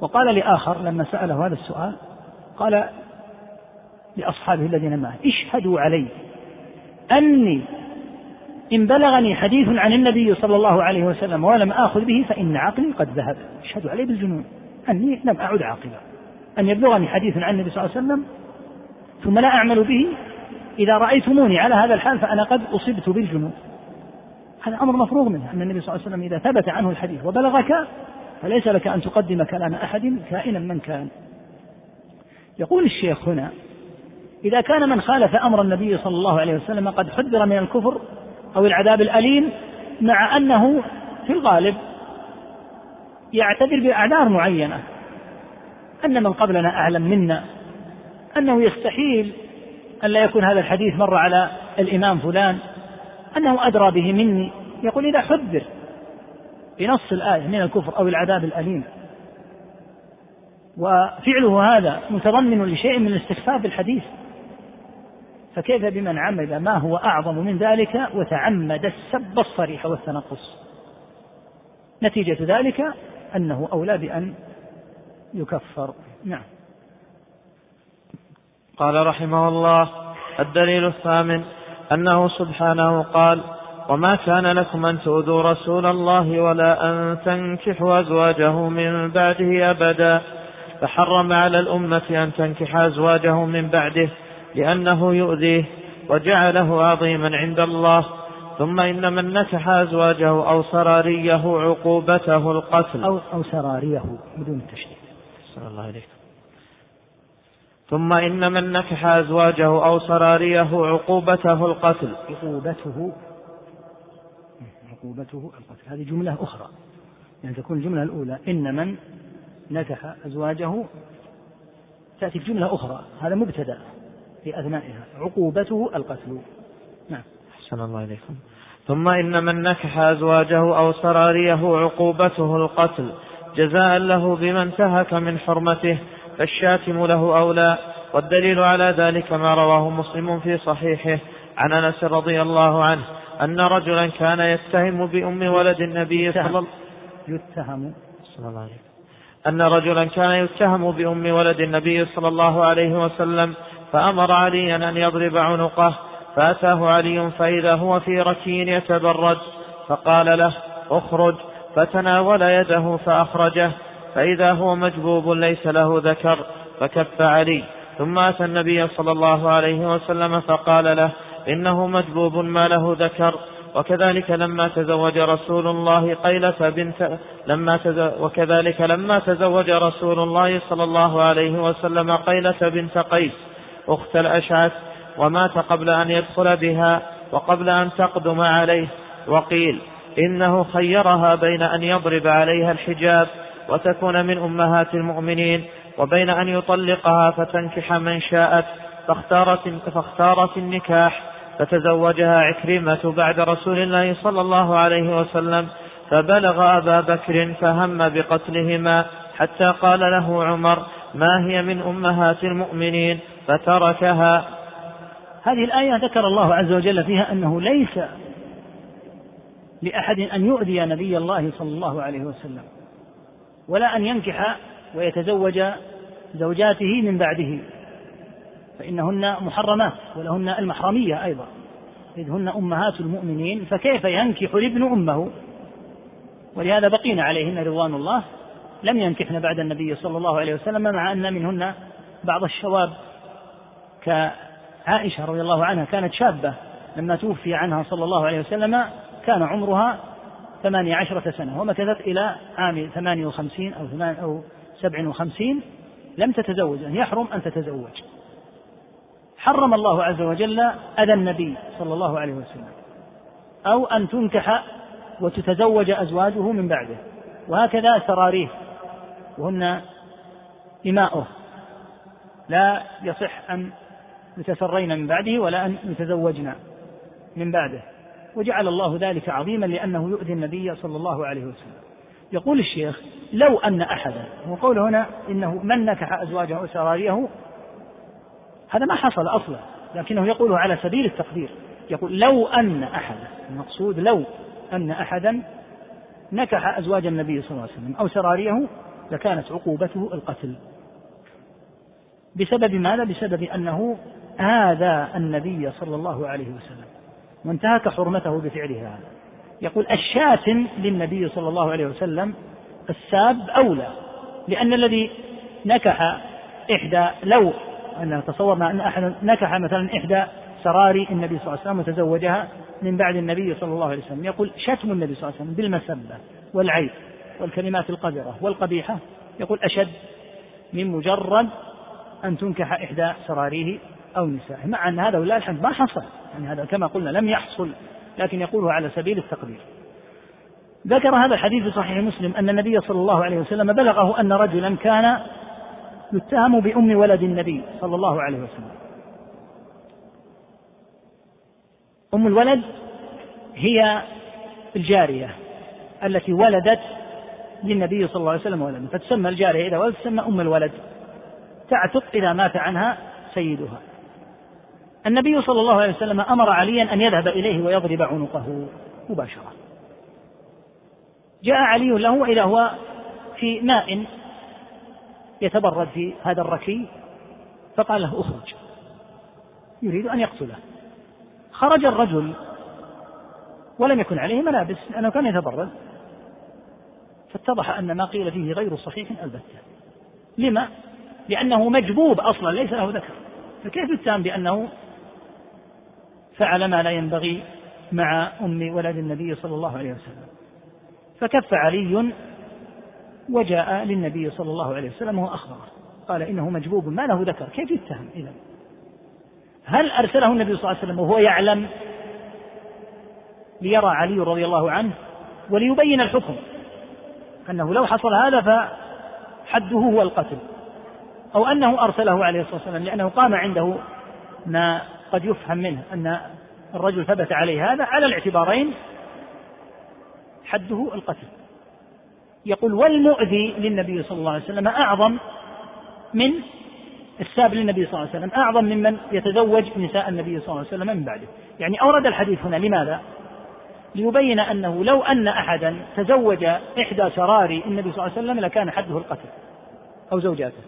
وقال لآخر لما سأله هذا السؤال قال لأصحابه الذين معه اشهدوا علي أني إن بلغني حديث عن النبي صلى الله عليه وسلم ولم آخذ به فإن عقلي قد ذهب. اشهدوا علي بالجنون أني لم أعد عاقلا. أن يبلغني حديث عن النبي صلى الله عليه وسلم ثم لا أعمل به إذا رأيتموني على هذا الحال فأنا قد أصبت بالجنون هذا أمر مفروغ منه أن النبي صلى الله عليه وسلم إذا ثبت عنه الحديث وبلغك فليس لك أن تقدم كلام أحد كائنا من كان. يقول الشيخ هنا إذا كان من خالف أمر النبي صلى الله عليه وسلم قد حذر من الكفر أو العذاب الأليم مع أنه في الغالب يعتذر بأعذار معينة. أن من قبلنا أعلم منا. أنه يستحيل أن لا يكون هذا الحديث مر على الإمام فلان. أنه أدرى به مني. يقول إذا حذر بنص الآية من الكفر أو العذاب الأليم. وفعله هذا متضمن لشيء من الاستخفاف بالحديث. فكيف بمن عمل ما هو أعظم من ذلك؟ وتعمد السب الصريح والتنقص. نتيجة ذلك أنه أولى بأن يكفر. نعم. قال رحمه الله الدليل الثامن أنه سبحانه قال وما كان لكم أن تؤذوا رسول الله ولا أن تنكحوا أزواجه من بعده أبدا. فحرم على الأمة أن تنكح أزواجه من بعده. لأنه يؤذيه وجعله عظيما عند الله ثم إن من نكح أزواجه أو سراريه عقوبته القتل. أو, أو سراريه بدون التشديد الله عليه ثم إن من نكح أزواجه أو سراريه عقوبته القتل. عقوبته عقوبته القتل. هذه جملة أخرى. يعني تكون الجملة الأولى إن من نكح أزواجه تأتي الجملة أخرى. هذا مبتدأ. في أثنائها عقوبته القتل. نعم. أحسن الله إليكم. ثم إن من نكح أزواجه أو سراريه عقوبته القتل. جزاء له بما انتهك من حرمته. فالشاتم له أولى. والدليل على ذلك ما رواه مسلم في صحيحه عن أنس رضي الله عنه. أن رجلا كان يتهم بأم ولد النبي صلى الله يتهم. صلى الله عليه أن رجلا كان يتهم بأم ولد النبي صلى الله عليه وسلم. فأمر عليا أن يضرب عنقه فأتاه علي فإذا هو في ركين يتبرد فقال له اخرج. فتناول يده فأخرجه فإذا هو مجبوب ليس له ذكر فكف علي. ثم أتى النبي صلى الله عليه وسلم فقال له إنه مجبوب ما له ذكر. وكذلك لما تزوج رسول الله قيلة بنت لما وكذلك لما تزوج رسول الله صلى الله عليه وسلم قيلة بنت قيس. أخت الأشعث ومات قبل أن يدخل بها وقبل أن تقدم عليه وقيل إنه خيرها بين أن يضرب عليها الحجاب وتكون من أمهات المؤمنين وبين أن يطلقها فتنكح من شاءت فاختارت, فاختارت النكاح فتزوجها عكرمة بعد رسول الله صلى الله عليه وسلم فبلغ أبا بكر فهم بقتلهما حتى قال له عمر ما هي من أمهات المؤمنين؟ فتركها. هذه الآية ذكر الله عز وجل فيها أنه ليس لأحد أن يؤذي نبي الله صلى الله عليه وسلم ولا أن ينكح ويتزوج زوجاته من بعده فإنهن محرمات ولهن المحرمية أيضا إذ هن أمهات المؤمنين فكيف ينكح الابن أمه؟ ولهذا بقينا عليهن رضوان الله لم ينكحن بعد النبي صلى الله عليه وسلم مع أن منهن بعض الشواب كعائشة رضي الله عنها كانت شابة لما توفي عنها صلى الله عليه وسلم كان عمرها ثمانية عشرة سنة ومكثت إلى عام ثمانية وخمسين أو ثمان أو سبع وخمسين لم تتزوج أن يحرم أن تتزوج. حرم الله عز وجل أذى النبي صلى الله عليه وسلم أو أن تنكح وتتزوج أزواجه من بعده وهكذا سراريه وهن إماؤه. لا يصح أن يتسرين من بعده ولا أن يتزوجن من بعده. وجعل الله ذلك عظيما لأنه يؤذي النبي صلى الله عليه وسلم. يقول الشيخ لو أن أحدا وقول هنا إنه من نكح أزواجه وسراريه هذا ما حصل أصلا لكنه يقوله على سبيل التقدير. يقول لو أن أحدا المقصود لو أن أحدا نكح أزواج النبي صلى الله عليه وسلم أو سراريه لكانت عقوبته القتل. بسبب ماذا؟ بسبب أنه آذى النبي صلى الله عليه وسلم. وانتهك حرمته بفعله هذا. يقول الشاتم للنبي صلى الله عليه وسلم الساب أولى لأن الذي نكح إحدى لو أن تصورنا أن أحد نكح مثلا إحدى سراري النبي صلى الله عليه وسلم وتزوجها من بعد النبي صلى الله عليه وسلم. يقول شتم النبي صلى الله عليه وسلم بالمسبة والعيب والكلمات القذرة والقبيحة. يقول أشد من مجرد أن تنكح إحدى سراريه أو نسائه. مع أن هذا ولله الحمد ما حصل. يعني هذا كما قلنا لم يحصل لكن يقوله على سبيل التقدير. ذكر هذا الحديث في صحيح مسلم أن النبي صلى الله عليه وسلم بلغه أن رجلا كان يتهم بأم ولد النبي صلى الله عليه وسلم. أم الولد هي الجارية التي ولدت للنبي صلى الله عليه وسلم ولدا فتسمى الجارية إذا ولدت تسمى أم الولد. تعتق إذا مات عنها سيدها. النبي صلى الله عليه وسلم أمر عليا أن يذهب إليه ويضرب عنقه مباشرة. جاء علي له وإذا هو في ماء يتبرد في هذا الركي فقال له اخرج. يريد أن يقتله. خرج الرجل ولم يكن عليه ملابس لأنه كان يتبرد. فاتضح أن ما قيل فيه غير صحيح البتة. لما؟ لأنه مجبوب أصلا ليس له ذكر. فكيف يتهم بأنه فعل ما لا ينبغي مع أم ولد النبي صلى الله عليه وسلم. فكف علي وجاء للنبي صلى الله عليه وسلم وأخبره. قال إنه مجبوب ما له ذكر كيف يتهم إذا هل أرسله النبي صلى الله عليه وسلم وهو يعلم ليرى علي رضي الله عنه وليبين الحكم؟ أنه لو حصل هذا فحده هو القتل. أو أنه أرسله عليه الصلاة والسلام لأنه قام عنده ما قد يفهم منه أن الرجل ثبت عليه هذا على الاعتبارين حده القتل. يقول والمؤذي للنبي صلى الله عليه وسلم أعظم من الساب للنبي صلى الله عليه وسلم أعظم ممن يتزوج نساء النبي صلى الله عليه وسلم من بعده. يعني أورد الحديث هنا لماذا؟ ليبين أنه لو أن أحدا تزوج إحدى سرار النبي صلى الله عليه وسلم لكان حده القتل أو زوجاته.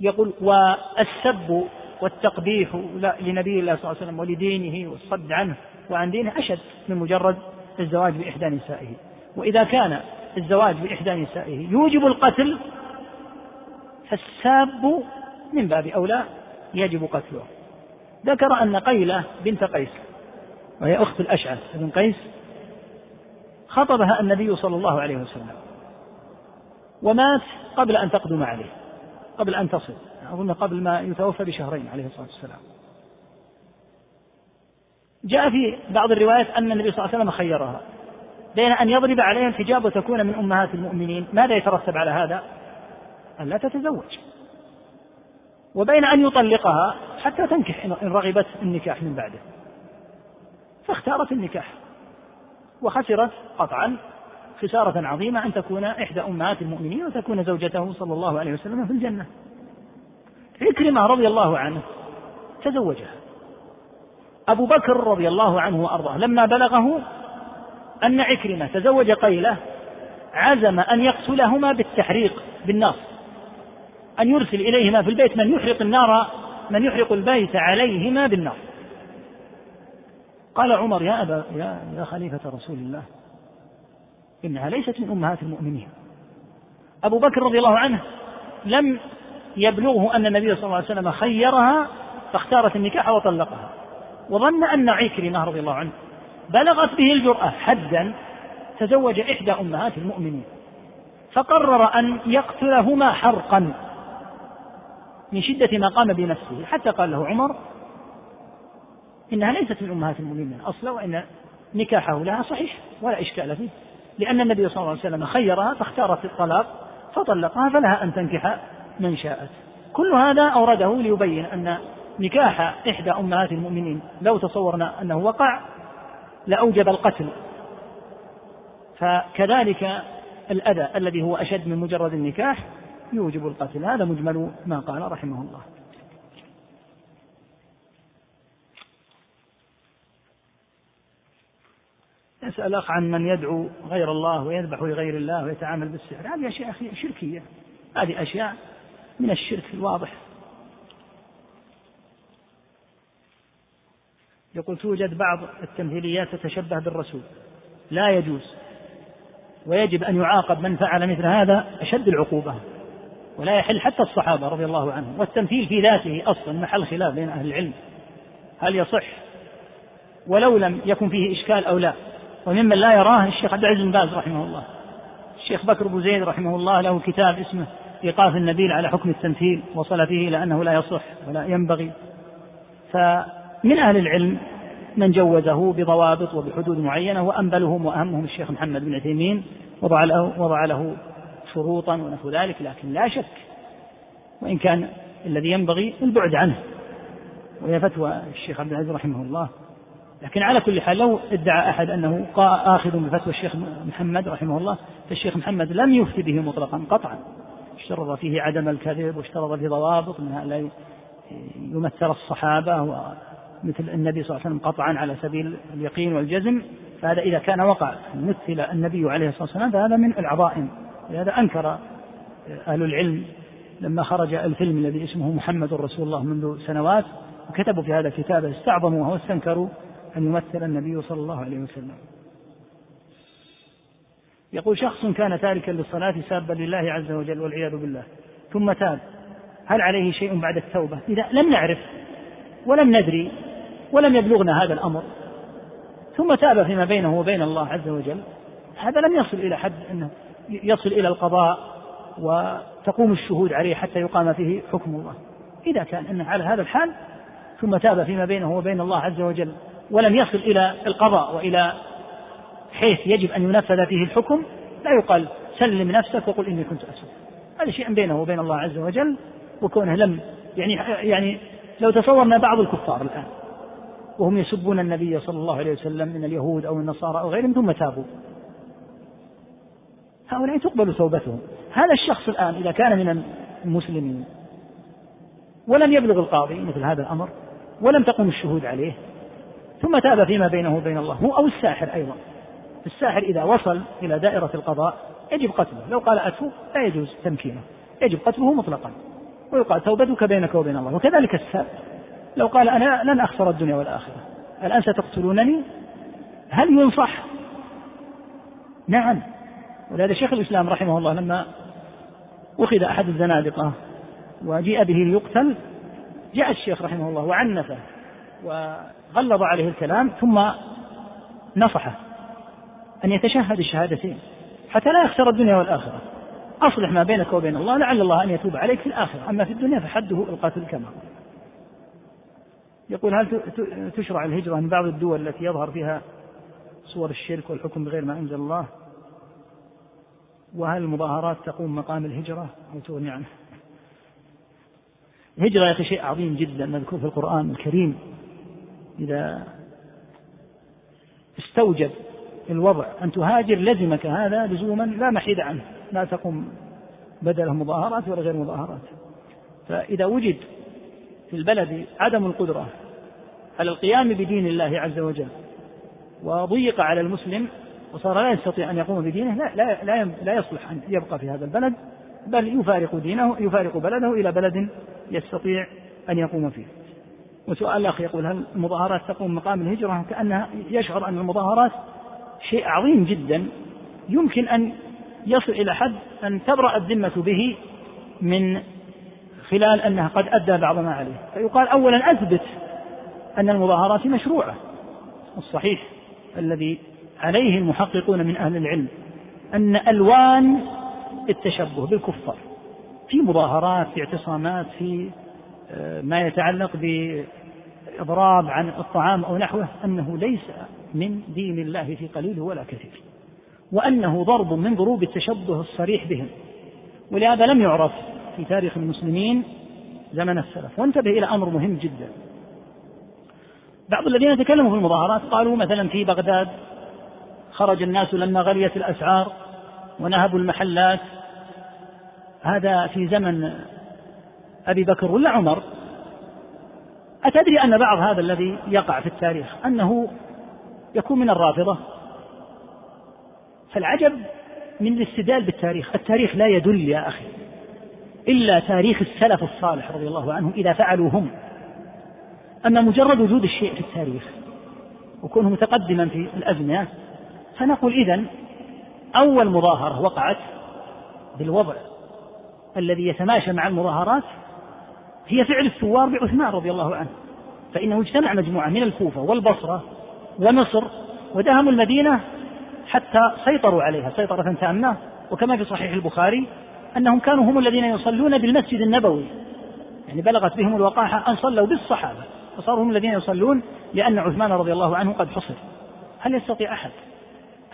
يقول والسب والتقبيح لنبي الله صلى الله عليه وسلم ولدينه والصد عنه وعن دينه أشد من مجرد الزواج بإحدى نسائه. وإذا كان الزواج بإحدى نسائه يوجب القتل فالساب من باب أولى يجب قتله. ذكر أن قيلة بنت قيس وهي أخت الأشعث بن قيس خطبها النبي صلى الله عليه وسلم ومات قبل أن تقدم عليه قبل أن تصل. أظن قبل ما يتوفى بشهرين عليه الصلاة والسلام. جاء في بعض الروايات أن النبي صلى الله عليه وسلم خيرها بين أن يضرب عليها الحجاب وتكون من أمهات المؤمنين. ماذا يترتب على هذا؟ أن لا تتزوج. وبين أن يطلقها حتى تنكح إن رغبت النكاح من بعده. فاختارت النكاح. وخسرت قطعا خسارة عظيمة أن تكون إحدى أمهات المؤمنين وتكون زوجته صلى الله عليه وسلم في الجنة. عكرمة رضي الله عنه تزوجها. أبو بكر رضي الله عنه وأرضاه. لما بلغه أن عكرمة تزوج قيلة عزم أن يقتلهما بالتحريق بالنار أن يرسل إليهما في البيت من يحرق النار من يحرق البيت عليهما بالنار قال عمر يا أبا يا, يا خليفة رسول الله إنها ليست من أمهات المؤمنين. أبو بكر رضي الله عنه لم يبلغه أن النبي صلى الله عليه وسلم خيرها فاختارت النكاح وطلقها. وظن أن عكرمة رضي الله عنه بلغت به الجرأة حدا تزوج إحدى أمهات المؤمنين. فقرر أن يقتلهما حرقا من شدة ما قام بنفسه. حتى قال له عمر إنها ليست من أمهات المؤمنين أصلا وإن نكاحه لها صحيح ولا إشكال فيه. لأن النبي صلى الله عليه وسلم خيرها فاختارت الطلاق فطلقها فلها أن تنكح من شاءت. كل هذا أورده ليبين أن نكاح إحدى أمهات المؤمنين لو تصورنا أنه وقع لأوجب القتل. فكذلك الأذى الذي هو أشد من مجرد النكاح يوجب القتل. هذا مجمل ما قال رحمه الله. يسأل أخ عن من يدعو غير الله ويذبح لغير الله ويتعامل بالسحر. هذه أشياء شركية. هذه أشياء من الشرك الواضح. يقول توجد بعض التمثيليات تتشبه بالرسول. لا يجوز. ويجب أن يعاقب من فعل مثل هذا أشد العقوبة. ولا يحل حتى الصحابة رضي الله عنهم. والتمثيل في ذاته أصلا محل خلاف بين أهل العلم. هل يصح؟ ولو لم يكن فيه إشكال أو لا. وممن لا يراه الشيخ عبد العزيز بن باز رحمه الله. الشيخ بكر بن زيد رحمه الله له كتاب اسمه إيقاف النبيل على حكم التمثيل وصل فيه إلى أنه لا يصح ولا ينبغي. فمن أهل العلم من جوزه بضوابط وبحدود معينة وأنبلهم وأهمهم الشيخ محمد بن عثيمين وضع له, وضع له شروطا ونحو ذلك لكن لا شك وإن كان الذي ينبغي البعد عنه. وهي فتوى الشيخ عبد العزيز رحمه الله. لكن على كل حال لو ادعى أحد أنه آخذ بفتوى الشيخ محمد رحمه الله فالشيخ محمد لم يفتي به مطلقا قطعا. اشترط فيه عدم الكذب واشترط فيه ضوابط منها لا يمثل الصحابة ومثل النبي صلى الله عليه وسلم قطعا على سبيل اليقين والجزم فهذا إذا كان وقع مثل النبي عليه الصلاة والسلام فهذا من العظائم. لهذا أنكر أهل العلم لما خرج الفيلم الذي اسمه محمد رسول الله منذ سنوات وكتبوا في هذا الكتاب استعظموه واستنكروا أن يمثل النبي صلى الله عليه وسلم. يقول شخص كان تاركا للصلاة سابا لله عز وجل والعياذ بالله. ثم تاب. هل عليه شيء بعد التوبة؟ إذا لم نعرف ولم ندري ولم يبلغنا هذا الأمر. ثم تاب فيما بينه وبين الله عز وجل. هذا لم يصل إلى حد أنه يصل إلى القضاء وتقوم الشهود عليه حتى يقام فيه حكم الله. إذا كان أنه على هذا الحال ثم تاب فيما بينه وبين الله عز وجل ولم يصل إلى القضاء وإلى حيث يجب أن ينفذ فيه الحكم لا يقال سلم نفسك وقل إني كنت أسوء هذا شيء بينه وبين الله عز وجل وكونه لم يعني يعني لو تصورنا بعض الكفار الآن وهم يسبون النبي صلى الله عليه وسلم من اليهود أو النصارى أو غيرهم ثم تابوا. هؤلاء تقبل توبتهم. هذا الشخص الآن إذا كان من المسلمين ولم يبلغ القاضي مثل هذا الأمر ولم تقم الشهود عليه ثم تاب فيما بينه وبين الله هو أو الساحر أيضا. الساحر إذا وصل إلى دائرة القضاء يجب قتله. لو قال أتوب لا يجوز تمكينه. يجب قتله مطلقا. ويقال توبتك بينك وبين الله. وكذلك السائر لو قال أنا لن أخسر الدنيا والآخرة. الآن ستقتلونني؟ هل ينصح؟ نعم. ولهذا شيخ الإسلام رحمه الله لما أخذ أحد الزنادقة وجيء به ليقتل جاء الشيخ رحمه الله وعنفه وغلظ عليه الكلام ثم نصحه. أن يتشهد الشهادتين حتى لا يخسر الدنيا والآخرة. أصلح ما بينك وبين الله لعل الله أن يتوب عليك في الآخرة. أما في الدنيا فحده القتل كما يقول هل تشرع الهجرة من بعض الدول التي يظهر فيها صور الشرك والحكم بغير ما أنزل الله؟ وهل المظاهرات تقوم مقام الهجرة؟ أو تغني عنه؟ الهجرة يا شيء عظيم جدا مذكور في القرآن الكريم. إذا استوجب الوضع. أن تهاجر لزمك هذا لزوما لا محيد عنه. لا تقوم بدله مظاهرات ولا غير مظاهرات. فإذا وجد في البلد عدم القدرة على القيام بدين الله عز وجل وضيق على المسلم وصار لا يستطيع أن يقوم بدينه لا, لا, لا, لا يصلح أن يبقى في هذا البلد بل يفارق دينه يفارق بلده إلى بلد يستطيع أن يقوم فيه. وسؤال الأخ يقول هل المظاهرات تقوم مقام الهجرة؟ كأنها يشعر أن المظاهرات شيء عظيم جدا. يمكن أن يصل إلى حد أن تبرأ الذمة به من خلال أنها قد أدى بعض ما عليه. فيقال أولا أثبت أن المظاهرات مشروعة. الصحيح الذي عليه المحققون من أهل العلم أن ألوان التشبه بالكفار في مظاهرات في اعتصامات في آه، ما يتعلق بإضراب عن الطعام أو نحوه أنه ليس من دين الله في قليل ولا كثير وأنه ضرب من ضروب التشبه الصريح بهم ولهذا لم يعرف في تاريخ المسلمين زمن السلف. وانتبه إلى أمر مهم جدا. بعض الذين تكلموا في المظاهرات قالوا مثلا في بغداد خرج الناس لما غليت الأسعار ونهبوا المحلات. هذا في زمن أبي بكر ولا عمر؟ أتدري أن بعض هذا الذي يقع في التاريخ أنه يكون من الرافضة؟ فالعجب من الاستدلال بالتاريخ. التاريخ لا يدل يا أخي إلا تاريخ السلف الصالح رضي الله عنهم إذا فعلوا هم أما مجرد وجود الشيء في التاريخ وكونه متقدما في الأزمنة فنقول إذا أول مظاهرة وقعت بالوضع الذي يتماشى مع المظاهرات هي فعل الثوار بعثمان رضي الله عنه. فإنه اجتمع مجموعة من الكوفة والبصرة ومصر وداهموا المدينة حتى سيطروا عليها سيطرة تامة. وكما في صحيح البخاري أنهم كانوا هم الذين يصلون بالمسجد النبوي. يعني بلغت بهم الوقاحة أن صلوا بالصحابة فصاروا هم الذين يصلون لأن عثمان رضي الله عنه قد حصر. هل يستطيع أحد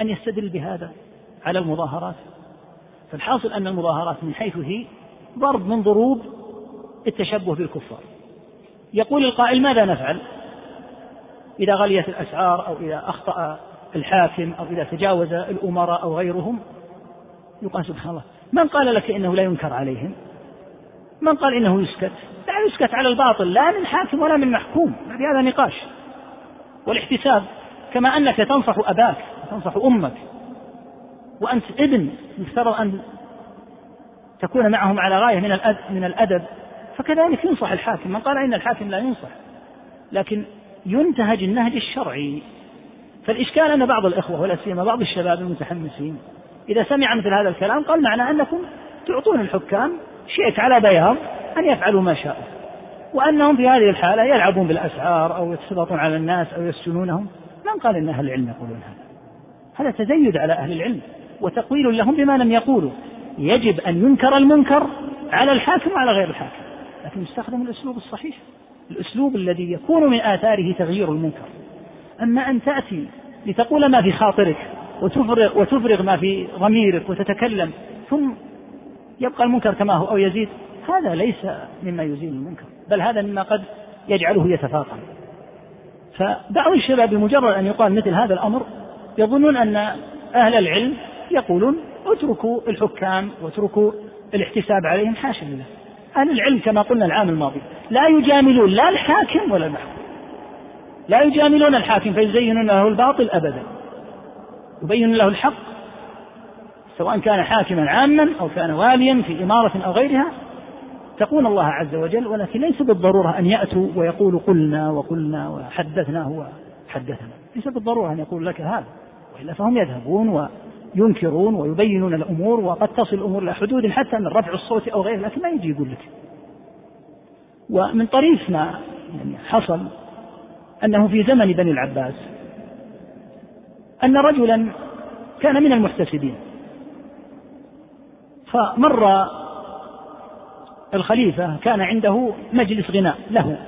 أن يستدل بهذا على المظاهرات؟ فالحاصل أن المظاهرات من حيث هي ضرب من ضروب التشبه بالكفار. يقول القائل ماذا نفعل؟ إذا غليت الأسعار أو إذا أخطأ الحاكم أو إذا تجاوز الأمراء أو غيرهم يقال سبحان الله من قال لك إنه لا ينكر عليهم؟ من قال إنه يسكت؟ لا يسكت على الباطل لا من حاكم ولا من محكوم هذا نقاش. والاحتساب كما أنك تنصح أباك تنصح أمك وأنت ابن يفترض أن تكون معهم على غاية من الأدب. فكذلك ينصح الحاكم. من قال إن الحاكم لا ينصح لكن ينتهج النهج الشرعي. فالإشكال أن بعض الإخوة ولا سيما بعض الشباب المتحمسين إذا سمع مثل هذا الكلام قال معنى أنكم تعطون الحكام شيك على بياض أن يفعلوا ما شاءوا وأنهم في هذه الحالة يلعبون بالأسعار أو يتسلطون على الناس أو يسجنونهم. من قال إن أهل العلم يقولون هذا؟ هذا تزيد على أهل العلم وتقويل لهم بما لم يقولوا. يجب أن ينكر المنكر على الحاكم وعلى غير الحاكم. لكن يستخدم الأسلوب الصحيح. الأسلوب الذي يكون من آثاره تغيير المنكر. أما أن تأتي لتقول ما في خاطرك وتفرغ, وتفرغ ما في ضميرك وتتكلم ثم يبقى المنكر كما هو أو يزيد هذا ليس مما يزيل المنكر بل هذا مما قد يجعله يتفاقم. فبعض الشباب بمجرد أن يقال مثل هذا الأمر يظنون أن أهل العلم يقولون اتركوا الحكام واتركوا الاحتساب عليهم حاشا لله. أهل العلم كما قلنا العام الماضي. لا يجاملون لا الحاكم ولا المحكوم. لا يجاملون الحاكم فيزينون له الباطل أبدا. يبين له الحق سواء كان حاكما عاما أو كان واليا في إمارة أو غيرها. تقون الله عز وجل ولكن ليس بالضرورة أن يأتوا ويقولوا قلنا وقلنا وحدثنا ليس بالضرورة أن يقول لك هذا وإلا فهم يذهبون وينكرون ويبينون الأمور وقد تصل الأمور إلى حدود حتى من رفع الصوت أو غيره لكن ما يجي يقول لك. ومن طريف ما يعني حصل أنه في زمن بني العباس أن رجلا كان من المحتسبين. فمر الخليفة كان عنده مجلس غناء له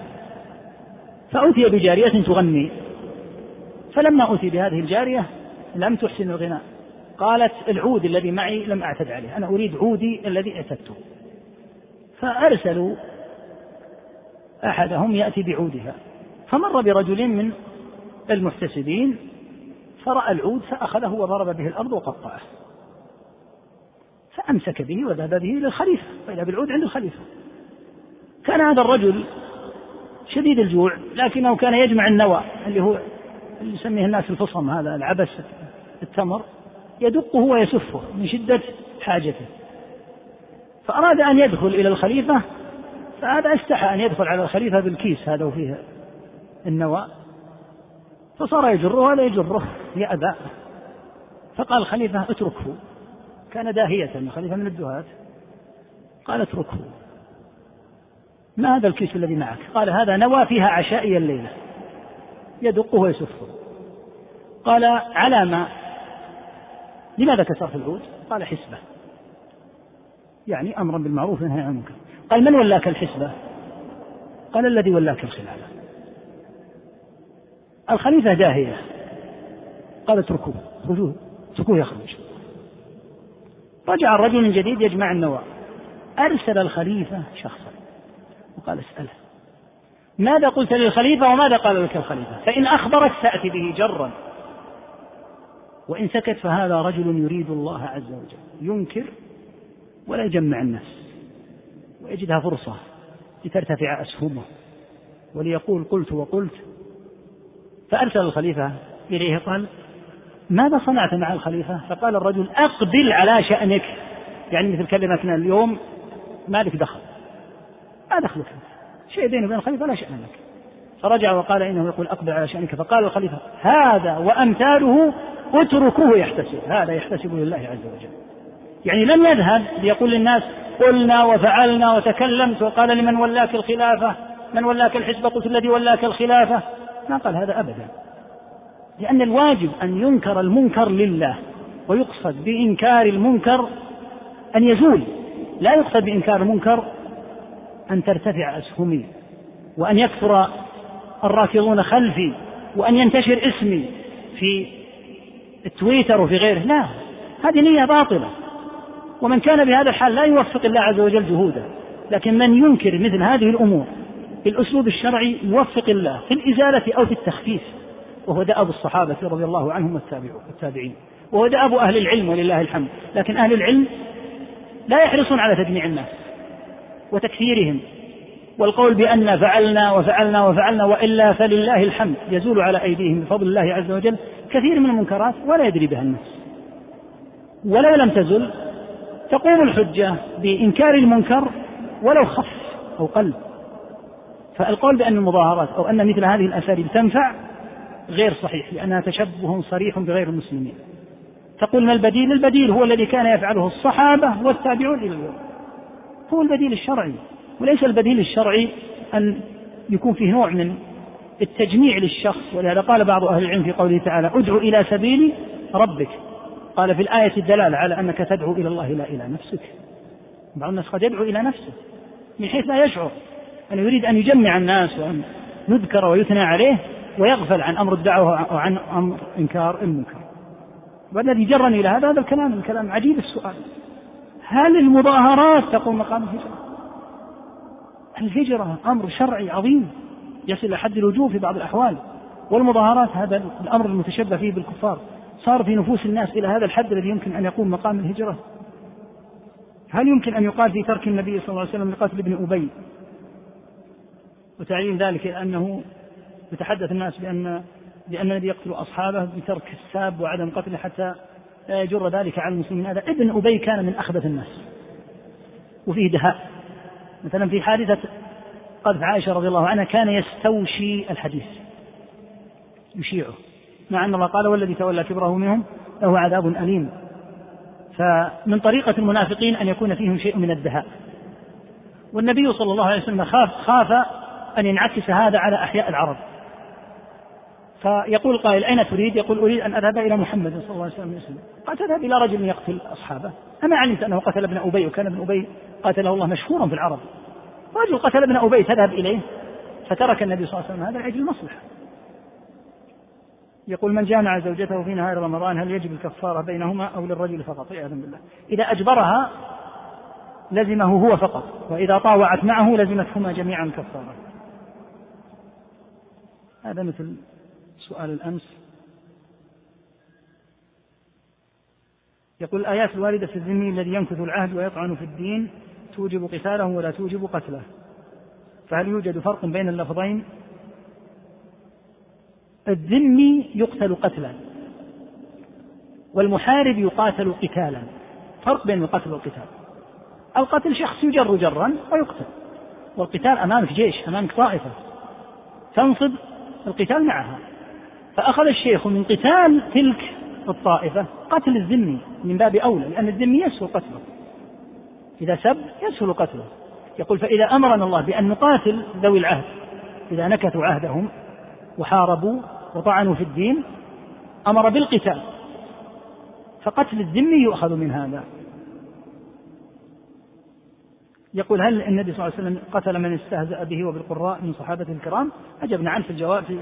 فأتي بجارية تغني. فلما أتي بهذه الجارية لم تحسن الغناء. قالت العود الذي معي لم أعتد عليه أنا أريد عودي الذي اعتدته. فأرسلوا أحدهم يأتي بعودها فمر برجل من المحتسبين فرأى العود فأخذه وضرب به الأرض وقطعه. فأمسك به وذهب به إلى الخليفة وإذا بالعود عند الخليفة. كان هذا الرجل شديد الجوع لكنه كان يجمع النوى اللي هو اللي يسميه الناس الفصم هذا العبس التمر. يدقه ويسفه من شدة حاجته. فأراد أن يدخل إلى الخليفة فهذا استحى أن يدخل على الخليفة بالكيس هذا وفيه النوى. فصار يجره ولا يجره يأبى. فقال الخليفة اتركه. كان داهية خليفة من الدهاة قال اتركه. ما هذا الكيس الذي معك؟ قال هذا نوى فيها عشائي الليلة. يدقه ويسفه. قال على ما لماذا كسرت العود؟ قال حسبة. يعني أمرا بالمعروف ونهي عن المنكر. قال من ولاك الحسبة؟ قال الذي ولاك الخلافة الخليفة داهية. قال اتركوه. اتركوه اتركوه يخرج رجع الرجل من جديد يجمع النوى أرسل الخليفة شخصا. وقال اسأله. ماذا قلت للخليفة وماذا قال لك الخليفة؟ فإن أخبرك فأتي به جرا. وإن سكت فهذا رجل يريد الله عز وجل. ينكر ولا يجمع الناس ويجدها فرصة لترتفع أسهمه. وليقول قلت وقلت. فأرسل الخليفة إليه قال ماذا صنعت مع الخليفة؟ فقال الرجل أقبل على شأنك. يعني مثل كلمتنا اليوم ما لك دخل. ما دخلك. شيء بيني وبين الخليفة لا شأن لك. فرجع وقال إنه يقول أقبل على شأنك. فقال الخليفة هذا وأمثاله اتركوه يحتسب. هذا يحتسب لله عز وجل. يعني لم يذهب ليقول للناس قلنا وفعلنا وتكلمت وقال لمن ولاك الخلافة؟ من ولاك الحزب؟ قلت الذي ولاك الخلافة؟ ما قال هذا أبدا. لأن الواجب أن ينكر المنكر لله ويقصد بإنكار المنكر أن يزول. لا يقصد بإنكار المنكر أن ترتفع أسهمي وأن يكثر الراكضون خلفي وأن ينتشر اسمي في التويتر وفي غيره. لا هذه نية باطلة. ومن كان بهذا الحال لا يوفق الله عز وجل جهوده. لكن من ينكر مثل هذه الأمور بالأسلوب الشرعي يوفق الله في الإزالة أو في التخفيف. وهو دأب الصحابة رضي الله عنهم والتابعين. وهو دأب أهل العلم ولله الحمد. لكن أهل العلم لا يحرصون على تجميع الناس وتكثيرهم والقول بأن فعلنا وفعلنا وفعلنا وإلا فلله الحمد يزول على أيديهم بفضل الله عز وجل كثير من المنكرات ولا يدري بها الناس. ولو لم تزل تقوم الحجة بإنكار المنكر ولو خف أو قل. فالقول بأن المظاهرات أو أن مثل هذه الأساليب تنفع غير صحيح لأنها تشبه صريح بغير المسلمين. تقول ما البديل؟ البديل هو الذي كان يفعله الصحابة والتابعون إلى اليوم. هو البديل الشرعي. وليس البديل الشرعي أن يكون فيه نوع من التجميع للشخص ولهذا قال بعض أهل العلم في قوله تعالى ادع إلى سبيل ربك قال في الآية الدلالة على أنك تدعو إلى الله لا إلى نفسك. بعض الناس قد يدعو إلى نفسه من حيث لا يشعر. أنه يريد أن يجمع الناس وأن يذكر ويثنى عليه ويغفل عن أمر الدعوة وعن أمر إنكار المنكر. والذي جرني إلى هذا هذا الكلام الكلام عجيب السؤال. هل المظاهرات تقوم مقام الهجرة؟ الهجرة أمر شرعي عظيم يصل إلى حد الوجوب في بعض الأحوال والمظاهرات هذا الأمر المتشبه فيه بالكفار صار في نفوس الناس إلى هذا الحد الذي يمكن أن يقوم مقام الهجرة. هل يمكن أن يقال في ترك النبي صلى الله عليه وسلم لقتل ابن أبي؟ وتعليم ذلك أنه يتحدث الناس بأن بأن الذي يقتل أصحابه بترك الساب وعدم قتله حتى لا يجر ذلك على المسلمين. هذا ابن أبي كان من أخبث الناس وفيه دهاء. مثلا في حادثة قذف عائشة رضي الله عنها كان يستوشي الحديث يشيعه مع أن الله قال والذي تولى كبره منهم له عذاب أليم. فمن طريقة المنافقين أن يكون فيهم شيء من الدهاء. والنبي صلى الله عليه وسلم خاف خاف أن ينعكس هذا على أحياء العرب. فيقول قائل أين تريد؟ يقول أريد أن أذهب إلى محمد صلى الله عليه وسلم. قال تذهب إلى رجل يقتل أصحابه. أما علمت أنه قتل ابن أبي وكان ابن أبي قاتله الله مشهورا في العرب. رجل قتل ابن أبي تذهب إليه فترك النبي صلى الله عليه وسلم هذا لأجل المصلحة. يقول من جامع زوجته في نهار رمضان هل يجب الكفارة بينهما أو للرجل فقط؟ عياذا بالله. إذا أجبرها لزمه هو فقط وإذا طاوعت معه لزمتهما جميعا كفارة. هذا مثل سؤال الأمس. يقول الآيات الواردة في الذمي الذي ينكث العهد ويطعن في الدين توجب قتاله ولا توجب قتله. فهل يوجد فرق بين اللفظين؟ الذمي يقتل قتلا والمحارب يقاتل قتالا. فرق بين القتل والقتال. القتل شخص يجر جرا ويقتل والقتال أمامك جيش أمامك طائفة. تنصب القتال معها. فأخذ الشيخ من قتال تلك الطائفة قتل الذمي من باب أولى لأن الذمي يسهل قتله. إذا سب يسهل قتله. يقول فإذا أمرنا الله بأن نقاتل ذوي العهد إذا نكثوا عهدهم وحاربوا وطعنوا في الدين أمر بالقتال. فقتل الذمي يؤخذ من هذا. يقول هل النبي صلى الله عليه وسلم قتل من استهزأ به وبالقراء من صحابته الكرام؟ أجبنا عنه في الجواب في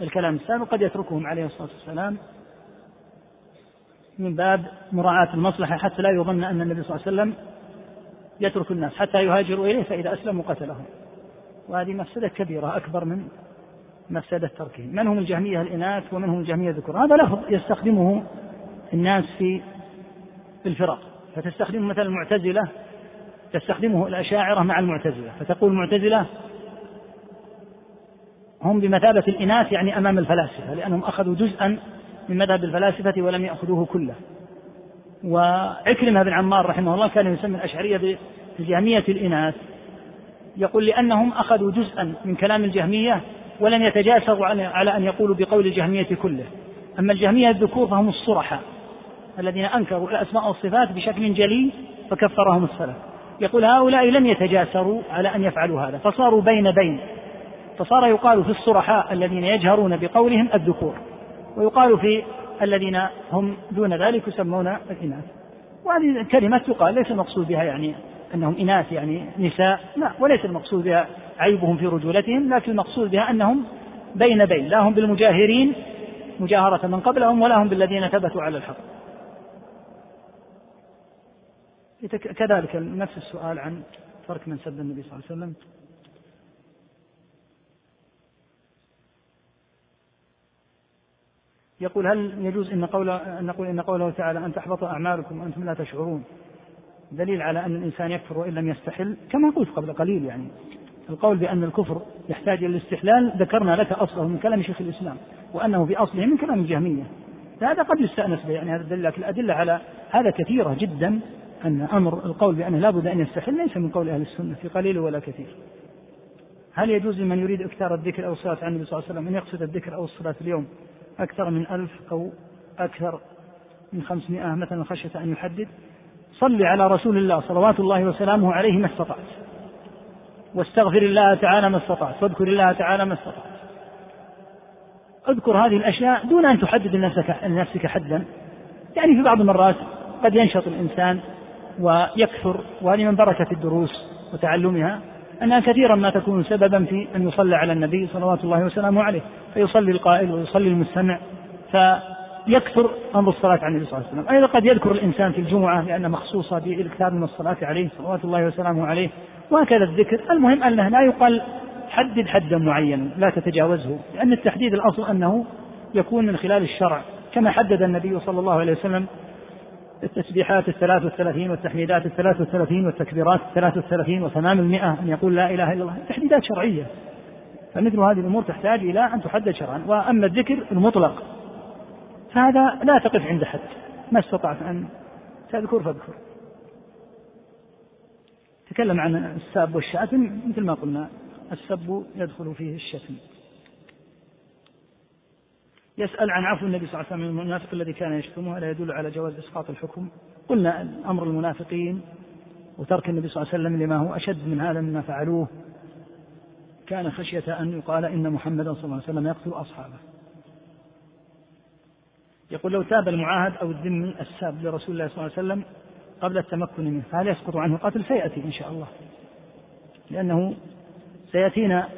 الكلام السابق قد يتركهم عليه الصلاة والسلام من باب مراعاة المصلحة حتى لا يظن أن النبي صلى الله عليه وسلم يترك الناس حتى يهاجروا إليه فإذا أسلموا قتلهم. وهذه مفسدة كبيرة أكبر من مفسدة تركهم. من هم الجهمية الإناث ومن هم الجهمية الذكور؟ هذا لفظ يستخدمه الناس في الفرق. فتستخدمه مثلا المعتزلة تستخدمه الأشاعرة مع المعتزلة فتقول المعتزلة هم بمثابة الإناث يعني أمام الفلاسفة لأنهم أخذوا جزءا من مذهب الفلاسفة ولم يأخذوه كله. وعكرمة بن عمار رحمه الله كان يسمي الأشعرية بجهمية الإناث. يقول لأنهم أخذوا جزءا من كلام الجهمية ولم يتجاسروا على أن يقولوا بقول الجهمية كله. أما الجهمية الذكور فهم الصرحة الذين أنكروا الأسماء والصفات بشكل جلي فكفرهم السلف. يقول هؤلاء لم يتجاسروا على أن يفعلوا هذا فصاروا بين بين. فصار يقال في الصرحاء الذين يجهرون بقولهم الذكور. ويقال في الذين هم دون ذلك يسمون الإناث. وهذه كلمة تقال ليس المقصود بها يعني أنهم إناث يعني نساء لا وليس المقصود بها عيبهم في رجولتهم لكن المقصود بها أنهم بين بين لا هم بالمجاهرين مجاهرة من قبلهم ولا هم بالذين ثبتوا على الحق. كذلك نفس السؤال عن ترك من سب النبي صلى الله عليه وسلم. يقول هل يجوز إن قول أن نقول إن قوله تعالى أن تحبط أعمالكم وأنتم لا تشعرون؟ دليل على أن الإنسان يكفر وإن لم يستحل كما قلت قبل قليل يعني. القول بأن الكفر يحتاج إلى الاستحلال ذكرنا لك أصله من كلام شيخ الإسلام وأنه في أصله من كلام الجهمية. فهذا قد يستأنس به يعني هذا الدليل لكن الأدلة على هذا كثيرة جدا أن أمر القول بأنه لابد أن يستحل ليس من قول أهل السنة في قليل ولا كثير. هل يجوز لمن يريد إكثار الذكر أو الصلاة على النبي صلى الله عليه وسلم أن يقصد الذكر أو الصلاة اليوم؟ أكثر من ألف أو أكثر من خمسمائة مثلا خشية أن يحدد. صل على رسول الله صلوات الله وسلامه عليه ما استطعت. واستغفر الله تعالى ما استطعت. واذكر الله تعالى ما استطعت. اذكر هذه الأشياء دون أن تحدد لنفسك, لنفسك حدا. يعني في بعض المرات قد ينشط الإنسان ويكثر وهذه من بركة الدروس وتعلمها. أنها كثيرا ما تكون سببا في أن يصلى على النبي صلوات الله وسلامه عليه فيصلي القائل ويصلي المستمع فيكثر أمر الصلاة على النبي صلى الله عليه وسلم. أيضا قد يذكر الإنسان في الجمعة لأنها مخصوصة بالإكثار من الصلاة عليه صلوات الله وسلامه عليه وهكذا الذكر. المهم أنه لا يقال حدد حدا معينا لا تتجاوزه لأن التحديد الأصل أنه يكون من خلال الشرع كما حدد النبي صلى الله عليه وسلم التسبيحات الثلاث والثلاثين والتحميدات الثلاث والثلاثين والتكبيرات الثلاث والثلاثين وتمام المئة أن يقول لا إله إلا الله. تحديدات شرعية. فمثل هذه الأمور تحتاج إلى أن تحدد شرعا. وأما الذكر المطلق فهذا لا تقف عند حد. ما استطعت أن تذكر فاذكر. تكلم عن الساب والشاتم مثل ما قلنا. السب يدخل فيه الشتم. يسأل عن عفو النبي صلى الله عليه وسلم من المنافق الذي كان يشتمه ألا يدل على جواز إسقاط الحكم؟ قلنا أمر المنافقين وترك النبي صلى الله عليه وسلم لما هو أشد من هذا مما فعلوه. كان خشية أن يقال إن محمدا صلى الله عليه وسلم يقتل أصحابه. يقول لو تاب المعاهد أو الذمي الساب لرسول الله صلى الله عليه وسلم قبل التمكن منه فهل يسقط عنه القتل سيأتي إن شاء الله. لأنه سيأتينا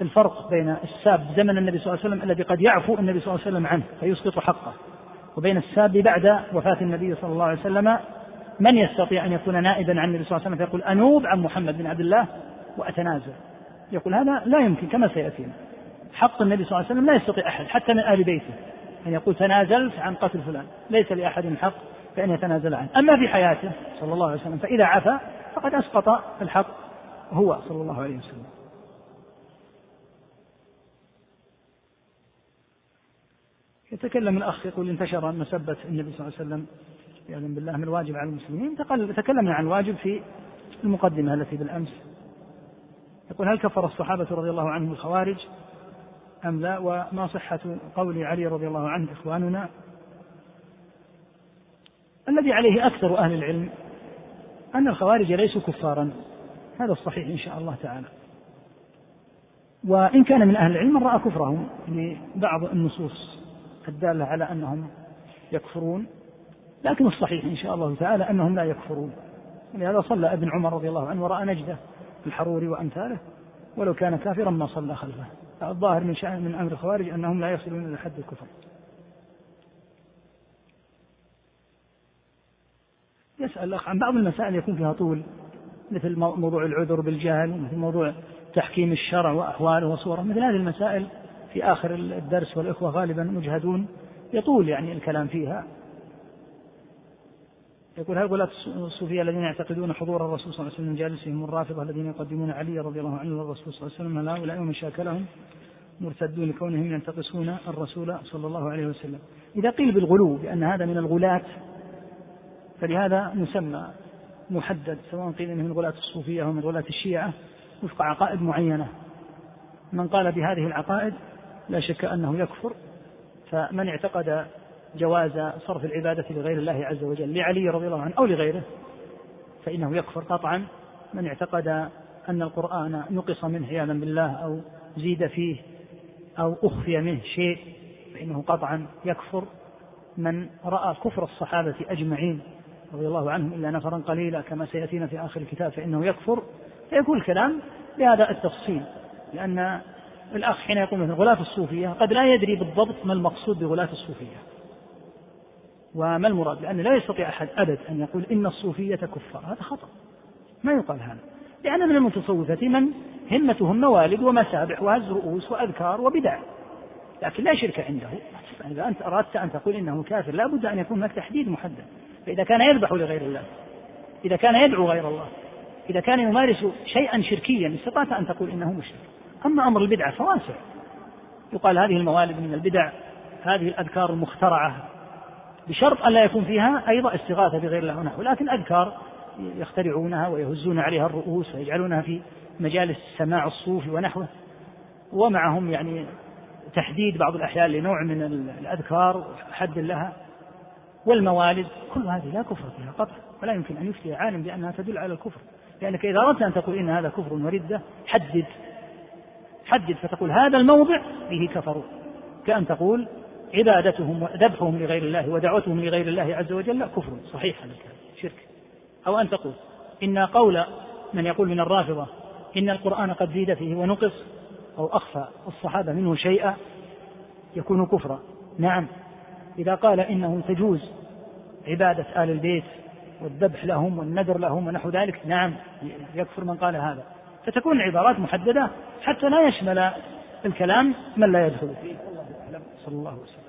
الفرق بين الساب زمن النبي صلى الله عليه وسلم الذي قد يعفو النبي صلى الله عليه وسلم عنه فيسقط حقه. وبين الساب بعد وفاة النبي صلى الله عليه وسلم من يستطيع أن يكون نائبا عن النبي صلى الله عليه وسلم؟ فيقول أنوب عن محمد بن عبد الله وأتنازل. يقول هذا لا يمكن كما سيأتينا. حق النبي صلى الله عليه وسلم لا يستطيع أحد حتى من آل بيته أن يقول تنازلت عن قتل فلان ليس لأحد حق فإن يتنازل عنه. أما في حياته صلى الله عليه وسلم فإذا عفا فقد أسقط الحق هو صلى الله عليه وسلم. يتكلم الأخ يقول انتشر مسبة النبي صلى الله عليه وسلم يعلم بالله من الواجب على المسلمين. تكلمنا عن الواجب في المقدمة التي بالأمس. يقول هل كفر الصحابة رضي الله عنهم الخوارج؟ أم لا؟ وما صحة قول علي رضي الله عنه إخواننا؟ الذي عليه أكثر أهل العلم أن الخوارج ليسوا كفارا. هذا الصحيح إن شاء الله تعالى. وإن كان من أهل العلم من رأى كفرهم لبعض النصوص. الدالة على أنهم يكفرون لكن الصحيح إن شاء الله تعالى أنهم لا يكفرون. ولهذا صلى ابن عمر رضي الله عنه ورأى نجدة الحروري وأمثاله ولو كان كافرا ما صلى خلفه. الظاهر من شأن من أمر الخوارج أنهم لا يصلون إلى حد الكفر. يسأل الأخ عن بعض المسائل يكون فيها طول مثل موضوع العذر بالجهل ومثل موضوع تحكيم الشرع وأحواله وصوره مثل هذه المسائل في آخر الدرس والإخوة غالبا مجهدون يطول يعني الكلام فيها. يقول هل غلاة الصوفية الذين يعتقدون حضور الرسول صلى الله عليه وسلم من جالسهم الرافضة الذين يقدمون علي رضي الله عنه والرسول صلى الله عليه وسلم هؤلاء ومن شاكلهم مرتدون لكونهم ينتقصون الرسول صلى الله عليه وسلم؟ إذا قيل بالغلو بأن هذا من الغلاة فلهذا مسمى محدد سواء قيل إنه من غلاة الصوفية أو من غلاة الشيعة وفق عقائد معينة. من قال بهذه العقائد لا شك أنه يكفر فمن اعتقد جواز صرف العبادة لغير الله عز وجل لعلي رضي الله عنه أو لغيره فإنه يكفر. قطعا من اعتقد أن القرآن نقص منه عياذا بالله أو زيد فيه أو أخفي منه شيء فإنه قطعا يكفر. من رأى كفر الصحابة أجمعين رضي الله عنهم إلا نفرا قليلا كما سيأتينا في آخر الكتاب فإنه يكفر. فيكون الكلام بهذا التفصيل لأن الأخ حين يقول مثل غلاة الصوفية قد لا يدري بالضبط ما المقصود بغلاة الصوفية. وما المراد؟ لأنه لا يستطيع أحد أبد أن يقول إن الصوفية كفار. هذا خطأ. ما يقال هذا. لأن من المتصوفة من همتهم موالد ومسابح وهز رؤوس وأذكار وبدع. لكن لا شرك عنده. إذا أنت أردت أن تقول إنه كافر لا بد أن يكون هناك تحديد محدد. فإذا كان يذبح لغير الله إذا كان يدعو غير الله إذا كان يمارس شيئا شركيا استطعت أن تقول إنه مشرك. أما أمر البدعة فواسع. يقال هذه الموالد من البدع هذه الأذكار المخترعة. بشرط ألا يكون فيها أيضا استغاثة بغير الله ونحو لكن أذكار يخترعونها ويهزون عليها الرؤوس ويجعلونها في مجالس سماع الصوف ونحوه. ومعهم يعني تحديد بعض الأحيان لنوع من الأذكار حد لها. والموالد كل هذه لا كفر فيها قطع ولا يمكن أن يفتي عالم بأنها تدل على الكفر. لأنك إذا أردت أن تقول إن هذا كفر وردة حدد حدد فتقول هذا الموضع به كفروا. كأن تقول عبادتهم وذبحهم لغير الله ودعوتهم لغير الله عز وجل كفر صحيح هذا الكلام شرك. أو أن تقول إن قول من يقول من الرافضة إن القرآن قد زيد فيه ونقص أو أخفى الصحابة منه شيئا يكون كفرا. نعم. إذا قال إنه تجوز عبادة آل البيت والذبح لهم والنذر لهم ونحو ذلك نعم يكفر من قال هذا. فتكون العبارات محددة حتى لا يشمل الكلام من لا يدخل فيه. والله أعلم صلى الله وسلم.